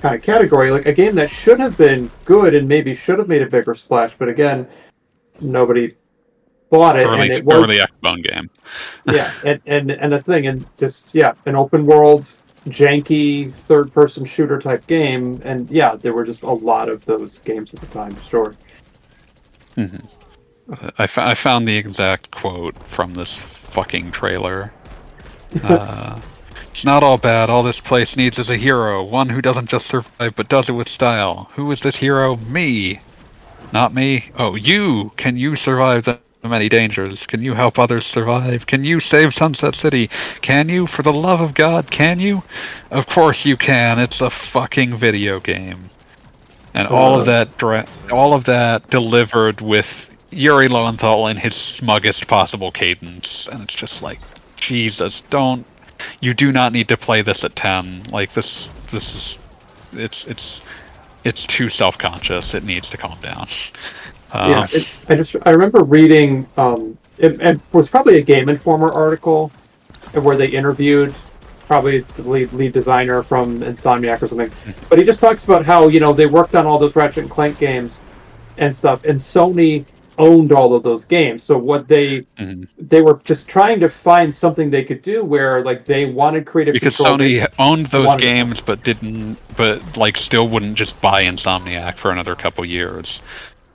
kind of category. Like a game that should have been good and maybe should have made a bigger splash, but again, nobody bought it, early and it was early Xbone game. *laughs* yeah, and, and and that's the thing, and just yeah, an open world, janky third person shooter type game, and yeah, there were just a lot of those games at the time. Sure. I, fo- I found the exact quote from this fucking trailer. *laughs* Uh, it's not all bad. All this place needs is a hero. One who doesn't just survive, but does it with style. Who is this hero? Me. Not me. Oh, you. Can you survive the many dangers? Can you help others survive? Can you save Sunset City? Can you? For the love of God, can you? Of course you can. It's a fucking video game. And all Uh. of that, dra- all of that delivered with Yuri Lowenthal in his smuggest possible cadence, and it's just like, Jesus, don't. You do not need to play this at ten. Like this, this is, it's it's it's too self-conscious. It needs to calm down. *laughs* Um, yeah, it, I just I remember reading um, it, it was probably a Game Informer article where they interviewed probably the lead, lead designer from Insomniac or something, but he just talks about how you know they worked on all those Ratchet and Clank games and stuff, and Sony owned all of those games. So what they mhm. they were just trying to find something they could do where like they wanted creative because. Sony owned those games, but didn't, but like still wouldn't just buy Insomniac for another couple years.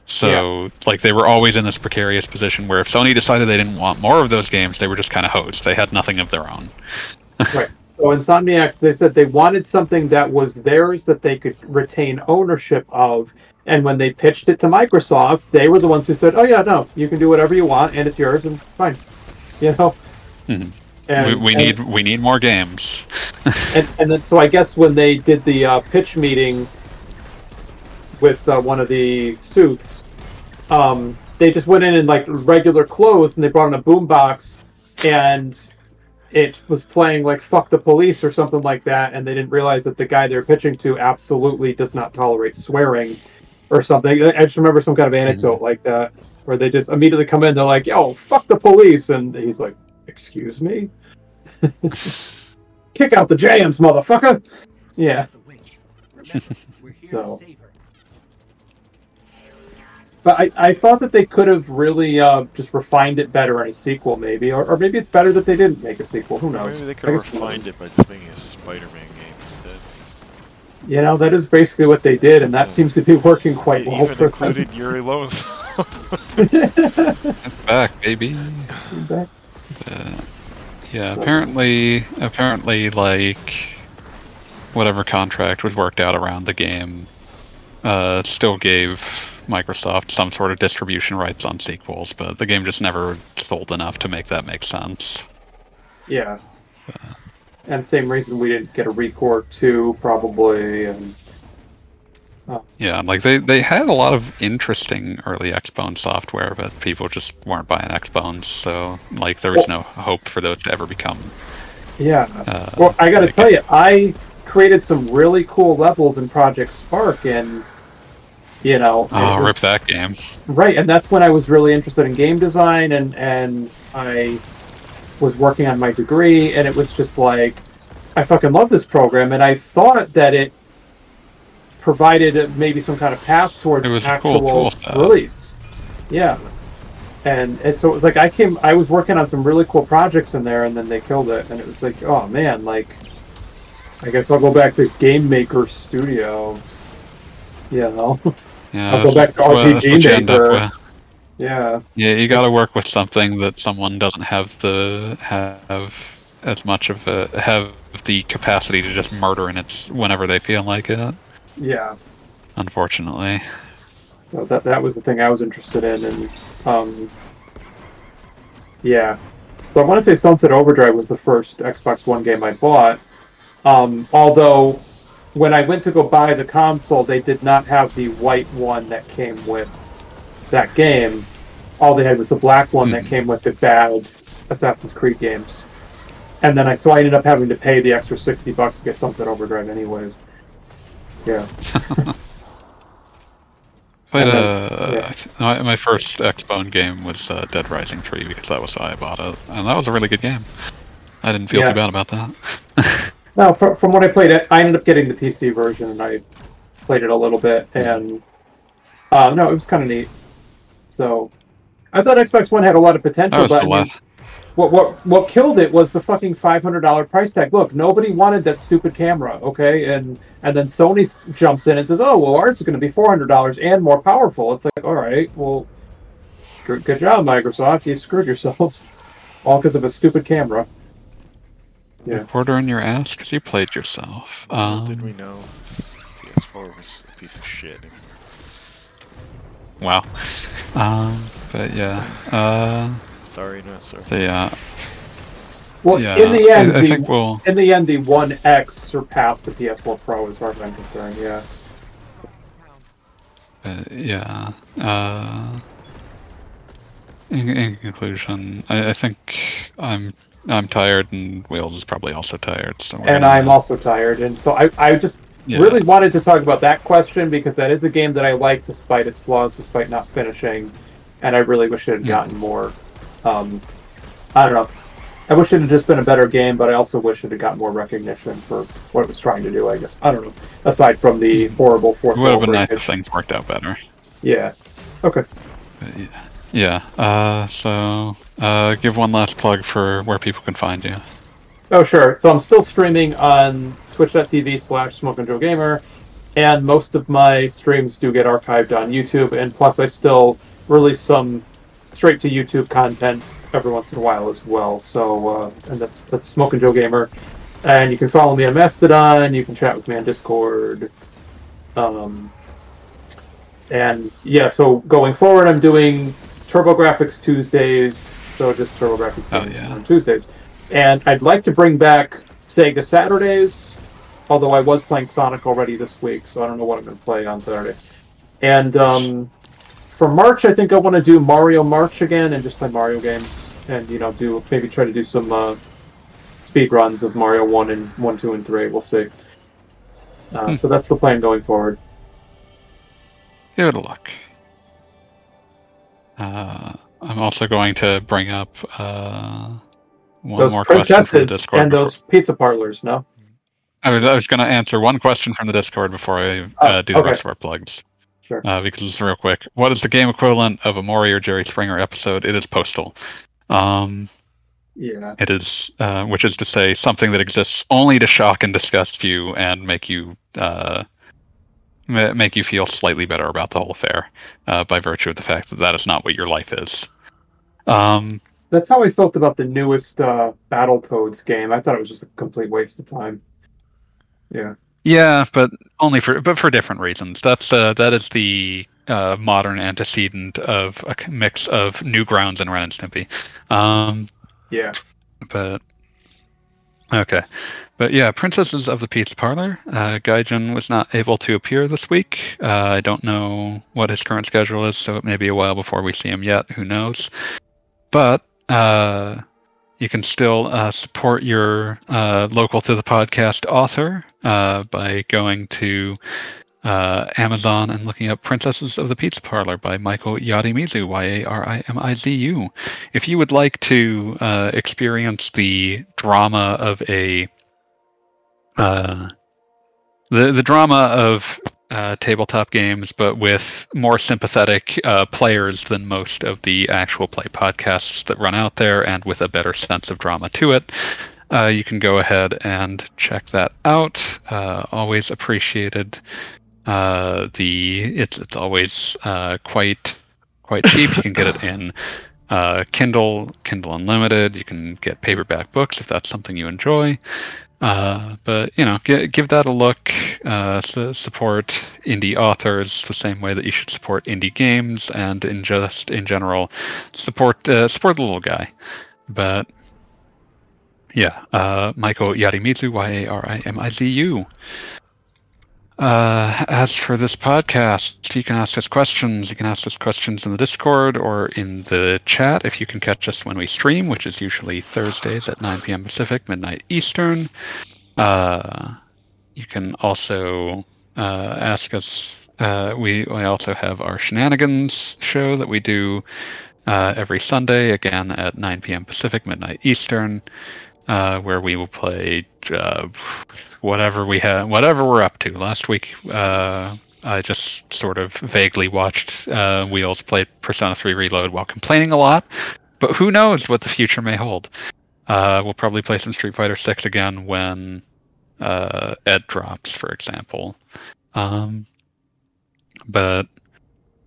So like they were always in this precarious position where if Sony decided they didn't want more of those games, they were just kind of hosed. They had nothing of their own. *laughs* Right. So Insomniac, they said they wanted something that was theirs that they could retain ownership of. And when they pitched it to Microsoft, they were the ones who said, "Oh yeah, no, you can do whatever you want, and it's yours, and fine." *laughs* You know. Mhm. And, we, we and- need we need more games. *laughs* and, and then so I guess when they did the uh, pitch meeting with uh, one of the suits, um, they just went in in like regular clothes and they brought in a boombox and it was playing like "fuck the police" or something like that, and they didn't realize that the guy they're pitching to absolutely does not tolerate swearing or something. I just remember some kind of anecdote like that where they just immediately come in, they're like, "Yo, fuck the police," and he's like, "Excuse me." *laughs* Kick out the jams, motherfucker! Yeah, Remember, we're here So- to save her. But I, I thought that they could have really uh, just refined it better in a sequel, maybe, or, or maybe it's better that they didn't make a sequel. Who knows? Maybe they could have refined it by just making a Spider-Man game instead. You know, that is basically what they did, and that seems to be working quite It well even for them. included Yuri Lowenthal. *laughs* Back, baby. Back. Yeah, apparently, apparently, like whatever contract was worked out around the game, uh, still gave Microsoft some sort of distribution rights on sequels, but the game just never sold enough to make that make sense. Yeah. And same reason we didn't get a Recore 2, probably, and Yeah, like they they had a lot of interesting early Xbone software, but people just weren't buying Xbones, so like there was no hope for those to ever become. yeah. Uh, Well, I gotta like- tell you, I created some really cool levels in Project Spark, and you know, Oh, was- rip that game. right, and that's when I was really interested in game design, and and I was working on my degree, and it was just like I fucking love this program, and I thought that it provided maybe some kind of path towards actual cool tool release. Yeah, and and so it was like I came, I was working on some really cool projects in there, and then they killed it, and it was like, oh man, like, I guess I'll go back to Game Maker Studios. You know, *laughs* Yeah, I'll go back to what- that's RPG what you end up Maker. yeah, Yeah, you got to work with something that someone doesn't have the have as much of a have the capacity to just murder in its whenever they feel like it. yeah. Unfortunately, So that that was the thing I was interested in, and um, yeah. So I want to say Sunset Overdrive was the first Xbox One game I bought. Um, although when I went to go buy the console, they did not have the white one that came with that game. All they had was the black one that Hmm. came with the bad Assassin's Creed games. And then I so I ended up having to pay the extra sixty bucks to get Sunset Overdrive anyways. Yeah. *laughs* but And then- uh, yeah. My, my first Xbone game was uh, Dead Rising Three because that was why I bought it, and that was a really good game. I didn't feel Yeah. too bad about that. *laughs* No, from, from when I played it, I ended up getting the PC version, and I played it a little bit, and uh, no, it was kind of neat. So, I thought Xbox One had a lot of potential, but I mean, what what what killed it was the fucking five hundred dollar price tag. Look, nobody wanted that stupid camera, okay, and and then Sony s- jumps in and says, "Oh, well, ours is going to be four hundred dollars and more powerful." It's like, all right, well, good, good job, Microsoft. You screwed yourselves, *laughs* all because of a stupid camera. Yeah. Order in your ass because you played yourself. Little Um, did we know this PS4 was a piece of shit. Wow. Um, but yeah. Uh, Sorry, not sorry. the uh, Well, yeah. in the end, I, I the, think we'll. in the end, the One X surpassed the PS4 Pro, as far as I'm concerned. Yeah. Uh, yeah. Uh, in, in conclusion, I, I think I'm I'm tired, and Wheels is probably also tired. So and I'm also tired, and so I, I just yeah. really wanted to talk about that question because that is a game that I like despite its flaws, despite not finishing, and I really wish it had Yeah. gotten more. Um, I don't know. I wish it had just been a better game, but I also wish it had got more recognition for what it was trying to do. I guess I don't know. Aside from the horrible fourth It would have been nice if things worked out better. Yeah. Okay. But yeah. Yeah. Uh, so uh, give one last plug for where people can find you. Oh, sure. So I'm still streaming on twitch.tv slash smoking Joe Gamer, and most of my streams do get archived on YouTube, and plus I still release some straight to YouTube content every once in a while as well. So, uh, and that's that's Smoking Joe Gamer, and you can follow me on Mastodon. You can chat with me on Discord. Um, and yeah, so going forward, I'm doing TurboGrafx Tuesdays. So just TurboGrafx Oh, yeah. on Tuesdays, and I'd like to bring back Sega Saturdays. Although I was playing Sonic already this week, so I don't know what I'm going to play on Saturday. And um, for March, I think I want to do Mario March again and just play Mario games, and you know, do maybe try to do some uh, speed runs of Mario One and One, Two, and Three. We'll see. Uh, Hmm. So that's the plan going forward. Good luck. Uh, I'm also going to bring up uh, one those more question from the princesses Discord. and before- those pizza parlors. No. I was, I was going to answer one question from the Discord before I uh, Oh, do the okay. rest of our plugs. Sure. Uh, because it's real quick. What is the game equivalent of a Maury or Jerry Springer episode? It is Postal. Um, Yeah. it is, uh, which is to say, something that exists only to shock and disgust you and make you uh, make you feel slightly better about the whole affair, uh, by virtue of the fact that that is not what your life is. Um, That's how I felt about the newest uh, Battletoads game. I thought it was just a complete waste of time. Yeah. Yeah, but only for but for different reasons. That's uh, that is the uh, modern antecedent of a mix of Newgrounds and Ren and Stimpy. Um, Yeah. but okay, but yeah, Princesses of the Pizza Parlor. Uh, Gaijin was not able to appear this week. Uh, I don't know what his current schedule is, so it may be a while before we see him yet. Who knows? But uh, you can still uh, support your uh, local to the podcast author uh, by going to uh, Amazon and looking up Princesses of the Pizza Parlor by Michael Yarimizu, Y A R I M I Z U. If you would like to experience the drama of a uh, the the drama of uh, tabletop games, but with more sympathetic uh, players than most of the actual play podcasts that run out there, and with a better sense of drama to it. Uh, you can go ahead and check that out. Uh, always appreciated. Uh, the it's it's always quite quite cheap. You can get it in Kindle, Kindle Unlimited. You can get paperback books if that's something you enjoy. Uh, but you know, gi- give that a look. Uh, su- support indie authors the same way that you should support indie games, and in just in general, support uh, support the little guy. But yeah, uh, Michael Yarimizu, Y A R I M I Z U. Uh, as for this podcast, you can ask us questions. You can ask us questions in the Discord or in the chat if you can catch us when we stream, which is usually Thursdays at 9 p.m. Pacific, midnight Eastern. Uh, you can also uh, ask us. Uh, we, we also have our shenanigans show that we do uh, every Sunday, again at 9 p.m. Pacific, midnight Eastern, uh, where we will play uh, whatever we have, whatever we're up to. Last week, uh, I just sort of vaguely watched uh, Wheels play Persona 3 Reload while complaining a lot, but who knows what the future may hold. Uh, we'll probably play some Street Fighter 6 again when uh, Ed drops, for example. Um, but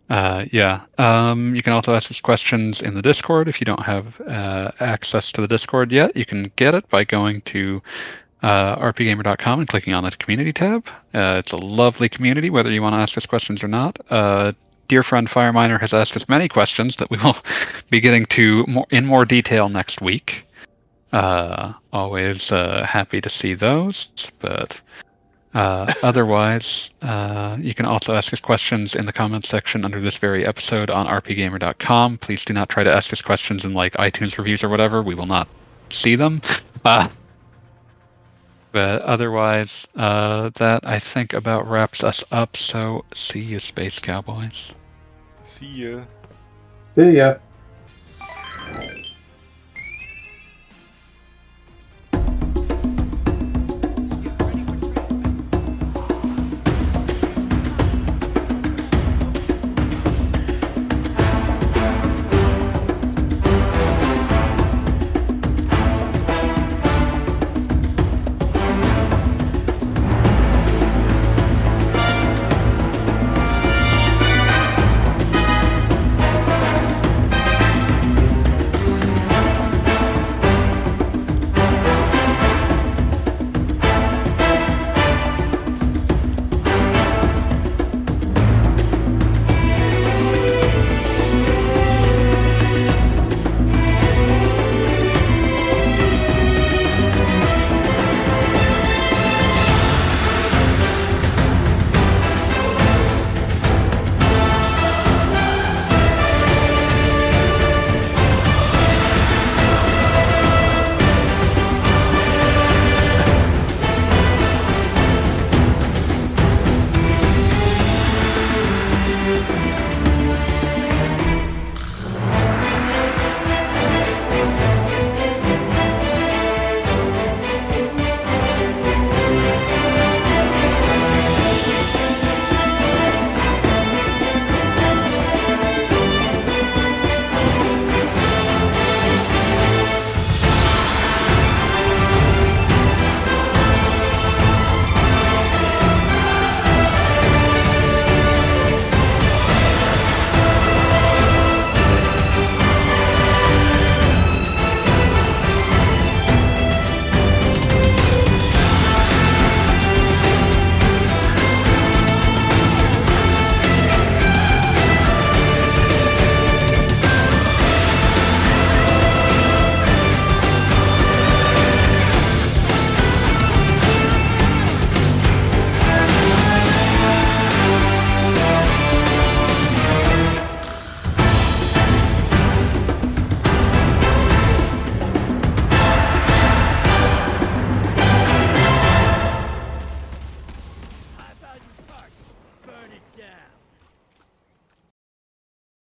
uh, yeah, um, you can also ask us questions in the Discord if you don't have uh, access to the Discord yet. You can get it by going to uh, rpgamer.com and clicking on the community tab. Uh, it's a lovely community, whether you want to ask us questions or not. Uh, dear friend Fireminer has asked us many questions that we *laughs* will be getting to more, in more detail next week. Uh, always happy to see those, but uh, otherwise, uh, you can also ask us questions in the comments section under this very episode on rpgamer.com. Please do not try to ask us questions in like iTunes reviews or whatever. We will not see them. *laughs* Uh, but otherwise, uh, that I think about wraps us up. So see you, Space Cowboys. See ya. See ya.